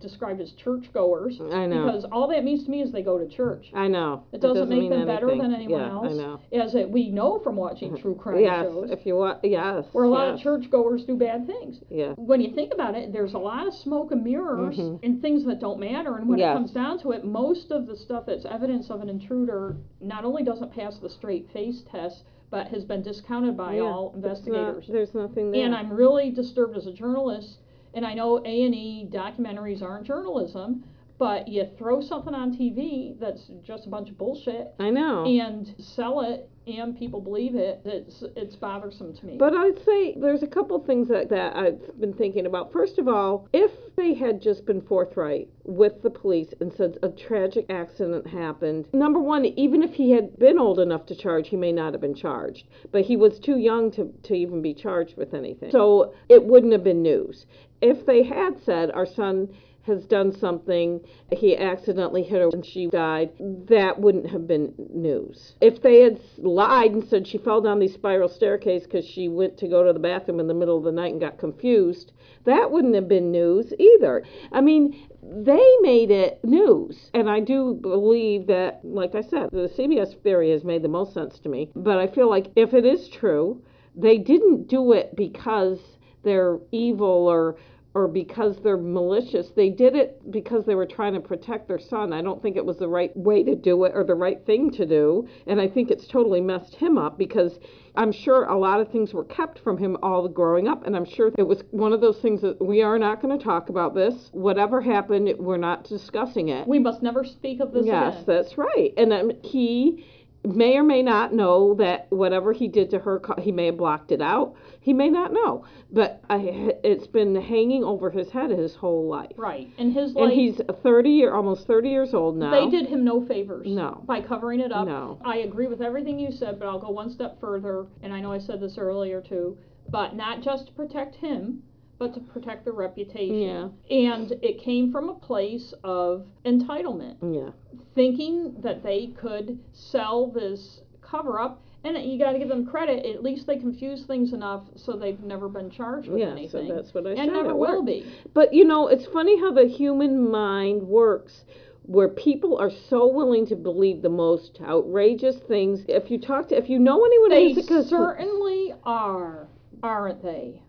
Speaker 1: described as churchgoers.
Speaker 2: I know.
Speaker 1: Because all that means to me is they go to church.
Speaker 2: I know.
Speaker 1: It doesn't, make
Speaker 2: mean
Speaker 1: them better than anyone
Speaker 2: yeah,
Speaker 1: else.
Speaker 2: I know.
Speaker 1: As it, we know from watching true crime
Speaker 2: yes,
Speaker 1: shows,
Speaker 2: if you want, yes.
Speaker 1: where a lot
Speaker 2: yes.
Speaker 1: of churchgoers do bad things
Speaker 2: Yeah.
Speaker 1: when you think about it, there's a lot of smoke and mirrors
Speaker 2: Mhm.
Speaker 1: and things that don't matter. And when
Speaker 2: Yes.
Speaker 1: it comes down to it, most of the stuff that's evidence of an intruder not only doesn't pass the straight face test, but has been discounted by
Speaker 2: Yeah,
Speaker 1: all
Speaker 2: It's not-
Speaker 1: investigators.
Speaker 2: there's nothing there.
Speaker 1: And I'm really disturbed as a journalist. And I know A and E documentaries aren't journalism, but you throw something on TV that's just a bunch of bullshit
Speaker 2: I know.
Speaker 1: and sell it, and people believe it. It's it's bothersome to me.
Speaker 2: But I'd say there's a couple things that, that I've been thinking about. First of all, if they had just been forthright with the police and said a tragic accident happened, number one, even if he had been old enough to charge, he may not have been charged. But he was too young to, to even be charged with anything. So it wouldn't have been news. If they had said, our son has done something, he accidentally hit her and she died, that wouldn't have been news. If they had lied and said she fell down the spiral staircase because she went to go to the bathroom in the middle of the night and got confused, that wouldn't have been news either. I mean, they made it news. And I do believe that, like I said, the CBS theory has made the most sense to me. But I feel like if it is true, they didn't do it because they're evil or or because they're malicious. They did it because they were trying to protect their son. I don't think it was the right way to do it or the right thing to do. And I think it's totally messed him up because I'm sure a lot of things were kept from him all growing up. And I'm sure it was one of those things that we are not going to talk about this. Whatever happened, we're not discussing it.
Speaker 1: we must never speak of this
Speaker 2: Yes,
Speaker 1: again.
Speaker 2: that's right. And um, he may or may not know that whatever he did to her, he may have blocked it out. He may not know, but I, it's been hanging over his head his whole life.
Speaker 1: Right. And his
Speaker 2: And he's 30 year, almost 30 years old now.
Speaker 1: They did him no favors.
Speaker 2: No.
Speaker 1: By covering it up.
Speaker 2: No.
Speaker 1: I agree with everything you said, but I'll go one step further, and I know I said this earlier too, but not just to protect him, but to protect their reputation.
Speaker 2: Yeah.
Speaker 1: And it came from a place of entitlement,
Speaker 2: Yeah.
Speaker 1: thinking that they could sell this cover up. And you got to give them credit. At least they confused things enough so they've never been charged with
Speaker 2: Yeah, so
Speaker 1: anything,
Speaker 2: that's what I said.
Speaker 1: and never will be.
Speaker 2: But you know, it's funny how the human mind works where people are so willing to believe the most outrageous things. If you talk to if you know anyone
Speaker 1: They certainly are, aren't they?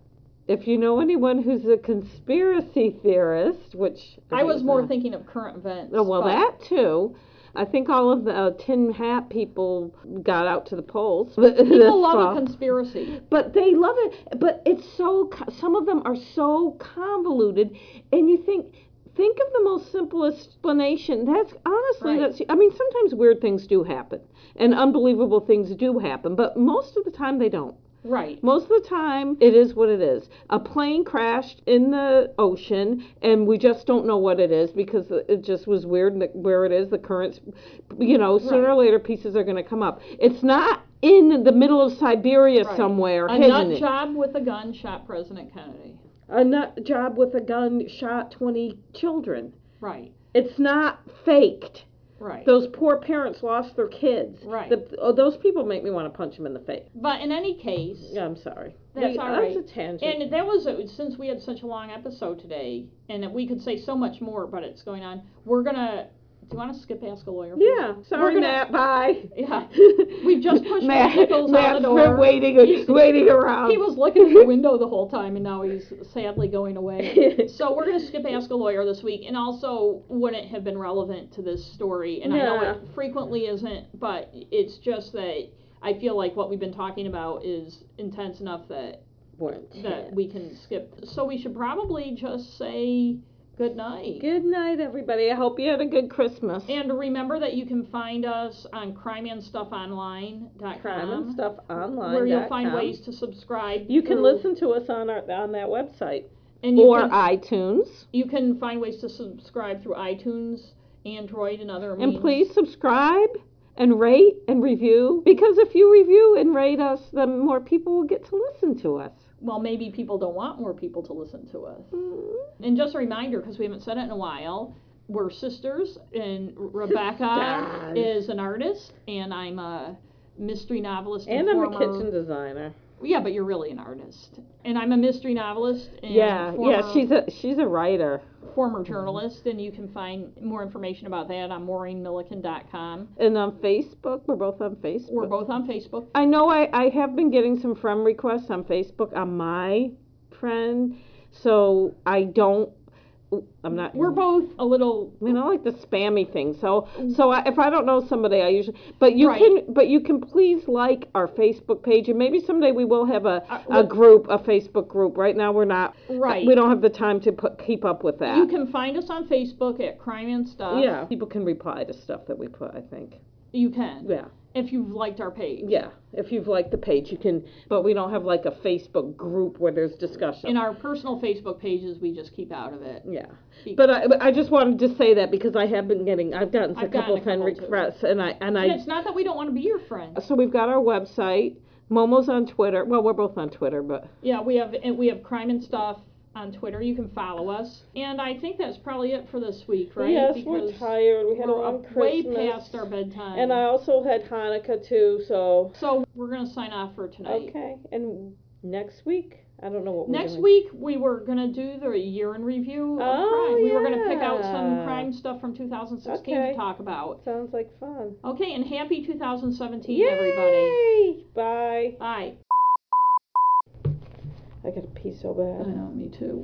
Speaker 2: If you know anyone who's a conspiracy theorist, which
Speaker 1: I was more
Speaker 2: is
Speaker 1: thinking of current events.
Speaker 2: Oh well,
Speaker 1: but-
Speaker 2: that too. I think all of the uh, tin hat people got out to the polls.
Speaker 1: People love
Speaker 2: fall.
Speaker 1: a conspiracy.
Speaker 2: But they love it. But it's so, some of them are so convoluted. And you think, think of the most simple explanation. That's honestly,
Speaker 1: Right.
Speaker 2: that's, I mean, sometimes weird things do happen and unbelievable things do happen, but most of the time they don't.
Speaker 1: Right.
Speaker 2: Most of the time, it is what it is. A plane crashed in the ocean, and we just don't know what it is because it just was weird and where it is. The currents, you know, sooner or later, pieces are going to come up. It's not in the middle of Siberia
Speaker 1: Right.
Speaker 2: somewhere
Speaker 1: A nut job with a gun shot President Kennedy.
Speaker 2: a nut job with a gun shot 20 children.
Speaker 1: Right.
Speaker 2: It's not faked.
Speaker 1: Right.
Speaker 2: Those poor parents lost their kids.
Speaker 1: Right.
Speaker 2: The, oh, those people make me want to punch them in the face.
Speaker 1: but in any case,
Speaker 2: Yeah, I'm sorry.
Speaker 1: That's all
Speaker 2: That's a tangent.
Speaker 1: and that was a, since we had such a long episode today, and we could say so much more, but it's going on. We're gonna. Do you want to skip Ask a Lawyer? please?
Speaker 2: Yeah, sorry,
Speaker 1: gonna-
Speaker 2: Matt. Bye.
Speaker 1: Yeah. We've just pushed
Speaker 2: Matt.
Speaker 1: Nichols out
Speaker 2: Matt's
Speaker 1: the
Speaker 2: been
Speaker 1: door.
Speaker 2: waiting,
Speaker 1: He's-
Speaker 2: waiting around.
Speaker 1: He was looking at the window the whole time, and now he's sadly going away. So we're going to skip Ask a Lawyer this week, and also wouldn't have been relevant to this story. And I know it frequently isn't, but it's just that I feel like what we've been talking about is intense enough that that we can skip. So we should probably just say good night.
Speaker 2: Good night, everybody. I hope you had a good Christmas.
Speaker 1: And remember that you can find us on crimeandstuffonline.com.
Speaker 2: Crime and stuff online.
Speaker 1: where you'll find ways to subscribe.
Speaker 2: You can
Speaker 1: through-
Speaker 2: listen to us on our on that website
Speaker 1: and you
Speaker 2: or
Speaker 1: can,
Speaker 2: iTunes.
Speaker 1: you can find ways to subscribe through iTunes, Android, and other
Speaker 2: And please subscribe and rate and review because if you review and rate us, then more people will get to listen to us.
Speaker 1: Well, maybe people don't want more people to listen to us.
Speaker 2: Mm.
Speaker 1: And just a reminder, because we haven't said it in a while, we're sisters, and Rebecca is an artist, and I'm a mystery novelist.
Speaker 2: And I'm a kitchen designer.
Speaker 1: Yeah, but you're really an artist, and I'm a mystery novelist. And
Speaker 2: Yeah,
Speaker 1: former,
Speaker 2: yeah, she's a she's a writer.
Speaker 1: former mm-hmm. journalist, and you can find more information about that on MaureenMilliken.com.
Speaker 2: And on Facebook, we're both on Facebook.
Speaker 1: We're both on Facebook.
Speaker 2: I know I, I have been getting some friend requests on Facebook on my friend, so I don't. I'm not.
Speaker 1: We're both a little.
Speaker 2: I mean, I like the spammy thing. So, so I, if I don't know somebody, I usually. But you
Speaker 1: Right.
Speaker 2: can, but you can please like our Facebook page, and maybe someday we will have a,
Speaker 1: Uh,
Speaker 2: a group, a Facebook group. Right now, we're not.
Speaker 1: Right.
Speaker 2: We don't have the time to put keep up with that.
Speaker 1: You can find us on Facebook at Crime and Stuff.
Speaker 2: yeah, people can reply to stuff that we put. I think.
Speaker 1: You can.
Speaker 2: Yeah.
Speaker 1: If you've liked our page.
Speaker 2: Yeah, if you've liked the page, you can. But we don't have like a Facebook group where there's discussion.
Speaker 1: In our personal Facebook pages, we just keep out of it.
Speaker 2: yeah, but I, but I just wanted to say that because I have been getting, I've gotten a
Speaker 1: I've
Speaker 2: couple
Speaker 1: gotten a
Speaker 2: friend
Speaker 1: couple, too.
Speaker 2: requests, and I and
Speaker 1: And
Speaker 2: I.
Speaker 1: it's not that we don't want to be your friend.
Speaker 2: So we've got our website. Momo's on Twitter. Well, we're both on Twitter, but
Speaker 1: Yeah, we have we have Crime and Stuff on Twitter. You can follow us. And I think that's probably it for this week, right?
Speaker 2: yes, we're tired. We had
Speaker 1: we're
Speaker 2: long
Speaker 1: up way past our bedtime.
Speaker 2: And I also had Hanukkah too. So
Speaker 1: so we're gonna sign off for tonight.
Speaker 2: okay, and next week I don't know what we're
Speaker 1: Next
Speaker 2: doing.
Speaker 1: week we were gonna do the year in review of
Speaker 2: Oh,
Speaker 1: crime. We were gonna pick out some crime stuff from 2016
Speaker 2: Okay.
Speaker 1: to talk about.
Speaker 2: Sounds like fun.
Speaker 1: Okay, and happy 2017,
Speaker 2: Yay!
Speaker 1: everybody.
Speaker 2: Bye.
Speaker 1: Bye.
Speaker 2: I gotta pee so bad.
Speaker 1: I know, me too.